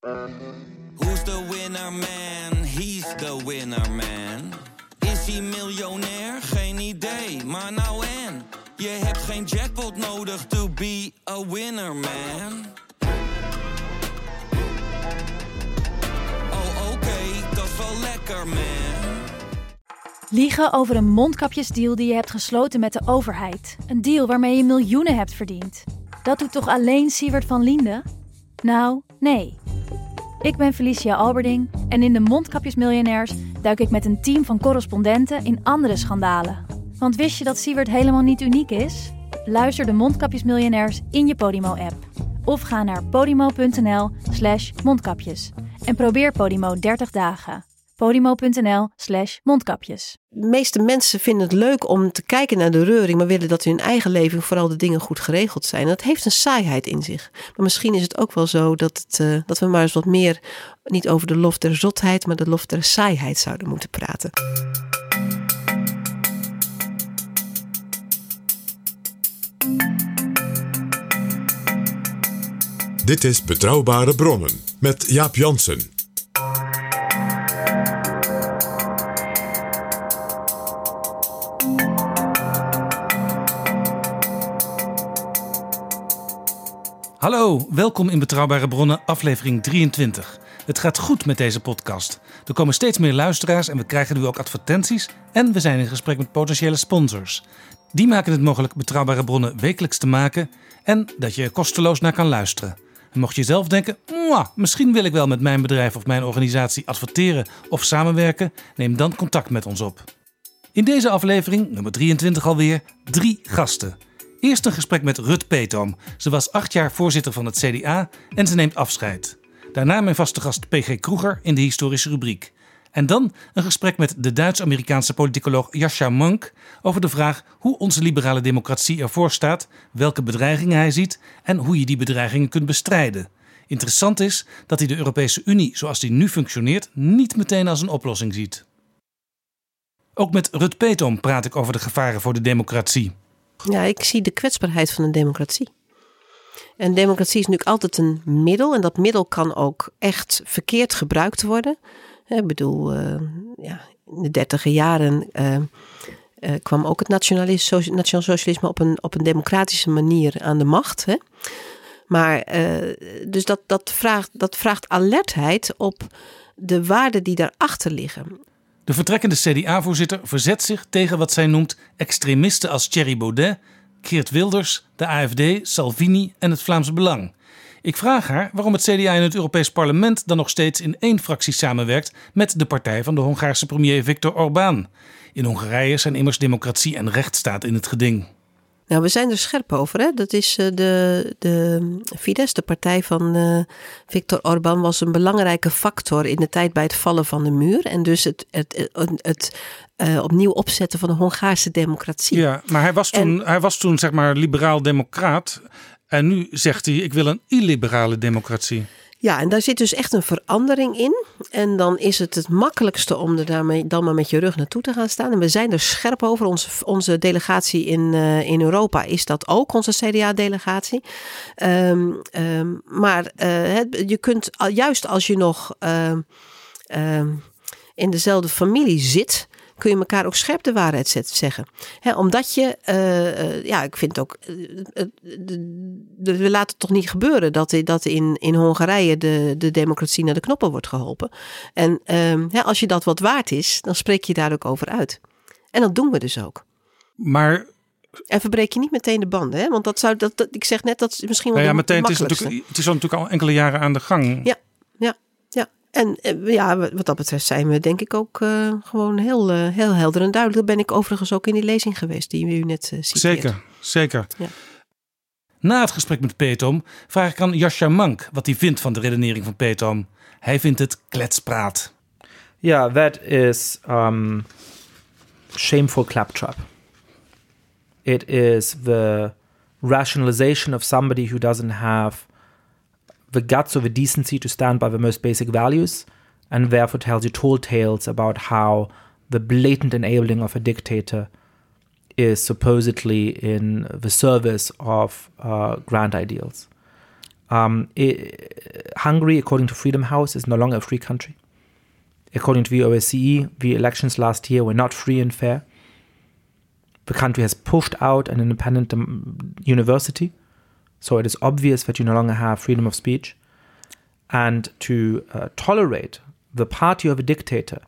Who's the winner man? He's the winner man. Is hij miljonair? Geen idee, maar nou en. Je hebt geen jackpot nodig to be a winner man. Oh oké, dat is wel lekker man. Liegen over een mondkapjesdeal die je hebt gesloten met de overheid. Een deal waarmee je miljoenen hebt verdiend. Dat doet toch alleen Siewert van Liende? Nou, nee. Ik ben Felicia Alberding en in de Mondkapjesmiljonairs duik ik met een team van correspondenten in andere schandalen. Want wist je dat Siewert helemaal niet uniek is? Luister de Mondkapjesmiljonairs in je Podimo-app. Of ga naar podimo.nl slash mondkapjes. En probeer Podimo 30 dagen. podimo.nl slash mondkapjes. De meeste mensen vinden het leuk om te kijken naar de reuring, maar willen dat in hun eigen leven vooral de dingen goed geregeld zijn. En dat heeft een saaiheid in zich. Maar misschien is het ook wel zo dat, het, eh, dat we maar eens wat meer niet over de lof der zotheid, maar de lof der saaiheid zouden moeten praten. Dit is Betrouwbare Bronnen met Jaap Jansen. Hallo, welkom in Betrouwbare Bronnen, aflevering 23. Het gaat goed met deze podcast. Er komen steeds meer luisteraars en we krijgen nu ook advertenties. En we zijn in gesprek met potentiële sponsors. Die maken het mogelijk Betrouwbare Bronnen wekelijks te maken en dat je er kosteloos naar kan luisteren. En mocht je zelf denken, "Mwah, misschien wil ik wel met mijn bedrijf of mijn organisatie adverteren of samenwerken, neem dan contact met ons op. In deze aflevering, nummer 23 alweer, drie gasten. Eerst een gesprek met Rut Peetoom. Ze was acht jaar voorzitter van het CDA en ze neemt afscheid. Daarna mijn vaste gast PG Kroeger in de historische rubriek. En dan een gesprek met de Duits-Amerikaanse politicoloog Jascha Monk over de vraag hoe onze liberale democratie ervoor staat, welke bedreigingen hij ziet en hoe je die bedreigingen kunt bestrijden. Interessant is dat hij de Europese Unie zoals die nu functioneert niet meteen als een oplossing ziet. Ook met Rut Peetoom praat ik over de gevaren voor de democratie. Ja, ik zie de kwetsbaarheid van een democratie. En democratie is natuurlijk altijd een middel. En dat middel kan ook echt verkeerd gebruikt worden. Ik bedoel, eh, ja, in de dertiger jaren eh, eh, kwam ook het nationaal socialisme op een, op een democratische manier aan de macht. Hè. Maar dus dat, dat, vraagt, dat vraagt alertheid op de waarden die daarachter liggen. De vertrekkende CDA-voorzitter verzet zich tegen wat zij noemt extremisten als Thierry Baudet, Geert Wilders, de AFD, Salvini en het Vlaams Belang. Ik vraag haar waarom het CDA in het Europees Parlement dan nog steeds in één fractie samenwerkt met de partij van de Hongaarse premier Viktor Orbán. In Hongarije zijn immers democratie en rechtsstaat in het geding. Nou, we zijn er scherp over. Hè? Dat is eh, de, de Fidesz, de partij van eh Viktor Orbán, was een belangrijke factor in de tijd bij het vallen van de muur. En dus het, het, het, het eh, opnieuw opzetten van de Hongaarse democratie. Ja, maar hij was toen, hij was toen zeg maar liberaal-democraat. En nu zegt hij: ik wil een illiberale democratie. Ja, en daar zit dus echt een verandering in. En dan is het het makkelijkste om er daarmee dan maar met je rug naartoe te gaan staan. En we zijn er scherp over. Onze, onze delegatie in, eh, in Europa is dat ook, onze CDA-delegatie. Ehm, ehm, maar eh, je kunt, juist als je nog ehm, in dezelfde familie zit, kun je elkaar ook scherp de waarheid zet- zeggen. Omdat je, eh, eh, ja, ik vind ook, eh, we laten het toch niet gebeuren dat, dat in, in Hongarije de, de democratie naar de knoppen wordt geholpen. En ehm, als je dat wat waard is, dan spreek je daar ook over uit. En dat doen we dus ook. Maar En verbreek je niet meteen de banden, hè? want dat zou, dat, dat- ik zeg net, dat is misschien wel nou ja, meteen, het, is natuurlijk, het is al natuurlijk al enkele jaren aan de gang. Ja, ja. En eh, ja, wat dat betreft zijn we denk ik ook eh, gewoon heel, eh, heel helder en duidelijk. Dat ben ik overigens ook in die lezing geweest die u net uh, citeert. Zeker, zeker. Ja. Na het gesprek met Petom vraag ik aan Jascha Mank wat hij vindt van de redenering van Petom. Hij vindt het kletspraat. Yeah, that is um, shameful claptrap. It is the rationalization of somebody who doesn't have the guts or the decency to stand by the most basic values, and therefore tells you tall tales about how the blatant enabling of a dictator is supposedly in the service of uh, grand ideals. Um, i- Hungary, according to Freedom House, is no longer a free country. According to the OSCE, the elections last year were not free and fair. The country has pushed out an independent um, university, so it is obvious that you no longer have freedom of speech. And to uh, tolerate the party of a dictator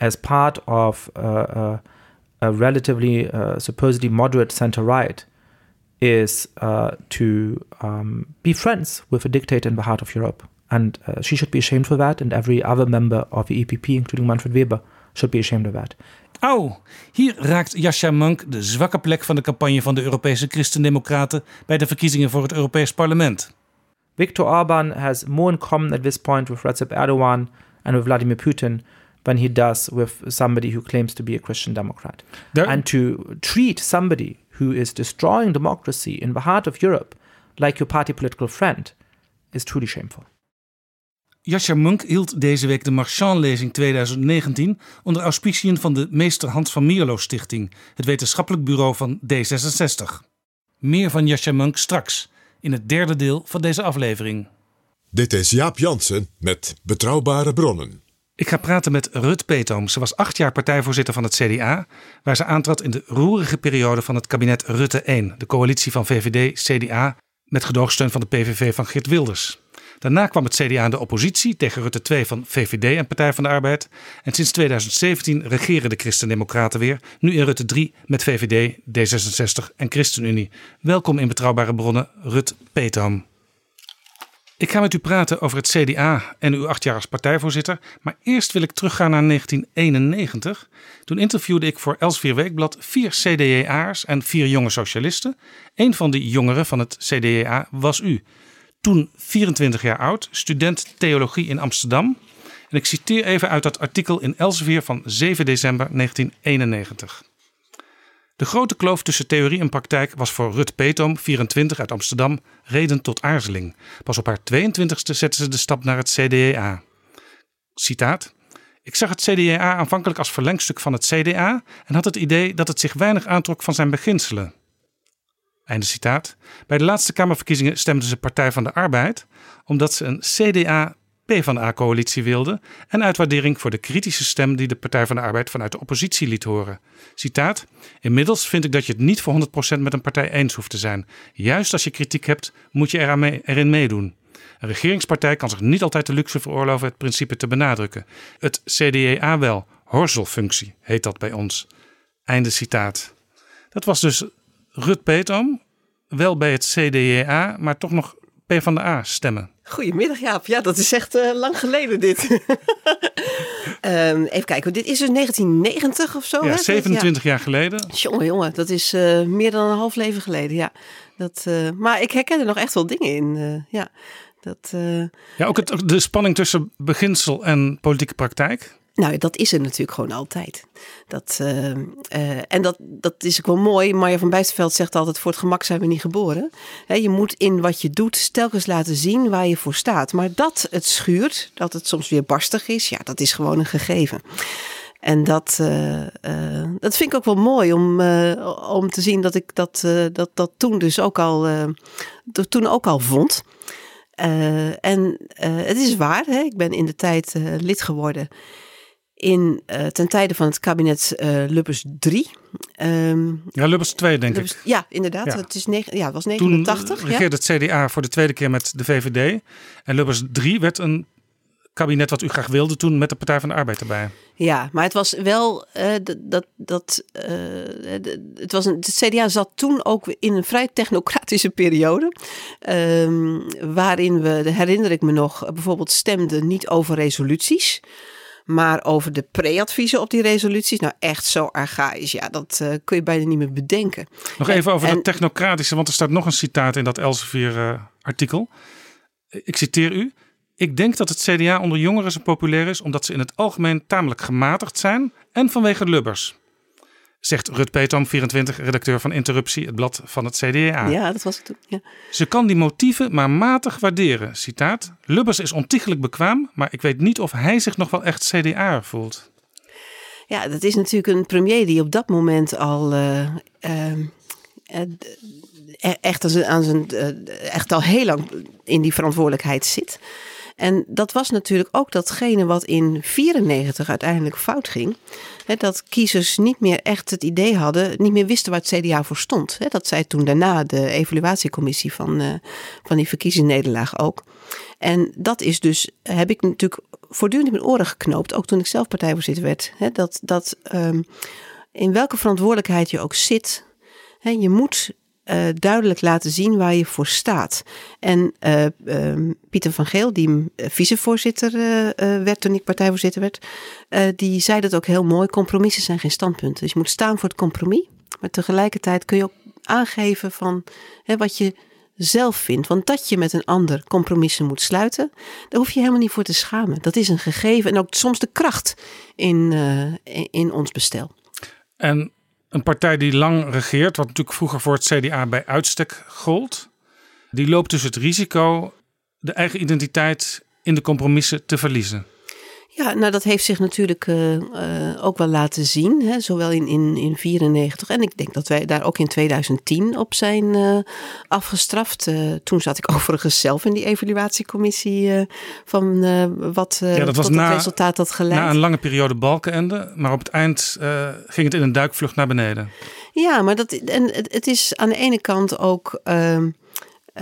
as part of uh, uh, a relatively uh, supposedly moderate center right is uh, to um, be friends with a dictator in the heart of Europe. And she should be ashamed for that, and every other member of the EPP, including Manfred Weber, should be ashamed of that. Au, hier raakt Jascha Monk de zwakke plek van de campagne van de Europese Christendemocraten bij de verkiezingen voor het Europees Parlement. Viktor Orban has more in common at this point with Recep Erdogan and with Vladimir Putin than he does with somebody who claims to be a Christian Democrat. And to treat somebody who is destroying democracy in the heart of Europe like your party political friend is truly shameful. Jascha Munk hield deze week de Marchand-lezing 2019 onder auspiciën van de Meester Hans van Mierlo Stichting, het wetenschappelijk bureau van D66. Meer van Jascha Munk straks, in het derde deel van deze aflevering. Dit is Jaap Jansen met Betrouwbare Bronnen. Ik ga praten met Rut Peetoom. Ze was acht jaar partijvoorzitter van het CDA, waar ze aantrad in de roerige periode van het kabinet Rutte 1, de coalitie van VVD, CDA, met gedoogsteun van de PVV van Geert Wilders. Daarna kwam het CDA in de oppositie tegen Rutte 2 van VVD en Partij van de Arbeid. En sinds 2017 regeren de Christendemocraten weer, nu in Rutte 3 met VVD, D66 en ChristenUnie. Welkom in Betrouwbare Bronnen, Rut Peetoom. Ik ga met u praten over het CDA en uw acht jaar als partijvoorzitter. Maar eerst wil ik teruggaan naar 1991. Toen interviewde ik voor Elsevier Weekblad vier CDA'ers en vier jonge socialisten. Een van die jongeren van het CDA was u. Toen 24 jaar oud, student theologie in Amsterdam. En ik citeer even uit dat artikel in Elsevier van 7 december 1991. De grote kloof tussen theorie en praktijk was voor Rut Peetoom, 24 uit Amsterdam, reden tot aarzeling. Pas op haar 22e zette ze de stap naar het CDA. Citaat. Ik zag het CDA aanvankelijk als verlengstuk van het CDA en had het idee dat het zich weinig aantrok van zijn beginselen. Einde citaat. Bij de laatste Kamerverkiezingen stemde ze Partij van de Arbeid omdat ze een CDA PvdA-coalitie wilde en uit waardering voor de kritische stem die de Partij van de Arbeid vanuit de oppositie liet horen. Citaat: Inmiddels vind ik dat je het niet voor 100% met een partij eens hoeft te zijn. Juist als je kritiek hebt, moet je mee, erin meedoen. Een regeringspartij kan zich niet altijd de luxe veroorloven het principe te benadrukken. Het CDA wel, horzelfunctie heet dat bij ons. Einde citaat. Dat was dus Rut Peetoom, wel bij het CDA, maar toch nog P van de A stemmen. Goedemiddag Jaap. Ja, dat is echt eh, lang geleden dit. Ehm, even kijken, dit is dus 1990 of zo. Ja, hè? 27 jaar geleden. Jongen, jongen, dat is eh, meer dan een half leven geleden, ja. Dat, eh, maar ik herken er nog echt wel dingen in. ja, dat, Ja, ook het, de spanning tussen beginsel en politieke praktijk. Nou, dat is er natuurlijk gewoon altijd. Dat, eh, eh, en dat, dat is ook wel mooi. Marja van Bijsterveld zegt altijd, voor het gemak zijn we niet geboren. Je moet in wat je doet telkens laten zien waar je voor staat. Maar dat het schuurt, dat het soms weer barstig is, ja, dat is gewoon een gegeven. En dat, eh, dat vind ik ook wel mooi om, om te zien dat ik dat, dat, dat toen dus ook al, toen ook al vond. En het is waar, hè? ik ben in de tijd lid geworden in, eh, ten tijde van het kabinet eh Lubbers 3. Ehm, Ja, Lubbers 2 denk Lubbers- ik. ja, inderdaad. Ja. Het, is negen, ja, het was Toen 89. ja. regeerde het CDA voor de tweede keer met de VVD. En Lubbers 3 werd een kabinet wat u graag wilde toen met de Partij van de Arbeid erbij. Ja, maar het was wel eh, dat. dat, eh, het, was een, het CDA zat toen ook in een vrij technocratische periode. ehm, waarin we, herinner ik me nog, bijvoorbeeld stemden niet over resoluties. Maar over de pre-adviezen op die resoluties. Nou, echt zo archaïs. Ja, dat eh, kun je bijna niet meer bedenken. Nog En- even over en- dat technocratische, want er staat nog een citaat in dat Elsevier-artikel. ik citeer u. Ik denk dat het CDA onder jongeren zo populair is omdat ze in het algemeen tamelijk gematigd zijn en vanwege Lubbers. Zegt Rut Peetoom, 24, redacteur van Interruptie, het blad van het CDA. Ja, dat was het toen. Ja. Ze kan die motieven maar matig waarderen. Citaat. Lubbers is ontiegelijk bekwaam, maar ik weet niet of hij zich nog wel echt CDA voelt. Ja, dat is natuurlijk een premier die op dat moment al. eh, ehm, eh, e- echt, als, aan zijn, eh, echt al heel lang in die verantwoordelijkheid zit. En dat was natuurlijk ook datgene wat in 94 uiteindelijk fout ging. Dat kiezers niet meer echt het idee hadden, niet meer wisten waar het CDA voor stond. Dat zei toen daarna de evaluatiecommissie van, eh, van die verkiezingsnederlaag ook. En dat is dus, heb ik natuurlijk voortdurend in mijn oren geknoopt, ook toen ik zelf partijvoorzitter werd. Dat, dat ehm, in welke verantwoordelijkheid je ook zit, je moet uh, duidelijk laten zien waar je voor staat. En uh, uh, Pieter van Geel, die vicevoorzitter werd toen ik partijvoorzitter werd, die zei dat ook heel mooi: compromissen zijn geen standpunten. Dus je moet staan voor het compromis, maar tegelijkertijd kun je ook aangeven van hè, wat je zelf vindt. Want dat je met een ander compromissen moet sluiten, daar hoef je helemaal niet voor te schamen. Dat is een gegeven en ook soms de kracht in, in ons bestel. En een partij die lang regeert, wat natuurlijk vroeger voor het CDA bij uitstek gold, die loopt dus het risico de eigen identiteit in de compromissen te verliezen. Ja, nou dat heeft zich natuurlijk uh, uh, ook wel laten zien, hè, zowel in 1994 in, in en ik denk dat wij daar ook in 2010 op zijn uh, afgestraft. toen zat ik overigens zelf in die evaluatiecommissie van wat ja, dat was na, het resultaat had geleid. Na een lange periode Balkenende, maar op het eind ging het in een duikvlucht naar beneden. Ja, maar dat, en het, het is aan de ene kant ook ehm,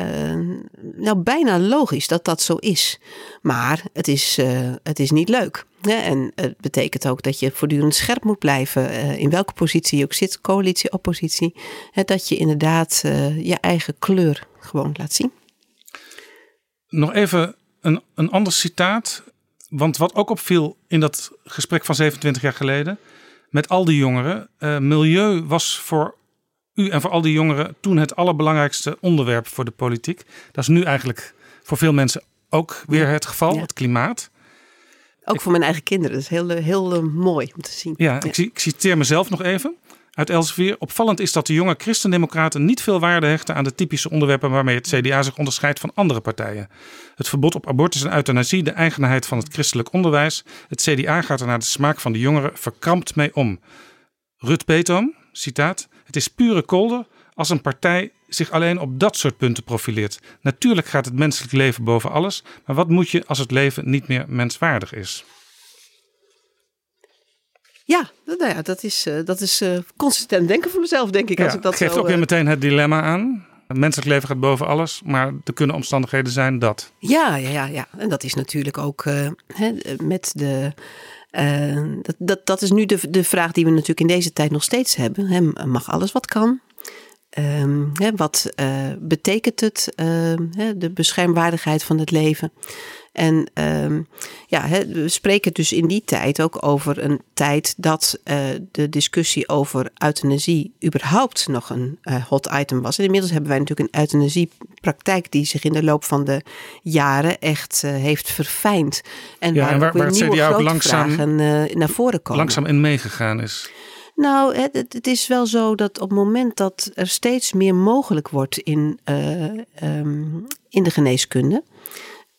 uh, nou, bijna logisch dat dat zo is. Maar het is, uh, het is niet leuk. En het betekent ook dat je voortdurend scherp moet blijven. Uh, in welke positie je ook zit, coalitie, oppositie. Dat je inderdaad je eigen kleur gewoon laat zien. Nog even een, een ander citaat. Want wat ook opviel in dat gesprek van 27 jaar geleden. Met al die jongeren. milieu was voor u en voor al die jongeren toen het allerbelangrijkste onderwerp voor de politiek. Dat is nu eigenlijk voor veel mensen ook weer het geval, het klimaat. Ook voor mijn eigen kinderen. Dat is heel, heel uh, mooi om te zien. Ja, ja. Ik, ik, citeer mezelf nog even uit Elsevier. Opvallend is dat de jonge christendemocraten niet veel waarde hechten aan de typische onderwerpen waarmee het CDA zich onderscheidt van andere partijen. Het verbod op abortus en euthanasie, de eigenheid van het christelijk onderwijs. Het CDA gaat er naar de smaak van de jongeren verkrampt mee om. Rut Petom, citaat. Het is pure kolder als een partij zich alleen op dat soort punten profileert. Natuurlijk gaat het menselijk leven boven alles, maar wat moet je als het leven niet meer menswaardig is? Ja, nou ja, dat is, uh, dat is uh, consistent denken van mezelf, denk ik. Ja, als ik dat geeft zo, ook weer uh... meteen het dilemma aan. Het menselijk leven gaat boven alles, maar er kunnen omstandigheden zijn dat. Ja, ja, ja, ja. en dat is natuurlijk ook hè, met de uh, dat, dat, dat is nu de, de vraag die we natuurlijk in deze tijd nog steeds hebben. Mag alles wat kan? Hè, wat uh, betekent het, hè, de beschermwaardigheid van het leven? En um, ja, we spreken dus in die tijd ook over een tijd dat uh, de discussie over euthanasie überhaupt nog een uh, hot item was. En inmiddels hebben wij natuurlijk een euthanasiepraktijk die zich in de loop van de jaren echt uh, heeft verfijnd. En ja, waar, en waar, waar het CDA ook langzaam, naar voren komen. langzaam in meegegaan is. Nou, het, het, is wel zo dat op het moment dat er steeds meer mogelijk wordt in, um, in de geneeskunde,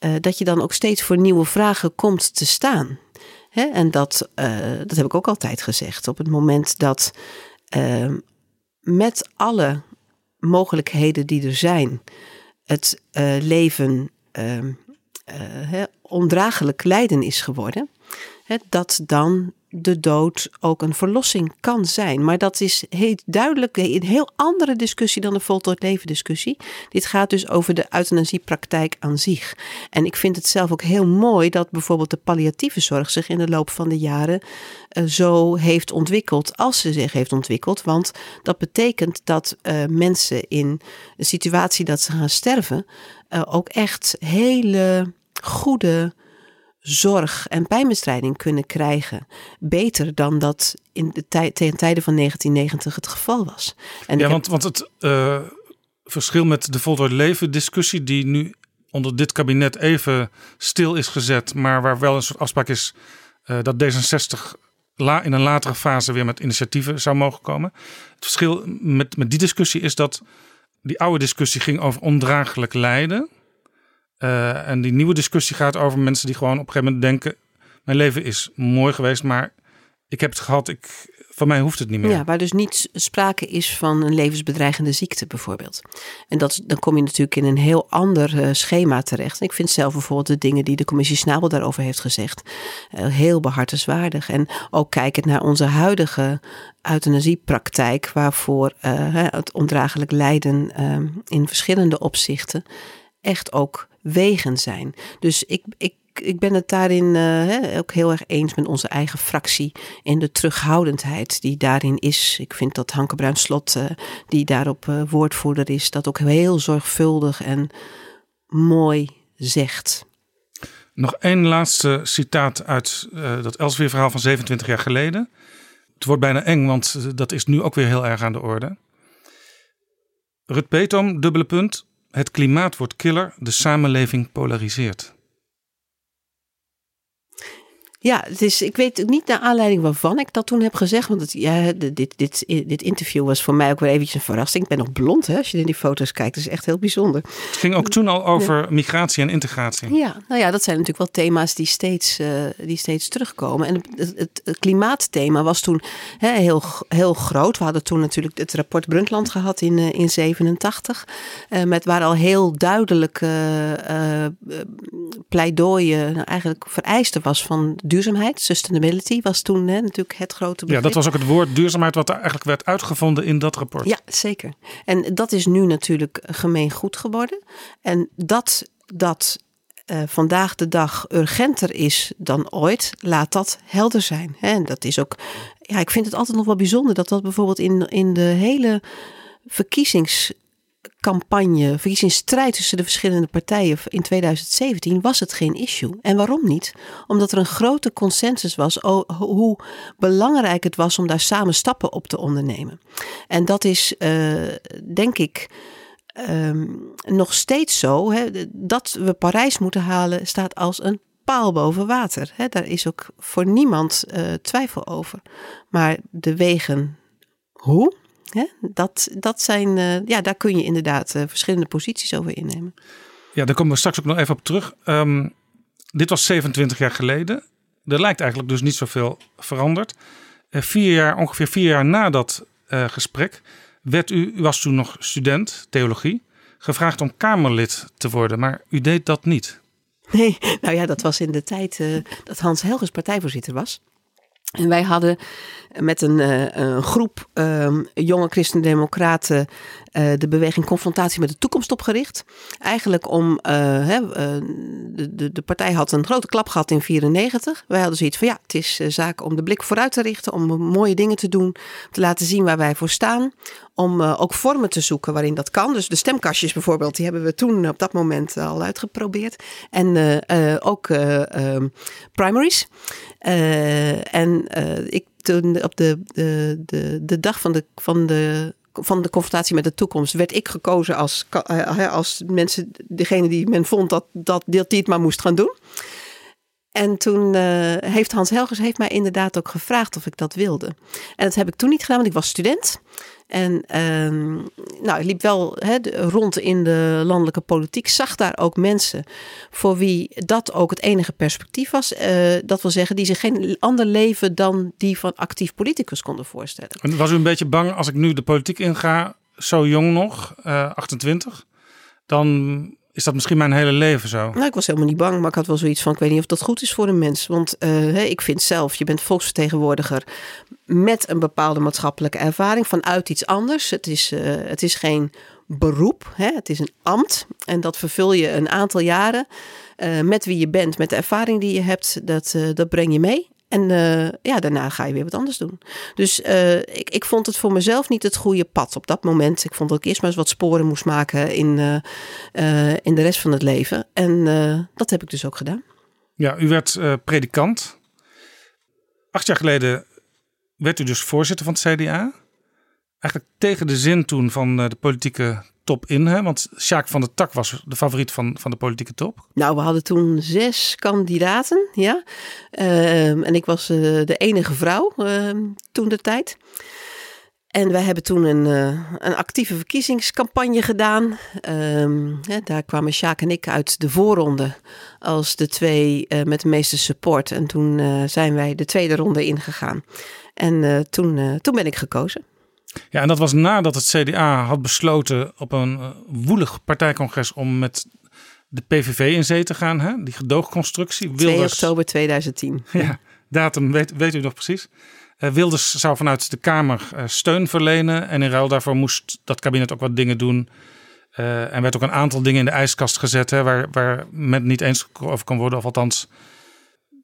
uh, dat je dan ook steeds voor nieuwe vragen komt te staan. Hè? En dat, uh, dat heb ik ook altijd gezegd. Op het moment dat uh, met alle mogelijkheden die er zijn, het leven ehm, hè, ondraaglijk lijden is geworden, dat dan de dood ook een verlossing kan zijn. Maar dat is heel duidelijk een heel andere discussie dan de voltooid leven discussie. Dit gaat dus over de euthanasiepraktijk aan zich. En ik vind het zelf ook heel mooi dat bijvoorbeeld de palliatieve zorg zich in de loop van de jaren uh, zo heeft ontwikkeld als ze zich heeft ontwikkeld. Want dat betekent dat uh, mensen in een situatie dat ze gaan sterven uh, ook echt hele goede zorg en pijnbestrijding kunnen krijgen. Beter dan dat in de tijd, tegen tijden van 1990 het geval was. En ja, want, heb... want het uh, verschil met de voltooid leven discussie die nu onder dit kabinet even stil is gezet, maar waar wel een soort afspraak is uh, dat D66 la, in een latere fase weer met initiatieven zou mogen komen. Het verschil met, met die discussie is dat die oude discussie ging over ondraaglijk lijden. Uh, en die nieuwe discussie gaat over mensen die gewoon op een gegeven moment denken: mijn leven is mooi geweest, maar ik heb het gehad. Ik van mij hoeft het niet meer. Ja, waar dus niet sprake is van een levensbedreigende ziekte bijvoorbeeld. En dat, dan kom je natuurlijk in een heel ander uh, schema terecht. Ik vind zelf bijvoorbeeld de dingen die de commissie Snabel daarover heeft gezegd uh, heel behartenswaardig. En ook kijkend naar onze huidige euthanasiepraktijk, waarvoor het ondraaglijk lijden in verschillende opzichten echt ook wegen zijn. Dus ik, ik ik ben het daarin uh, ook heel erg eens met onze eigen fractie. En de terughoudendheid die daarin is. Ik vind dat Hanke Bruin Slot, uh, die daarop uh, woordvoerder is, dat ook heel zorgvuldig en mooi zegt. Nog één laatste citaat uit dat Elsevier-verhaal van 27 jaar geleden. Het wordt bijna eng, want dat is nu ook weer heel erg aan de orde. Rut Petom, dubbele punt. Het klimaat wordt killer, de samenleving polariseert. Ja, het is, ik weet niet naar aanleiding waarvan ik dat toen heb gezegd. Want het, ja, dit, dit, dit interview was voor mij ook weer eventjes een verrassing. Ik ben nog blond hè, als je in die foto's kijkt. Dat is echt heel bijzonder. Het ging ook toen al over migratie en integratie. Ja, nou ja, dat zijn natuurlijk wel thema's die steeds, uh, die steeds terugkomen. En het, het, het klimaatthema was toen hè, heel, heel groot. We hadden toen natuurlijk het rapport Brundtland gehad in, uh, in 87. Uh, met waar al heel duidelijk pleidooien nou, eigenlijk vereisten was van duurzaamheid, sustainability, was toen hè, natuurlijk het grote begrip. Ja, dat was ook het woord duurzaamheid wat er eigenlijk werd uitgevonden in dat rapport. Ja, zeker. En dat is nu natuurlijk gemeen goed geworden. En dat dat uh, vandaag de dag urgenter is dan ooit, laat dat helder zijn. En dat is ook, ja, ik vind het altijd nog wel bijzonder dat dat bijvoorbeeld in, in de hele verkiezings campagne, verkiezingsstrijd tussen de verschillende partijen in 2017 was het geen issue. En waarom niet? Omdat er een grote consensus was hoe belangrijk het was om daar samen stappen op te ondernemen. En dat is, uh, denk ik. Um, nog steeds zo. Hè, dat we Parijs moeten halen staat als een paal boven water. Hè, daar is ook voor niemand uh, twijfel over. Maar de wegen hoe, Hè? Dat, dat zijn, uh, ja, daar kun je inderdaad uh, verschillende posities over innemen. Ja, daar komen we straks ook nog even op terug. Um, dit was 27 jaar geleden. Er lijkt eigenlijk dus niet zoveel veranderd. Uh, vier jaar, ongeveer vier jaar na dat gesprek werd u, u was toen nog student theologie, gevraagd om Kamerlid te worden, maar u deed dat niet. Nee, nou ja, dat was in de tijd dat Hans Helgers partijvoorzitter was. En wij hadden met een, uh, een groep um, jonge christendemocraten uh, de beweging Confrontatie met de Toekomst opgericht. Eigenlijk om, uh, hè, de, de, de, partij had een grote klap gehad in 94. Wij hadden zoiets van ja, het is zaak om de blik vooruit te richten, om mooie dingen te doen, te laten zien waar wij voor staan. Om ook vormen te zoeken waarin dat kan. Dus de stemkastjes bijvoorbeeld, die hebben we toen op dat moment al uitgeprobeerd. En ook ehm, primaries. en ik toen op de, de, de, de dag van de, van de van de confrontatie met de toekomst werd ik gekozen als, eh, als mensen, degene die men vond dat, dat, die het maar moest gaan doen. En toen uh, heeft Hans Helgers heeft mij inderdaad ook gevraagd of ik dat wilde. En dat heb ik toen niet gedaan, want ik was student. En uh, nou, ik liep wel rond in de landelijke politiek, zag daar ook mensen voor wie dat ook het enige perspectief was. Uh, dat wil zeggen, die zich geen ander leven dan die van actief politicus konden voorstellen. En was u een beetje bang als ik nu de politiek inga, zo jong nog, uh, 28, dan is dat misschien mijn hele leven zo? Nou, ik was helemaal niet bang, maar ik had wel zoiets van: ik weet niet of dat goed is voor een mens. Want uh, ik vind zelf, je bent volksvertegenwoordiger met een bepaalde maatschappelijke ervaring vanuit iets anders. Het is, uh, het is geen beroep, hè? het is een ambt. En dat vervul je een aantal jaren. Uh, met wie je bent, met de ervaring die je hebt, dat, dat breng je mee. En uh, ja, daarna ga je weer wat anders doen. Dus uh, ik, ik vond het voor mezelf niet het goede pad op dat moment. Ik vond dat ik eerst maar eens wat sporen moest maken in, uh, in de rest van het leven. En dat heb ik dus ook gedaan. Ja, u werd predikant. Acht jaar geleden werd u dus voorzitter van het CDA. Eigenlijk tegen de zin toen van de politieke top in? Hè? Want Sjaak van der Tak was de favoriet van, van de politieke top. Nou, we hadden toen zes kandidaten, ja. Uh, en ik was uh, de enige vrouw uh, toen de tijd. En wij hebben toen een, uh, een actieve verkiezingscampagne gedaan. Hè, daar kwamen Sjaak en ik uit de voorronde als de twee uh, met de meeste support. En toen zijn wij de tweede ronde ingegaan. En toen, toen ben ik gekozen. Ja, en dat was nadat het CDA had besloten op een woelig partijcongres om met de PVV in zee te gaan. Hè? Die gedoogconstructie. 2 oktober 2010. Ja, datum weet, weet u nog precies. Uh, Wilders zou vanuit de Kamer uh, steun verlenen. En in ruil daarvoor moest dat kabinet ook wat dingen doen. Uh, en werd ook een aantal dingen in de ijskast gezet. Hè, waar, waar men niet eens over kan worden. Of althans,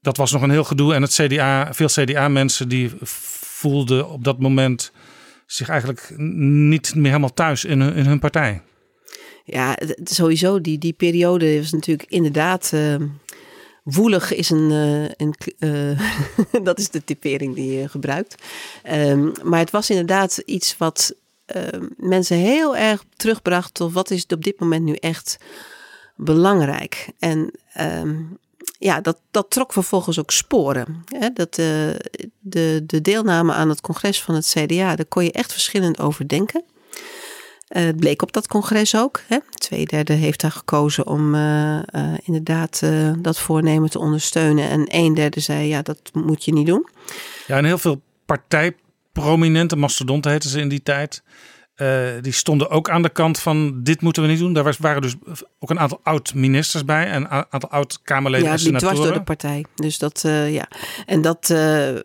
dat was nog een heel gedoe. En het CDA, veel CDA-mensen die voelden op dat moment zich eigenlijk niet meer helemaal thuis in in hun partij. Ja, sowieso. Die, die periode was natuurlijk inderdaad Woelig is een, uh, een uh, dat is de typering die je gebruikt. Um, maar het was inderdaad iets wat uh, mensen heel erg terugbracht tot wat is op dit moment nu echt belangrijk. En ja, dat, dat trok vervolgens ook sporen. Hè? Dat, de, de deelname aan het congres van het CDA, daar kon je echt verschillend over denken. Uh, het bleek op dat congres ook. Hè. Twee derde heeft daar gekozen om uh, inderdaad dat voornemen te ondersteunen. En een derde zei, ja, dat moet je niet doen. Ja, en heel veel partijprominente mastodonten heten ze in die tijd. Uh, die stonden ook aan de kant van dit moeten we niet doen. Daar was, waren dus ook een aantal oud-ministers bij en een aantal oud-Kamerleden ja, en senatoren. dwars door de partij. Dus dat, uh, ja. En dat, uh,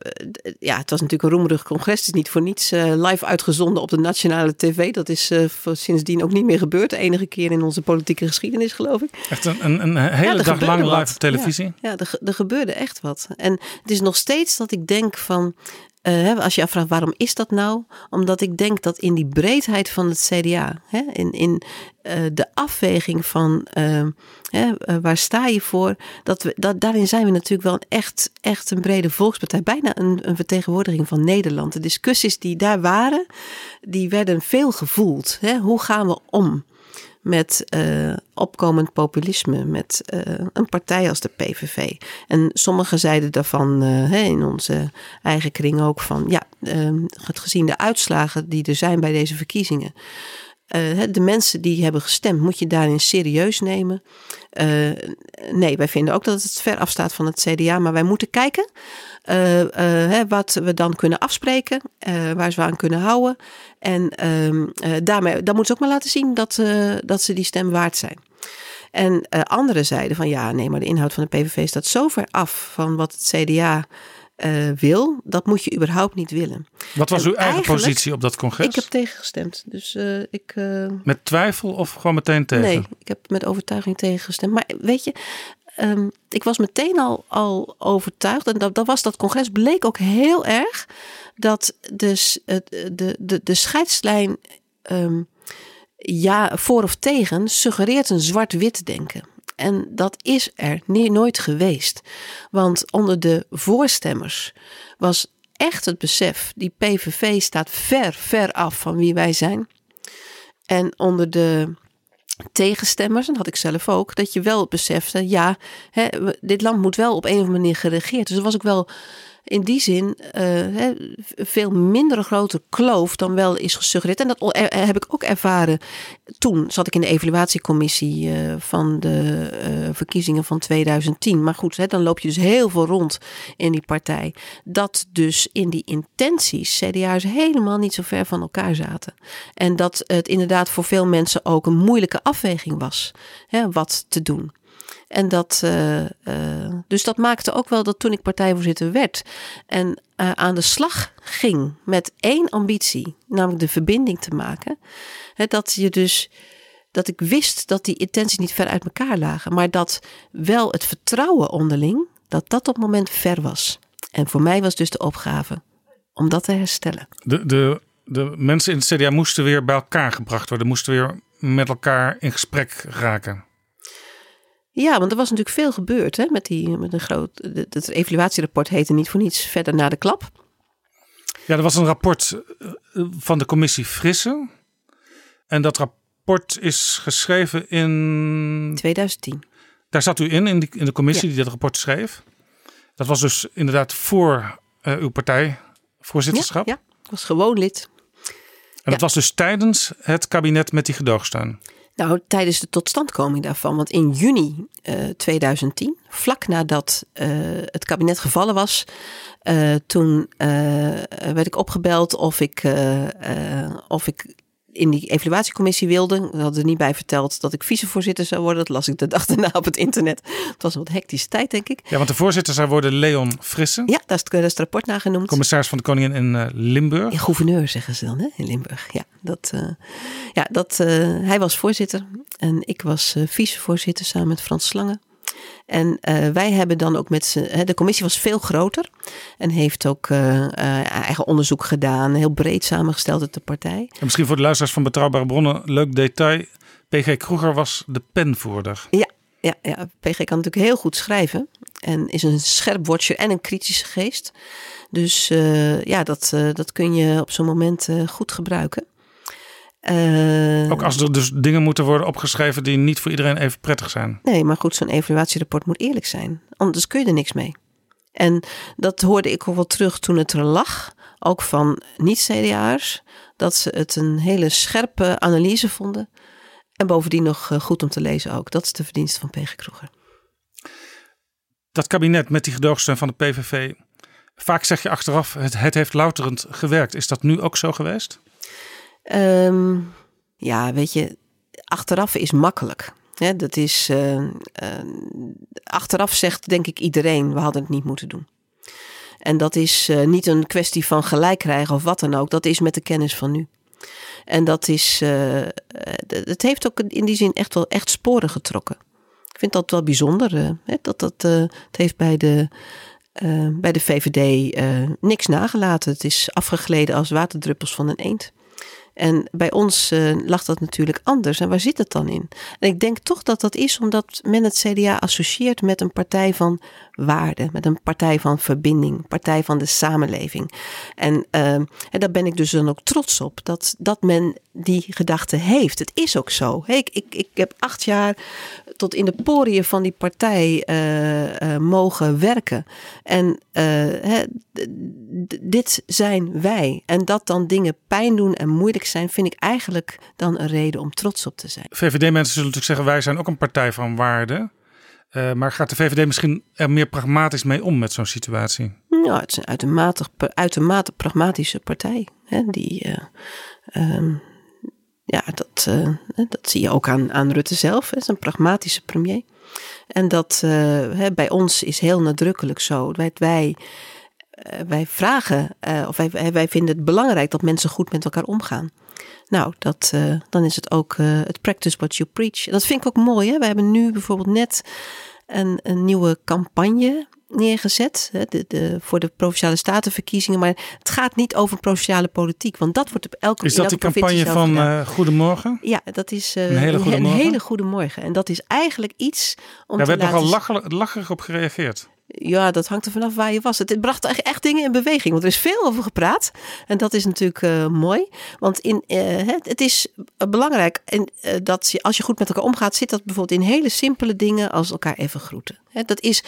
ja, het was natuurlijk een roemerig congres. Het is niet voor niets live uitgezonden op de nationale tv. Dat is sindsdien ook niet meer gebeurd. De enige keer in onze politieke geschiedenis, geloof ik. Echt een, een, een hele ja, dag lang live op televisie? Ja, ja er, er gebeurde echt wat. En het is nog steeds dat ik denk van... Uh, als je afvraagt waarom is dat nou? Omdat ik denk dat in die breedheid van het CDA, hè, in, in uh, de afweging van hè, waar sta je voor, dat we, dat, daarin zijn we natuurlijk wel een echt, echt een brede volkspartij. Bijna een, een vertegenwoordiging van Nederland. De discussies die daar waren, die werden veel gevoeld. Hè? Hoe gaan we om? Met uh, opkomend populisme, met uh, een partij als de PVV. En sommigen zeiden daarvan uh, in onze eigen kring ook van ja, gezien de uitslagen die er zijn bij deze verkiezingen. de mensen die hebben gestemd, moet je daarin serieus nemen. nee, wij vinden ook dat het ver afstaat van het CDA, maar wij moeten kijken uh, wat we dan kunnen afspreken, uh, waar ze aan kunnen houden. En ehm, daarmee, dan moeten ze ook maar laten zien dat, dat ze die stem waard zijn. En anderen zeiden van ja, nee, maar de inhoud van de PVV staat zo ver af van wat het CDA uh, wil, dat moet je überhaupt niet willen. Wat was uw eigen positie op dat congres? Ik heb tegengestemd. Dus, uh, ik, uh, met twijfel of gewoon meteen tegen? Nee, ik heb met overtuiging tegengestemd. Maar weet je, um, ik was meteen al, al overtuigd. En dat, dat was dat congres bleek ook heel erg dat dus de, de, de, scheidslijn um, ja, voor of tegen suggereert een zwart-wit denken. En dat is er nooit geweest. Want onder de voorstemmers was echt het besef: die PVV staat ver, ver af van wie wij zijn. En onder de tegenstemmers, en dat had ik zelf ook, dat je wel besefte, ja, hè, dit land moet wel op een of andere manier geregeerd. Dus er was ook wel in die zin uh, veel minder grote kloof dan wel is gesuggereerd. En dat heb ik ook ervaren. Toen zat ik in de evaluatiecommissie uh, van de uh, verkiezingen van 2010. Maar goed, dan loop je dus heel veel rond in die partij. Dat dus in die intenties CDA's helemaal niet zo ver van elkaar zaten. En dat het inderdaad voor veel mensen ook een moeilijke afweging was. Hè, wat te doen. En dat, uh, uh, dus dat maakte ook wel dat toen ik partijvoorzitter werd en uh, aan de slag ging met één ambitie, namelijk de verbinding te maken, hè, dat je dus dat ik wist dat die intenties niet ver uit elkaar lagen, maar dat wel het vertrouwen onderling, dat dat op het moment ver was. En voor mij was dus de opgave om dat te herstellen. De, de, de mensen in het CDA moesten weer bij elkaar gebracht worden, moesten weer met elkaar in gesprek raken. Ja, want er was natuurlijk veel gebeurd hè, met, die, met een groot. Het evaluatierapport heette niet voor niets verder na de klap. Ja, er was een rapport eh, van de commissie Frisse. En dat rapport is geschreven in. 2010. Daar zat u in, in, die, in de commissie die dat rapport schreef. Dat was dus inderdaad voor uh, uw partijvoorzitterschap. Ja, ja, ik was gewoon lid. En dat was dus tijdens het kabinet met die gedoogsteun? Nou, tijdens de totstandkoming daarvan. Want in juni uh, 2010, vlak nadat uh, het kabinet gevallen was, uh, toen werd ik opgebeld of ik, of ik in die evaluatiecommissie wilde. We hadden er niet bij verteld dat ik vicevoorzitter zou worden. Dat las ik de dag daarna op het internet. Het was een wat hectische tijd, denk ik. Ja, want de voorzitter zou worden Leon Frissen. Ja, daar is, daar is het rapport naar genoemd. Commissaris van de Koningin in uh, Limburg. Ja, gouverneur zeggen ze dan, hè? in Limburg. Ja, dat, uh, ja, dat, uh, hij was voorzitter en ik was vicevoorzitter samen met Frans Slangen. En uh, wij hebben dan ook met z'n. De commissie was veel groter. En heeft ook uh, uh, eigen onderzoek gedaan. Heel breed samengesteld uit de partij. En misschien voor de luisteraars van Betrouwbare Bronnen. Leuk detail. PG Kroeger was de penvoerder. Ja, ja, ja. PG kan natuurlijk heel goed schrijven. En is een scherp watcher en een kritische geest. Dus ja, dat, dat kun je op zo'n moment goed gebruiken. Uh, ook als er dus dingen moeten worden opgeschreven die niet voor iedereen even prettig zijn. Nee, maar goed, zo'n evaluatierapport moet eerlijk zijn. Anders kun je er niks mee. En dat hoorde ik ook wel terug toen het er lag, ook van niet-CDA'ers, dat ze het een hele scherpe analyse vonden. En bovendien nog eh, goed om te lezen ook. Dat is de verdienste van PG Kroeger. Dat kabinet met die gedoogsteun van de PVV. Vaak zeg je achteraf, het, het heeft louterend gewerkt. Is dat nu ook zo geweest? Um, ja, weet je, achteraf is makkelijk. Dat is, uh, uh, achteraf zegt denk ik iedereen, we hadden het niet moeten doen. En dat is uh, niet een kwestie van gelijk krijgen of wat dan ook. Dat is met de kennis van nu. En dat is, het heeft ook in die zin echt wel echt sporen getrokken. Ik vind dat wel bijzonder. Dat dat, het heeft bij de, bij de VVD niks nagelaten. Het is afgegleden als waterdruppels van een eend. En bij ons uh, lag dat natuurlijk anders. En waar zit het dan in? En ik denk toch dat dat is omdat men het CDA associeert met een partij van waarde, met een partij van verbinding, partij van de samenleving. En, uh, en daar ben ik dus dan ook trots op dat, dat men die gedachte heeft. Het is ook zo. Ik, ik, ik heb acht jaar tot in de poriën van die partij uh, uh, mogen werken. En uh, dit zijn wij. En dat dan dingen pijn doen en moeilijk zijn, vind ik eigenlijk dan een reden om trots op te zijn. VVD-mensen zullen natuurlijk zeggen: wij zijn ook een partij van waarde. maar gaat de VVD misschien er meer pragmatisch mee om met zo'n situatie? Nou, het is een uitermate, uitermate pragmatische partij. Hè, die. Um, ja, dat, uh, dat zie je ook aan, aan Rutte zelf. Het is een pragmatische premier. En dat hè, bij ons is heel nadrukkelijk zo. Wij, wij, wij vragen, of wij vinden het belangrijk dat mensen goed met elkaar omgaan. Nou, dat, dan is het ook het practice what you preach. En dat vind ik ook mooi. Hè? We hebben nu bijvoorbeeld net een, een nieuwe campagne neergezet de, de, voor de provinciale statenverkiezingen. Maar het gaat niet over provinciale politiek, want dat wordt op elke Is dat de campagne van uh, Goedemorgen? Ja, dat is uh, een hele goede morgen. Een hele goede morgen. En dat is eigenlijk iets om Daar te werd laten... nogal lacherig op gereageerd. Ja, dat hangt er vanaf waar je was. Het, bracht echt, echt dingen in beweging. Want er is veel over gepraat. En dat is natuurlijk uh, mooi. Want in, het, het, is belangrijk en, uh, dat je, als je goed met elkaar omgaat, zit dat bijvoorbeeld in hele simpele dingen als elkaar even groeten. dat is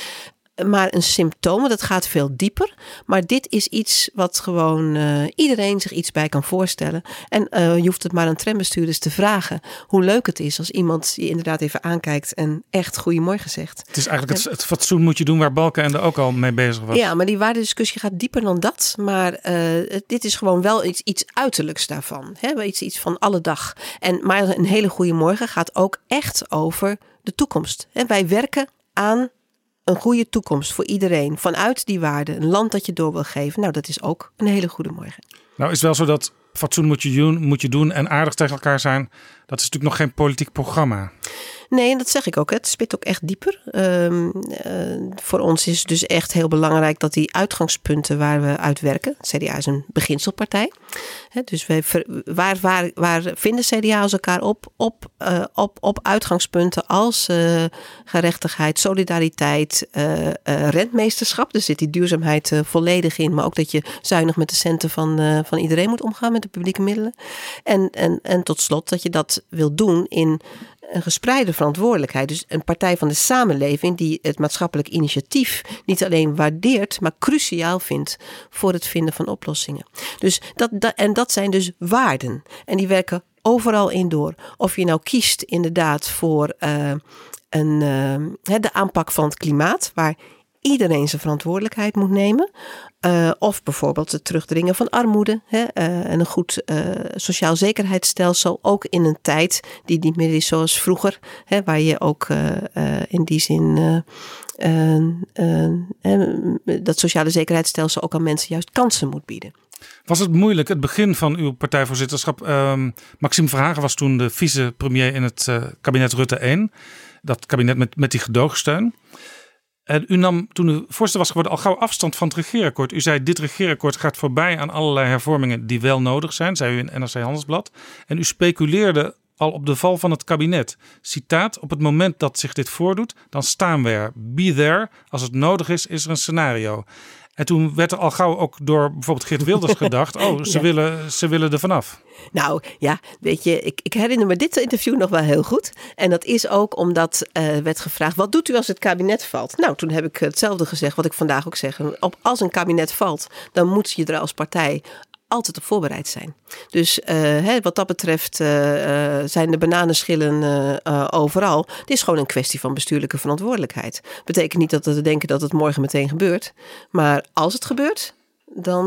maar een symptoom, dat gaat veel dieper. Maar dit is iets wat gewoon uh, iedereen zich iets bij kan voorstellen. En uh, je hoeft het maar aan trambestuurders te vragen hoe leuk het is als iemand je inderdaad even aankijkt en echt goeiemorgen zegt. Het is eigenlijk en, het, het, fatsoen moet je doen waar Balkenende ook al mee bezig was. Ja, maar die waardediscussie gaat dieper dan dat. Maar uh, dit is gewoon wel iets, iets uiterlijks daarvan. Hè? Iets, iets van alle dag. En, maar een hele goede morgen gaat ook echt over de toekomst. Hè? Wij werken aan een goede toekomst voor iedereen. Vanuit die waarde. Een land dat je door wil geven. Nou, dat is ook een hele goede morgen. Nou, is wel zo dat fatsoen moet je doen, moet je doen en aardig tegen elkaar zijn. Dat is natuurlijk nog geen politiek programma. Nee, en dat zeg ik ook. Het spit ook echt dieper. Um, uh, voor ons is het dus echt heel belangrijk dat die uitgangspunten waar we uit werken. CDA is een beginselpartij. Dus wij, waar, waar, waar vinden CDA's elkaar op? Op, uh, op, op uitgangspunten als uh, gerechtigheid, solidariteit, rentmeesterschap. Er zit die duurzaamheid volledig in. Maar ook dat je zuinig met de centen van, van iedereen moet omgaan met de publieke middelen. En, en, en tot slot dat je dat wil doen in een gespreide verantwoordelijkheid. Dus een partij van de samenleving die het maatschappelijk initiatief niet alleen waardeert, maar cruciaal vindt voor het vinden van oplossingen. Dus dat, en dat zijn dus waarden. En die werken overal in door. Of je nou kiest inderdaad voor uh, een, uh, de aanpak van het klimaat, waar iedereen zijn verantwoordelijkheid moet nemen. Uh, of bijvoorbeeld het terugdringen van armoede hè, uh, en een goed uh, sociaal zekerheidsstelsel. Ook in een tijd die niet meer is zoals vroeger, hè, waar je ook in die zin dat sociale zekerheidsstelsel ook aan mensen juist kansen moet bieden. Was het moeilijk, het begin van uw partijvoorzitterschap? Um, Maxime Verhagen was toen de vicepremier in het kabinet Rutte 1. Dat kabinet met, met die gedoogsteun. En u nam toen u voorzitter was geworden al gauw afstand van het regeerakkoord. U zei dit regeerakkoord gaat voorbij aan allerlei hervormingen die wel nodig zijn, zei u in NRC Handelsblad. En u speculeerde al op de val van het kabinet. Citaat, op het moment dat zich dit voordoet, dan staan we er. Be there. Als het nodig is, is er een scenario. En toen werd er al gauw ook door bijvoorbeeld Geert Wilders gedacht: oh, ze, willen, ze willen er vanaf. Nou ja, weet je, ik, ik, herinner me dit interview nog wel heel goed. En dat is ook omdat uh, werd gevraagd: wat doet u als het kabinet valt? Nou, toen heb ik hetzelfde gezegd wat ik vandaag ook zeg. Op, als een kabinet valt, dan moet je er als partij altijd op voorbereid zijn. Dus uh, hè, wat dat betreft uh, zijn de bananenschillen overal. Het is gewoon een kwestie van bestuurlijke verantwoordelijkheid. Betekent niet dat we denken dat het morgen meteen gebeurt. Maar als het gebeurt, dan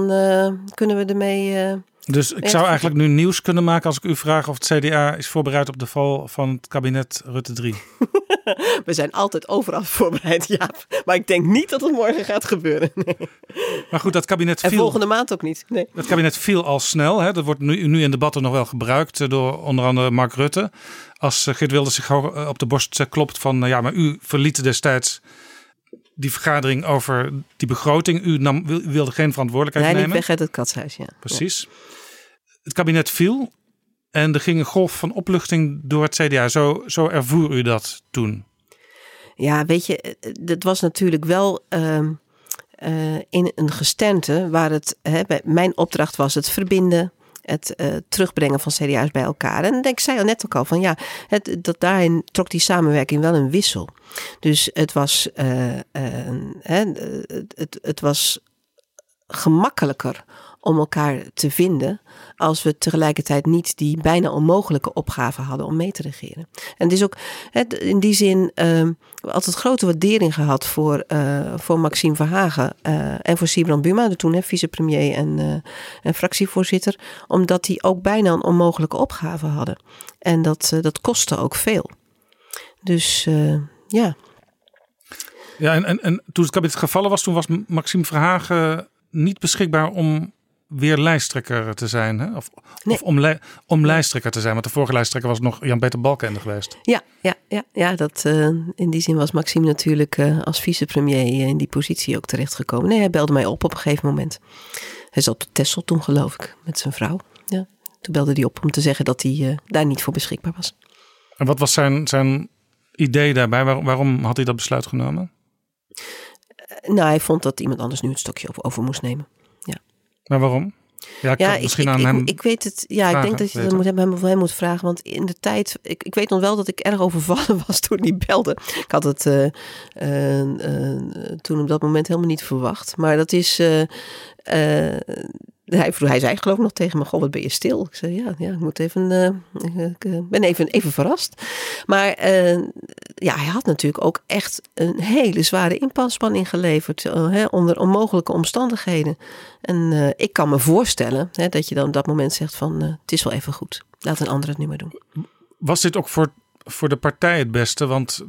kunnen we ermee. Dus ik zou eigenlijk nu nieuws kunnen maken als ik u vraag of het CDA is voorbereid op de val van het kabinet Rutte 3. We zijn altijd overal voorbereid, Jaap. Maar ik denk niet dat het morgen gaat gebeuren. Nee. Maar goed, dat kabinet viel... En volgende maand ook niet. Nee. Dat kabinet viel al snel. Hè. Dat wordt nu, nu in debatten nog wel gebruikt eh, door onder andere Mark Rutte. Als eh, Geert Wilders zich eh, op de borst klopt van... ja, maar u verliet destijds die vergadering over die begroting. U, nam, wilde geen verantwoordelijkheid nee, nemen. Nee, weg uit het katshuis, ja. Precies. Het kabinet viel. En er ging een golf van opluchting door het CDA. Zo, zo ervoer u dat toen? Ja, weet je, dat was natuurlijk wel uh, uh, in een gestente waar het, hè, mijn opdracht was het verbinden, het uh, terugbrengen van CDA's bij elkaar. En ik zei al net ook al van ja, het, dat daarin trok die samenwerking wel een wissel. Dus het was, uh, hè, het, het was gemakkelijker om elkaar te vinden als we tegelijkertijd niet die bijna onmogelijke opgave hadden om mee te regeren. En het is ook in die zin uh, altijd grote waardering gehad voor, uh, voor Maxime Verhagen uh, en voor Sibran Buma, de toen vicepremier en, uh, en fractievoorzitter, omdat die ook bijna een onmogelijke opgave hadden. En dat, dat kostte ook veel. Dus ja. Ja, en, en, en toen het kabinet gevallen was, toen was Maxime Verhagen niet beschikbaar om weer lijsttrekker te zijn. Hè? Of, nee. of om, om lijsttrekker te zijn. Want de vorige lijsttrekker was nog Jan-Peter Balkenende geweest. Ja, ja, ja, ja dat, uh, in die zin was Maxime natuurlijk uh, als vicepremier in die positie ook terechtgekomen. Nee, hij belde mij op op een gegeven moment. Hij zat op Tessel toen geloof ik, met zijn vrouw. Ja. Toen belde hij op om te zeggen dat hij uh, daar niet voor beschikbaar was. En wat was zijn, zijn idee daarbij? Waar, waarom had hij dat besluit genomen? nou, hij vond dat iemand anders nu het stokje over moest nemen. Maar waarom? Ja, ik ja, misschien ik, aan ik, hem. Ik weet het. Ja, vragen, ik denk dat je dat moet hem, hem moet vragen. Want in de tijd. Ik, ik weet nog wel dat ik erg overvallen was toen hij belde. Ik had het uh, uh, uh, toen op dat moment helemaal niet verwacht. Maar dat is. Hij, hij zei geloof ik nog tegen me, goh, wat ben je stil? Ik zei, ja, ja ik moet even, uh, ik uh, ben even, even verrast. Maar uh, ja, hij had natuurlijk ook echt een hele zware inspanning geleverd hè, onder onmogelijke omstandigheden. En ik kan me voorstellen hè, dat je dan op dat moment zegt van, het is wel even goed. Laat een ander het nu maar doen. Was dit ook voor, voor de partij het beste? Want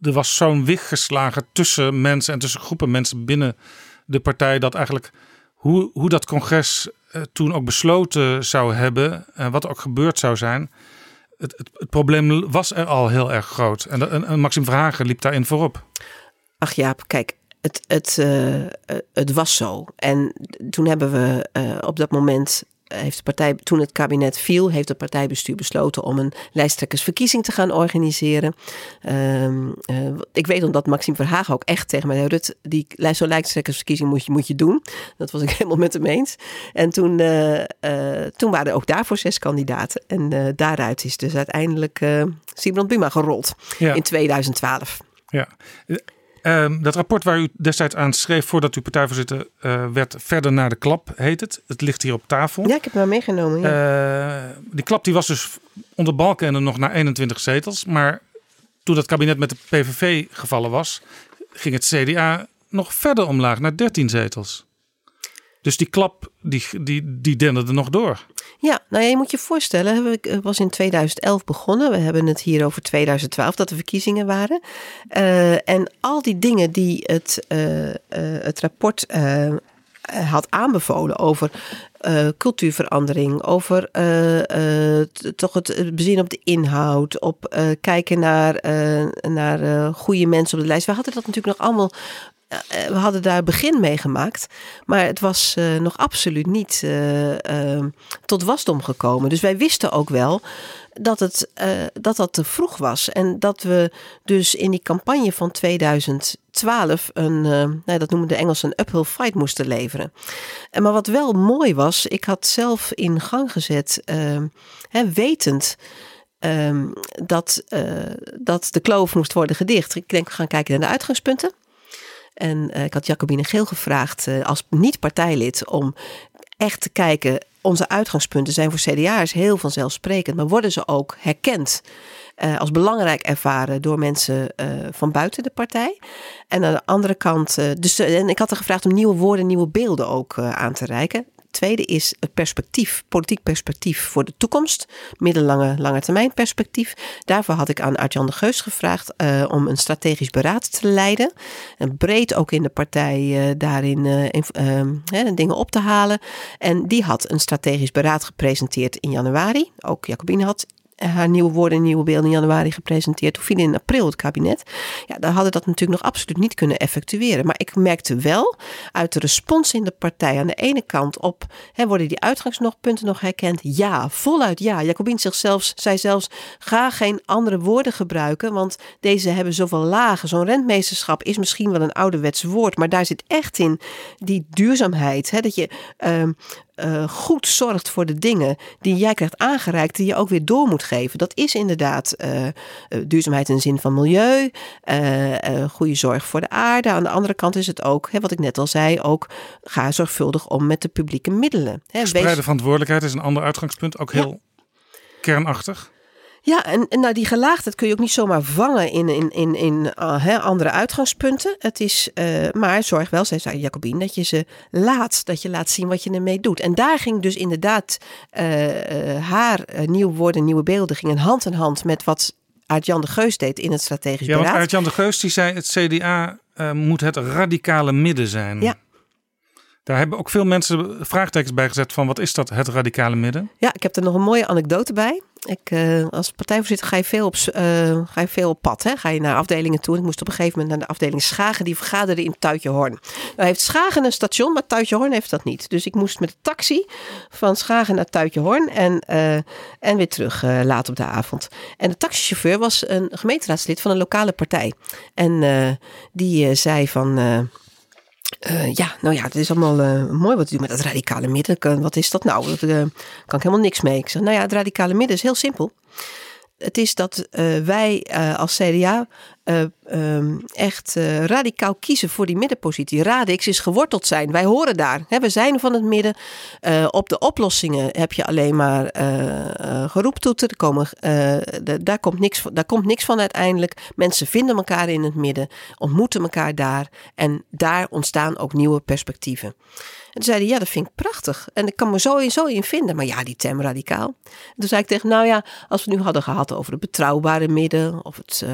er was zo'n wicht geslagen tussen mensen en tussen groepen mensen binnen de partij dat eigenlijk hoe, hoe dat congres uh, toen ook besloten zou hebben en wat ook gebeurd zou zijn. Het, het, probleem was er al heel erg groot. En, en, en Maxime Verhagen liep daarin voorop. Ach Jaap, kijk, het, het, uh, het was zo. En toen hebben we op dat moment heeft de partij, toen het kabinet viel, heeft het partijbestuur besloten om een lijsttrekkersverkiezing te gaan organiseren. Ehm, eh, ik weet omdat Maxime Verhagen ook echt tegen mij zei, Rut, die lijst- zo'n lijsttrekkersverkiezing moet je, moet je doen. Dat was ik helemaal met hem eens. En toen, eh, eh, toen waren er ook daarvoor zes kandidaten. En daaruit is dus uiteindelijk Sibrand Buma gerold Ja. in 2012. Ja. Ehm, dat rapport waar u destijds aan schreef voordat u partijvoorzitter eh, werd, verder naar de klap heet het. Het ligt hier op tafel. Ja, ik heb hem maar meegenomen. Ja. Eh, die klap die was dus onder Balkenende nog naar 21 zetels. Maar toen dat kabinet met de PVV gevallen was, ging het CDA nog verder omlaag naar 13 zetels. Dus die klap die, die, die denderde nog door. Ja, nou je moet je voorstellen, het was in 2011 begonnen. We hebben het hier over 2012, dat de verkiezingen waren. Eh, en al die dingen die het, eh, eh, het rapport had aanbevolen over cultuurverandering, over toch het, bezien op de inhoud, op kijken naar, naar goede mensen op de lijst. We hadden dat natuurlijk nog allemaal we hadden daar begin mee gemaakt. Maar het was eh, nog absoluut niet eh, eh, tot wasdom gekomen. Dus wij wisten ook wel dat, het, eh, dat dat te vroeg was. En dat we dus in die campagne van 2012 een, eh, nou, dat noemen de Engelsen, een uphill fight moesten leveren. En maar wat wel mooi was, ik had zelf in gang gezet, eh, hè, wetend ehm, dat, eh, dat de kloof moest worden gedicht. Ik denk, we gaan kijken naar de uitgangspunten. En eh, ik had Jacobine Geel gevraagd eh, als niet-partijlid om echt te kijken. Onze uitgangspunten zijn voor CDA's heel vanzelfsprekend, maar worden ze ook herkend eh, als belangrijk ervaren door mensen van buiten de partij? En aan de andere kant, dus, en ik had er gevraagd om nieuwe woorden, nieuwe beelden ook aan te reiken. Tweede is het perspectief, politiek perspectief voor de toekomst. Middellange, lange termijn perspectief. Daarvoor had ik aan Artjan de Geus gevraagd eh, om een strategisch beraad te leiden. En breed ook in de partij eh, daarin eh, ehm, dingen op te halen. En die had een strategisch beraad gepresenteerd in januari. Ook Jacobine had haar nieuwe woorden en nieuwe beelden in januari gepresenteerd. Toen viel in april het kabinet. Ja, dan hadden dat natuurlijk nog absoluut niet kunnen effectueren. Maar ik merkte wel uit de respons in de partij aan de ene kant op, hè, worden die uitgangspunten nog herkend? Ja, voluit ja. Jacobin zichzelf zei zelfs, ga geen andere woorden gebruiken, want deze hebben zoveel lagen. Zo'n rentmeesterschap is misschien wel een ouderwets woord, maar daar zit echt in die duurzaamheid. Hè, dat je ehm, eh, goed zorgt voor de dingen die jij krijgt aangereikt, die je ook weer door moet geven. Dat is inderdaad eh, eh, duurzaamheid in de zin van milieu, goede zorg voor de aarde. Aan de andere kant is het ook, hè, wat ik net al zei, ook ga zorgvuldig om met de publieke middelen. Hè, wees- verantwoordelijkheid is een ander uitgangspunt. Ook Ja. heel kernachtig. Ja, en, en nou die gelaagdheid kun je ook niet zomaar vangen in, in, in, in uh, hè, andere uitgangspunten. Het is, uh, maar zorg wel, zei, zei Jacobine, dat je ze laat, dat je laat zien wat je ermee doet. En daar ging dus inderdaad uh, uh, haar nieuwe woorden, nieuwe beelden, gingen hand in hand met wat Aart-Jan de Geus deed in het strategisch ja, beraad. want Aart-Jan de Geus die zei, het CDA moet het radicale midden zijn. Ja. Daar hebben ook veel mensen vraagtekens bij gezet van wat is dat, het radicale midden? Ja, ik heb er nog een mooie anekdote bij. Ik, uh, als partijvoorzitter ga je veel op, uh, ga je veel op pad. Hè? Ga je naar afdelingen toe. Ik moest op een gegeven moment naar de afdeling Schagen. Die vergaderde in Tuitjehorn. Nou heeft Schagen een station, maar Tuitjehorn heeft dat niet. Dus ik moest met de taxi van Schagen naar Tuitjehorn. En, uh, en weer terug laat op de avond. En de taxichauffeur was een gemeenteraadslid van een lokale partij. En eh, die zei van... Uh, ja, nou ja, het is allemaal uh, mooi wat u doet met dat radicale midden. Wat is dat nou? Daar uh, kan ik helemaal niks mee. Ik zeg, nou ja, het radicale midden is heel simpel. Het is dat uh, wij als CDA um, echt radicaal kiezen voor die middenpositie. Radix is geworteld zijn. Wij horen daar. Hè, we zijn van het midden. op de oplossingen heb je alleen maar geroeptoeter. Er komen, de, daar, komt niks, daar komt niks van uiteindelijk. Mensen vinden elkaar in het midden. Ontmoeten elkaar daar. En daar ontstaan ook nieuwe perspectieven. En toen zei hij, ja, dat vind ik prachtig. En ik kan me sowieso in vinden. Maar ja, die term radicaal. En toen zei ik tegen nou ja, als we nu hadden gehad over het betrouwbare midden. Of het uh,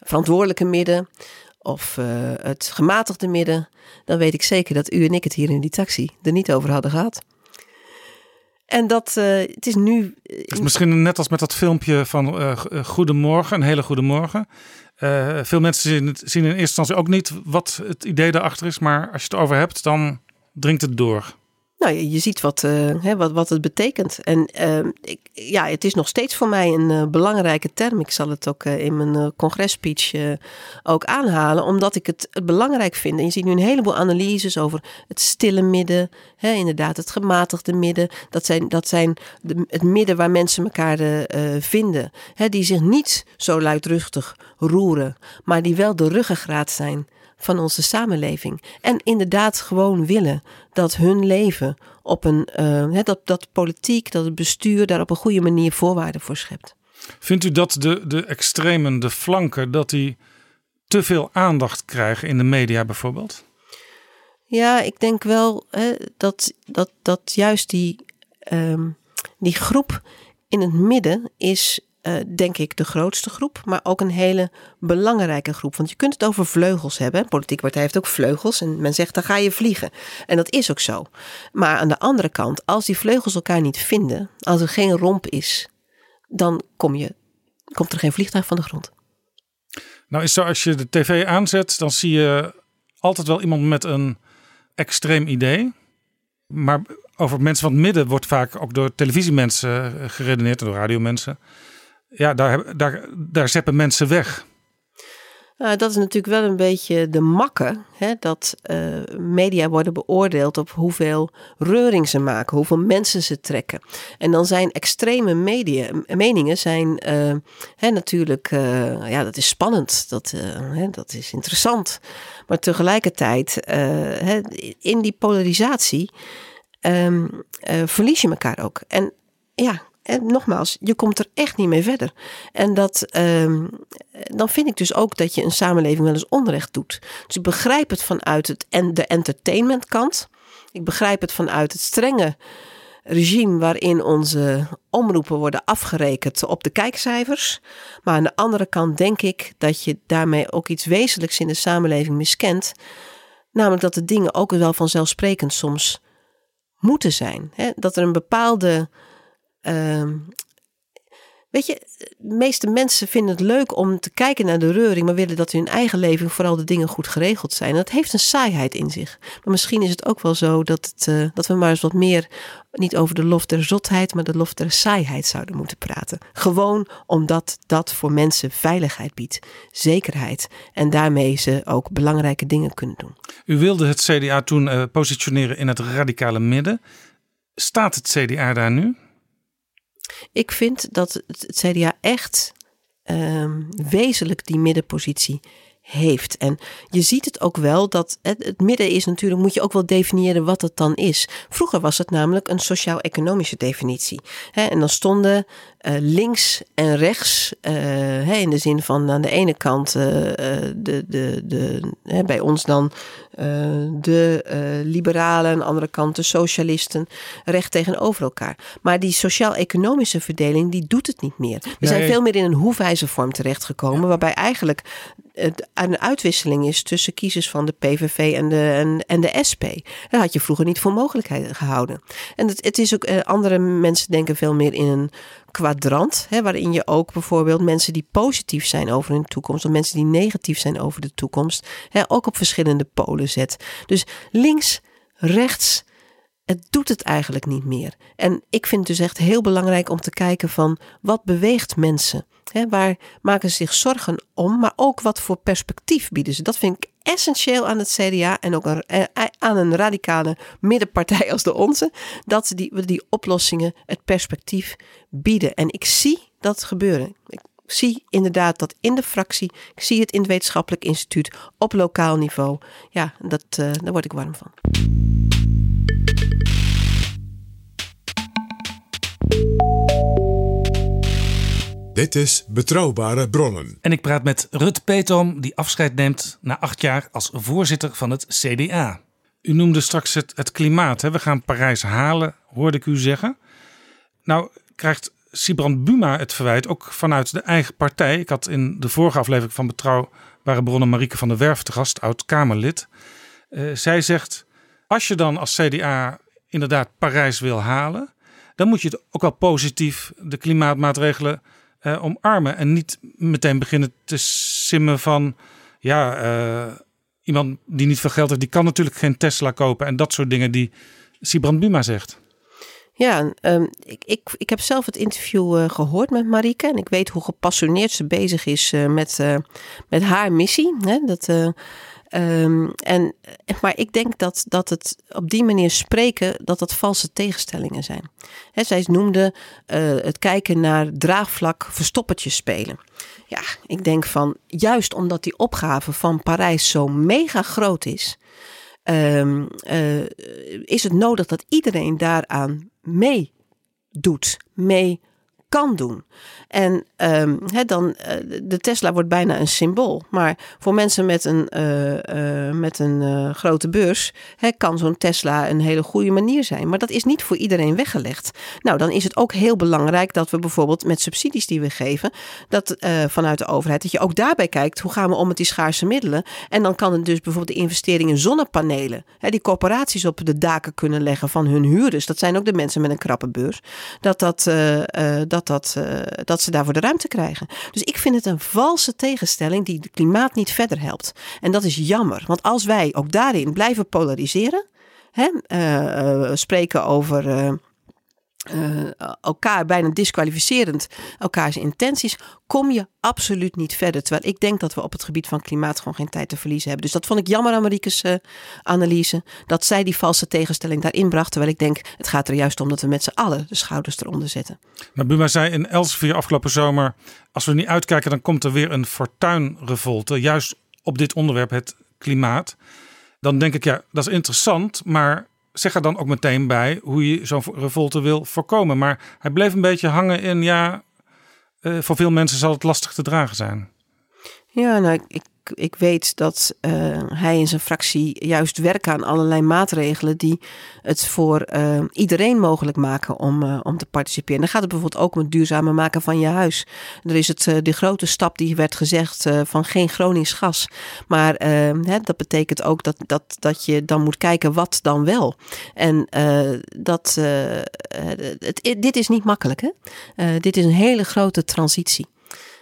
verantwoordelijke midden. Of uh, het gematigde midden. Dan weet ik zeker dat u en ik het hier in die taxi er niet over hadden gehad. En dat, uh, het is nu... Het is misschien net als met dat filmpje van Goedemorgen, een hele goede morgen. Uh, veel mensen zien, zien in eerste instantie ook niet wat het idee daarachter is. Maar als je het over hebt, dan dringt het door. Nou, je, je ziet wat, eh, hè, wat, wat het betekent. En eh, ik, ja, het is nog steeds voor mij een eh, belangrijke term. Ik zal het ook in mijn congresspeech ook aanhalen, omdat ik het, het belangrijk vind. En je ziet nu een heleboel analyses over het stille midden, hè, inderdaad, het gematigde midden. Dat zijn, dat zijn het midden waar mensen elkaar vinden. Hè, die zich niet zo luidruchtig roeren, maar die wel de ruggengraat zijn van onze samenleving. En inderdaad gewoon willen dat hun leven op een, hè, dat, dat politiek, dat het bestuur daar op een goede manier voorwaarden voor schept. Vindt u dat de, de extremen, de flanken, dat die te veel aandacht krijgen in de media bijvoorbeeld? Ja, ik denk wel hè, dat, dat, dat juist die, ehm, die groep in het midden is, eh, denk ik, de grootste groep, maar ook een hele belangrijke groep. Want je kunt het over vleugels hebben. Een politieke partij heeft ook vleugels en men zegt dan ga je vliegen. En dat is ook zo. Maar aan de andere kant, als die vleugels elkaar niet vinden, als er geen romp is, dan kom je, komt er geen vliegtuig van de grond. Nou is zo, als je de tv aanzet, dan zie je altijd wel iemand met een extreem idee. Maar over mensen van het midden wordt vaak ook door televisiemensen eh, geredeneerd, door radiomensen. Ja, daar, daar, daar zeppen mensen weg. Nou, dat is natuurlijk wel een beetje de makke. Hè, dat eh, media worden beoordeeld op hoeveel reuring ze maken, hoeveel mensen ze trekken. En dan zijn extreme media, meningen zijn eh, hè, natuurlijk, eh, ja, dat is spannend, dat, hè, dat is interessant. Maar tegelijkertijd, hè, in die polarisatie ehm, eh, verlies je elkaar ook. En ja, en nogmaals, je komt er echt niet mee verder. En dat, ehm, dan vind ik dus ook dat je een samenleving wel eens onrecht doet. Dus ik begrijp het vanuit het, en de entertainmentkant. Ik begrijp het vanuit het strenge regime waarin onze omroepen worden afgerekend op de kijkcijfers. Maar aan de andere kant denk ik dat je daarmee ook iets wezenlijks in de samenleving miskent. Namelijk dat de dingen ook wel vanzelfsprekend soms moeten zijn. Hè? Dat er een bepaalde. Ehm, weet je, de meeste mensen vinden het leuk om te kijken naar de reuring, maar willen dat in hun eigen leven vooral de dingen goed geregeld zijn. En dat heeft een saaiheid in zich. Maar misschien is het ook wel zo dat, het, eh, dat we maar eens wat meer niet over de lof der zotheid, maar de lof der saaiheid zouden moeten praten. Gewoon omdat dat voor mensen veiligheid biedt, zekerheid en daarmee ze ook belangrijke dingen kunnen doen. U wilde het CDA toen eh, positioneren in het radicale midden. Staat het CDA daar nu? Ik vind dat het CDA echt ehm, wezenlijk die middenpositie heeft. En je ziet het ook wel dat het, het midden is natuurlijk, moet je ook wel definiëren wat het dan is. Vroeger was het namelijk een sociaal-economische definitie. Hè, en dan stonden eh, links en rechts, eh, hè, in de zin van aan de ene kant eh, de, de, de, hè, bij ons dan de liberalen, aan de andere kant de socialisten, recht tegenover elkaar. Maar die sociaal-economische verdeling, die doet het niet meer. We zijn veel meer in een hoefijzervorm terechtgekomen, waarbij eigenlijk een uitwisseling is tussen kiezers van de PVV en de, en, en de SP. Dat had je vroeger niet voor mogelijkheid gehouden. En het, het is ook, eh, andere mensen denken veel meer in een kwadrant, hè, waarin je ook bijvoorbeeld mensen die positief zijn over hun toekomst, of mensen die negatief zijn over de toekomst, hè, ook op verschillende polen zet. Dus links, rechts, het doet het eigenlijk niet meer. En ik vind het dus echt heel belangrijk om te kijken van wat beweegt mensen? Hè, waar maken ze zich zorgen om, maar ook wat voor perspectief bieden ze? Dat vind ik essentieel aan het CDA en ook een- eh, aan een radicale middenpartij als de onze, dat ze die, die oplossingen, het perspectief bieden. En ik zie dat gebeuren. Ik zie inderdaad dat in de fractie, ik zie het in het wetenschappelijk instituut op lokaal niveau. Ja, dat, eh, daar word ik warm van. Dit is Betrouwbare Bronnen. En ik praat met Rut Petom, die afscheid neemt na acht jaar als voorzitter van het CDA. U noemde straks het, het klimaat. Hè? We gaan Parijs halen, hoorde ik u zeggen. Nou krijgt Sibrand Buma het verwijt ook vanuit de eigen partij. Ik had in de vorige aflevering van Betrouwbare Bronnen Marieke van der Werf te gast, oud-Kamerlid. Eh, zij zegt, als je dan als CDA inderdaad Parijs wil halen... dan moet je het ook wel positief de klimaatmaatregelen eh, omarmen. En niet meteen beginnen te simmen van... ja, eh, iemand die niet veel geld heeft... die kan natuurlijk geen Tesla kopen. En dat soort dingen die Sibrand Buma zegt. Ja, um, ik, ik, ik heb zelf het interview uh, gehoord met Marike. En ik weet hoe gepassioneerd ze bezig is met, met haar missie. Hè? Dat, um, en, maar ik denk dat, dat het op die manier spreken, dat dat valse tegenstellingen zijn. Zij noemde het kijken naar draagvlak verstoppertjes spelen. Ja, ik denk van juist omdat die opgave van Parijs zo mega groot is. Um, is het nodig dat iedereen daaraan meedoet, mee kan doen. En um, dan, uh, de Tesla wordt bijna een symbool. Maar voor mensen met een, uh, uh, met een grote beurs kan zo'n Tesla een hele goede manier zijn. Maar dat is niet voor iedereen weggelegd. Nou, dan is het ook heel belangrijk dat we bijvoorbeeld met subsidies die we geven, dat vanuit de overheid, dat je ook daarbij kijkt hoe gaan we om met die schaarse middelen. En dan kan het dus bijvoorbeeld de investering in zonnepanelen, die corporaties op de daken kunnen leggen van hun huurders. Dat zijn ook de mensen met een krappe beurs. Dat dat, dat, dat, dat ze daarvoor de ruimte krijgen. Dus ik vind het een valse tegenstelling die het klimaat niet verder helpt. En dat is jammer, want als wij ook daarin blijven polariseren, hè, uh, spreken over. Uh, elkaar bijna disqualificerend, elkaars intenties, kom je absoluut niet verder. Terwijl ik denk dat we op het gebied van klimaat gewoon geen tijd te verliezen hebben. Dus dat vond ik jammer aan Marieke's uh, analyse. Dat zij die valse tegenstelling daarin bracht. Terwijl ik denk, het gaat er juist om dat we met z'n allen de schouders eronder zetten. Maar Buma zei in Elsevier afgelopen zomer... als we niet uitkijken, dan komt er weer een fortuinrevolte. Juist op dit onderwerp, het klimaat. Dan denk ik, ja, dat is interessant, maar zeg er dan ook meteen bij hoe je zo'n revolte wil voorkomen. Maar hij bleef een beetje hangen in, ja, uh, voor veel mensen zal het lastig te dragen zijn. Ja, nou, ik weet dat uh, hij en zijn fractie juist werken aan allerlei maatregelen die het voor uh, iedereen mogelijk maken om, uh, om te participeren. Dan gaat het bijvoorbeeld ook om het duurzamer maken van je huis. Er is het, de grote stap die werd gezegd van geen Gronings gas. Maar hè, dat betekent ook dat, dat, dat je dan moet kijken wat dan wel. En dat, het, dit is niet makkelijk. Hè? dit is een hele grote transitie.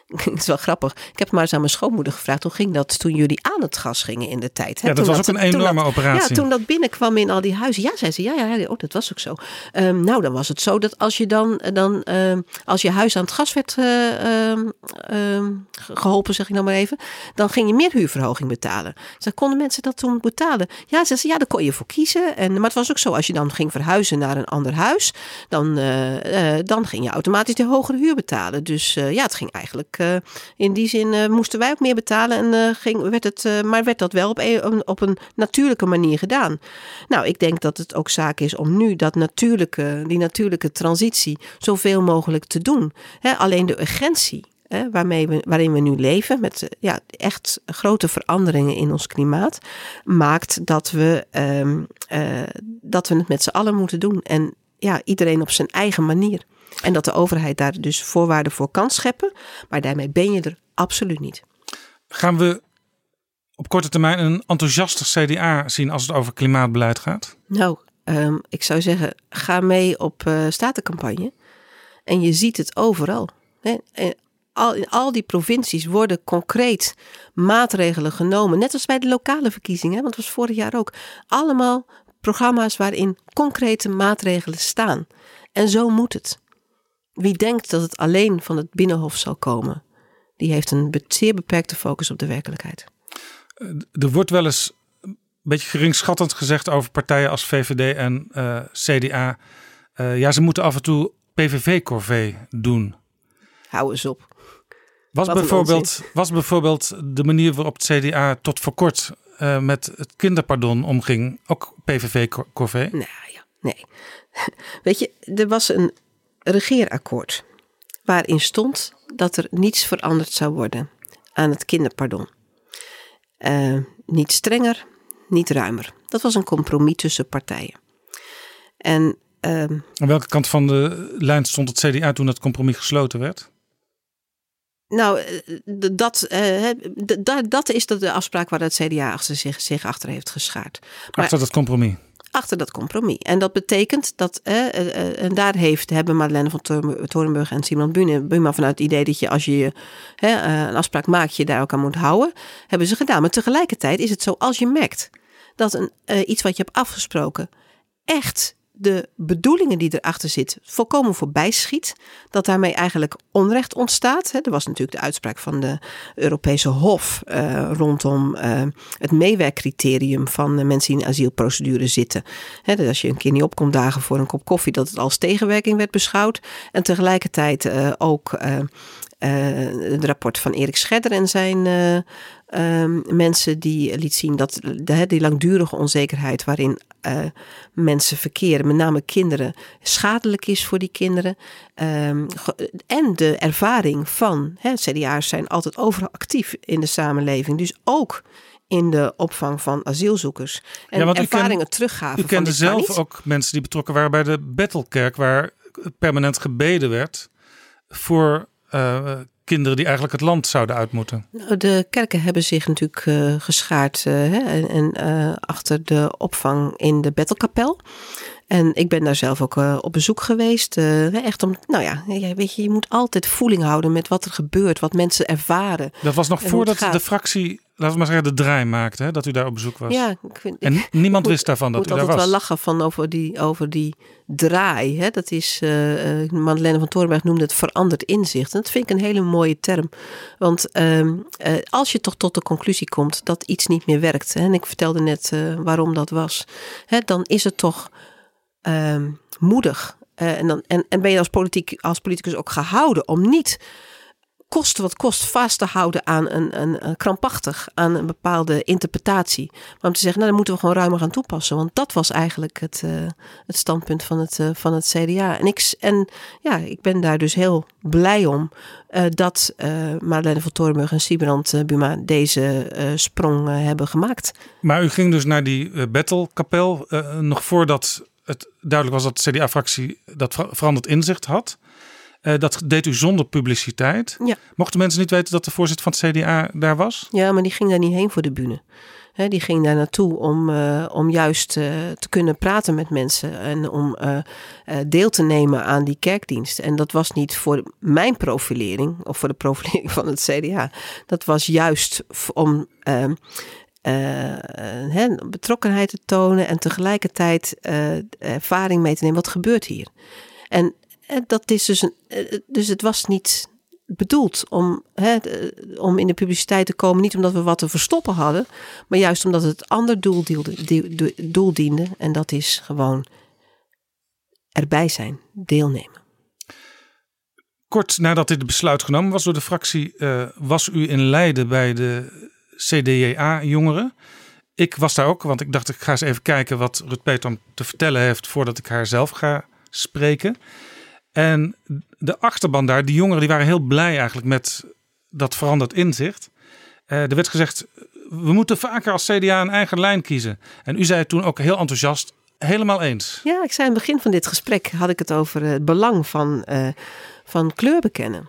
het is wel grappig. Ik heb maar eens aan mijn schoonmoeder gevraagd. Hoe ging dat toen jullie aan het gas gingen in de tijd? Hè? Ja, dat was ook een enorme dat, operatie. Ja, toen dat binnenkwam in al die huizen. Ja, zei ze. Ja, ja, oh, dat was ook zo. Um, nou, dan was het zo dat als je dan, dan um, als je huis aan het gas werd uh, um, geholpen, zeg ik nou maar even. Dan ging je meer huurverhoging betalen. Ze konden mensen dat toen betalen? Ja, ze zei, ja, daar kon je voor kiezen. En, maar het was ook zo, als je dan ging verhuizen naar een ander huis. Dan, uh, uh, dan ging je automatisch de hogere huur betalen. Dus ja, het ging eigenlijk uh, in die zin uh, moesten wij ook meer betalen en uh, ging, werd het, maar werd dat wel op een, op een natuurlijke manier gedaan. Nou, ik denk dat het ook zaak is om nu dat natuurlijke, die natuurlijke transitie zoveel mogelijk te doen. Alleen de urgentie Hè, waarmee waarin we nu leven, met ja, echt grote veranderingen in ons klimaat, maakt dat we, uh, dat we het met z'n allen moeten doen. En ja, iedereen op zijn eigen manier. En dat de overheid daar dus voorwaarden voor kan scheppen. Maar daarmee ben je er absoluut niet. Gaan we op korte termijn een enthousiaster CDA zien als het over klimaatbeleid gaat? Nou, um, ik zou zeggen, ga mee op uh, statencampagne. En je ziet het overal. Hè? Al, in al die provincies worden concreet maatregelen genomen. Net als bij de lokale verkiezingen, want dat was vorig jaar ook. Allemaal programma's waarin concrete maatregelen staan. En zo moet het. Wie denkt dat het alleen van het Binnenhof zal komen, die heeft een zeer beperkte focus op de werkelijkheid. Er wordt wel eens een beetje geringschattend gezegd over partijen als VVD en uh, CDA. Uh, ja, ze moeten af en toe PVV-corvée doen. Hou eens op. Was bijvoorbeeld, was bijvoorbeeld de manier waarop het CDA tot voor kort uh, met het kinderpardon omging ook PVV-corvée? Nou ja, nee. Weet je, er was een regeerakkoord. Waarin stond dat er niets veranderd zou worden aan het kinderpardon. Uh, niet strenger, niet ruimer. Dat was een compromis tussen partijen. En, uh, aan welke kant van de lijn stond het CDA toen dat compromis gesloten werd? Nou, dat, uh, dat, dat is de afspraak waar het CDA achter zich, zich achter heeft geschaard. Achter maar, dat compromis? Achter dat compromis. En dat betekent dat, eh, en daar heeft, hebben Madeleine van Torenburg en Simon Buma vanuit het idee dat je als je eh, een afspraak maakt, je daar ook aan moet houden, hebben ze gedaan. Maar tegelijkertijd is het zo, als je merkt dat een, iets wat je hebt afgesproken echt de bedoelingen die erachter zit volkomen voorbij schiet. Dat daarmee eigenlijk onrecht ontstaat. Er was natuurlijk de uitspraak van de Europese Hof uh, rondom uh, het meewerkcriterium van mensen die in asielprocedure zitten. dus als je een keer niet opkomt dagen voor een kop koffie, dat het als tegenwerking werd beschouwd. En tegelijkertijd uh, ook het rapport van Erik Scherder en zijn Ehm, mensen die liet zien dat de, die langdurige onzekerheid waarin uh, mensen verkeren, met name kinderen, schadelijk is voor die kinderen. Um, en de ervaring van, hè, CDA's zijn altijd overal actief in de samenleving, dus ook in de opvang van asielzoekers. En ja, ervaringen ken, teruggaven. U kende zelf ook mensen die betrokken waren bij de Bethelkerk, waar permanent gebeden werd voor uh, kinderen die eigenlijk het land zouden uit moeten? Nou, de kerken hebben zich natuurlijk uh, geschaard uh, hè, en, uh, achter de opvang in de Bettelkapel. En ik ben daar zelf ook op bezoek geweest. Echt om, nou ja, weet je, je moet altijd voeling houden met wat er gebeurt, wat mensen ervaren. Dat was nog voordat de fractie laten we maar zeggen, de draai maakte, hè, dat u daar op bezoek was. Ja, ik vind, en niemand wist daarvan dat u daar was. Ik moet wel lachen van over die, over die draai. Hè. Dat is, uh, Madeleine van Torenberg noemde het veranderd inzicht. En dat vind ik een hele mooie term. Want uh, als je toch tot de conclusie komt dat iets niet meer werkt, hè, en ik vertelde net waarom dat was, hè, dan is het toch ehm, moedig. en, dan, en, en ben je als, politiek, als politicus ook gehouden om niet kost wat kost vast te houden aan een, een, krampachtig, aan een bepaalde interpretatie. Maar om te zeggen, nou dan moeten we gewoon ruimer gaan toepassen. Want dat was eigenlijk het, uh, het standpunt van het, uh, van het CDA. En ik, en ja, ik ben daar dus heel blij om uh, dat Marlene van Torenburg en Siebrand Buma deze sprong hebben gemaakt. Maar u ging dus naar die battlekapel nog voordat het duidelijk was dat de CDA-fractie dat veranderd inzicht had. Uh, dat deed u zonder publiciteit. Ja. Mochten mensen niet weten dat de voorzitter van het CDA daar was? Ja, maar die ging daar niet heen voor de bühne. He, die ging daar naartoe om, uh, om juist uh, te kunnen praten met mensen en om uh, deel te nemen aan die kerkdienst. En dat was niet voor mijn profilering of voor de profilering van het CDA. Dat was juist om ehm, betrokkenheid te tonen en tegelijkertijd ervaring mee te nemen. Wat gebeurt hier? En dat is dus, een, eh, dus het was niet bedoeld om, hè, om in de publiciteit te komen. Niet omdat we wat te verstoppen hadden, maar juist omdat het ander doel, diende, doel diende. En dat is gewoon erbij zijn, deelnemen. Kort nadat dit besluit genomen was door de fractie, was u in Leiden bij de CDJA-jongeren. Ik was daar ook, want ik dacht ik ga eens even kijken wat Rut Peter te vertellen heeft voordat ik haar zelf ga spreken. En de achterban daar, die jongeren, die waren heel blij eigenlijk met dat veranderd inzicht. Uh, er werd gezegd, we moeten vaker als CDA een eigen lijn kiezen. En u zei toen ook heel enthousiast, helemaal eens. Ja, ik zei in het begin van dit gesprek, had ik het over het belang van, uh, van kleur bekennen.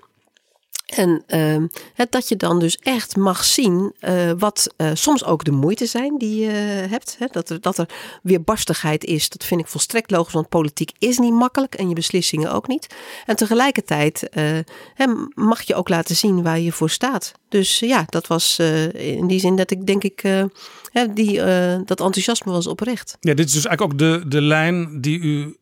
En uh, dat je dan dus echt mag zien uh, wat uh, soms ook de moeite zijn die je hebt. Hè? Dat, er, dat er weerbarstigheid is, dat vind ik volstrekt logisch, want politiek is niet makkelijk en je beslissingen ook niet. En tegelijkertijd mag je ook laten zien waar je voor staat. Dus ja, dat was in die zin dat ik denk ik, die, dat enthousiasme was oprecht. Ja, dit is dus eigenlijk ook de, de lijn die u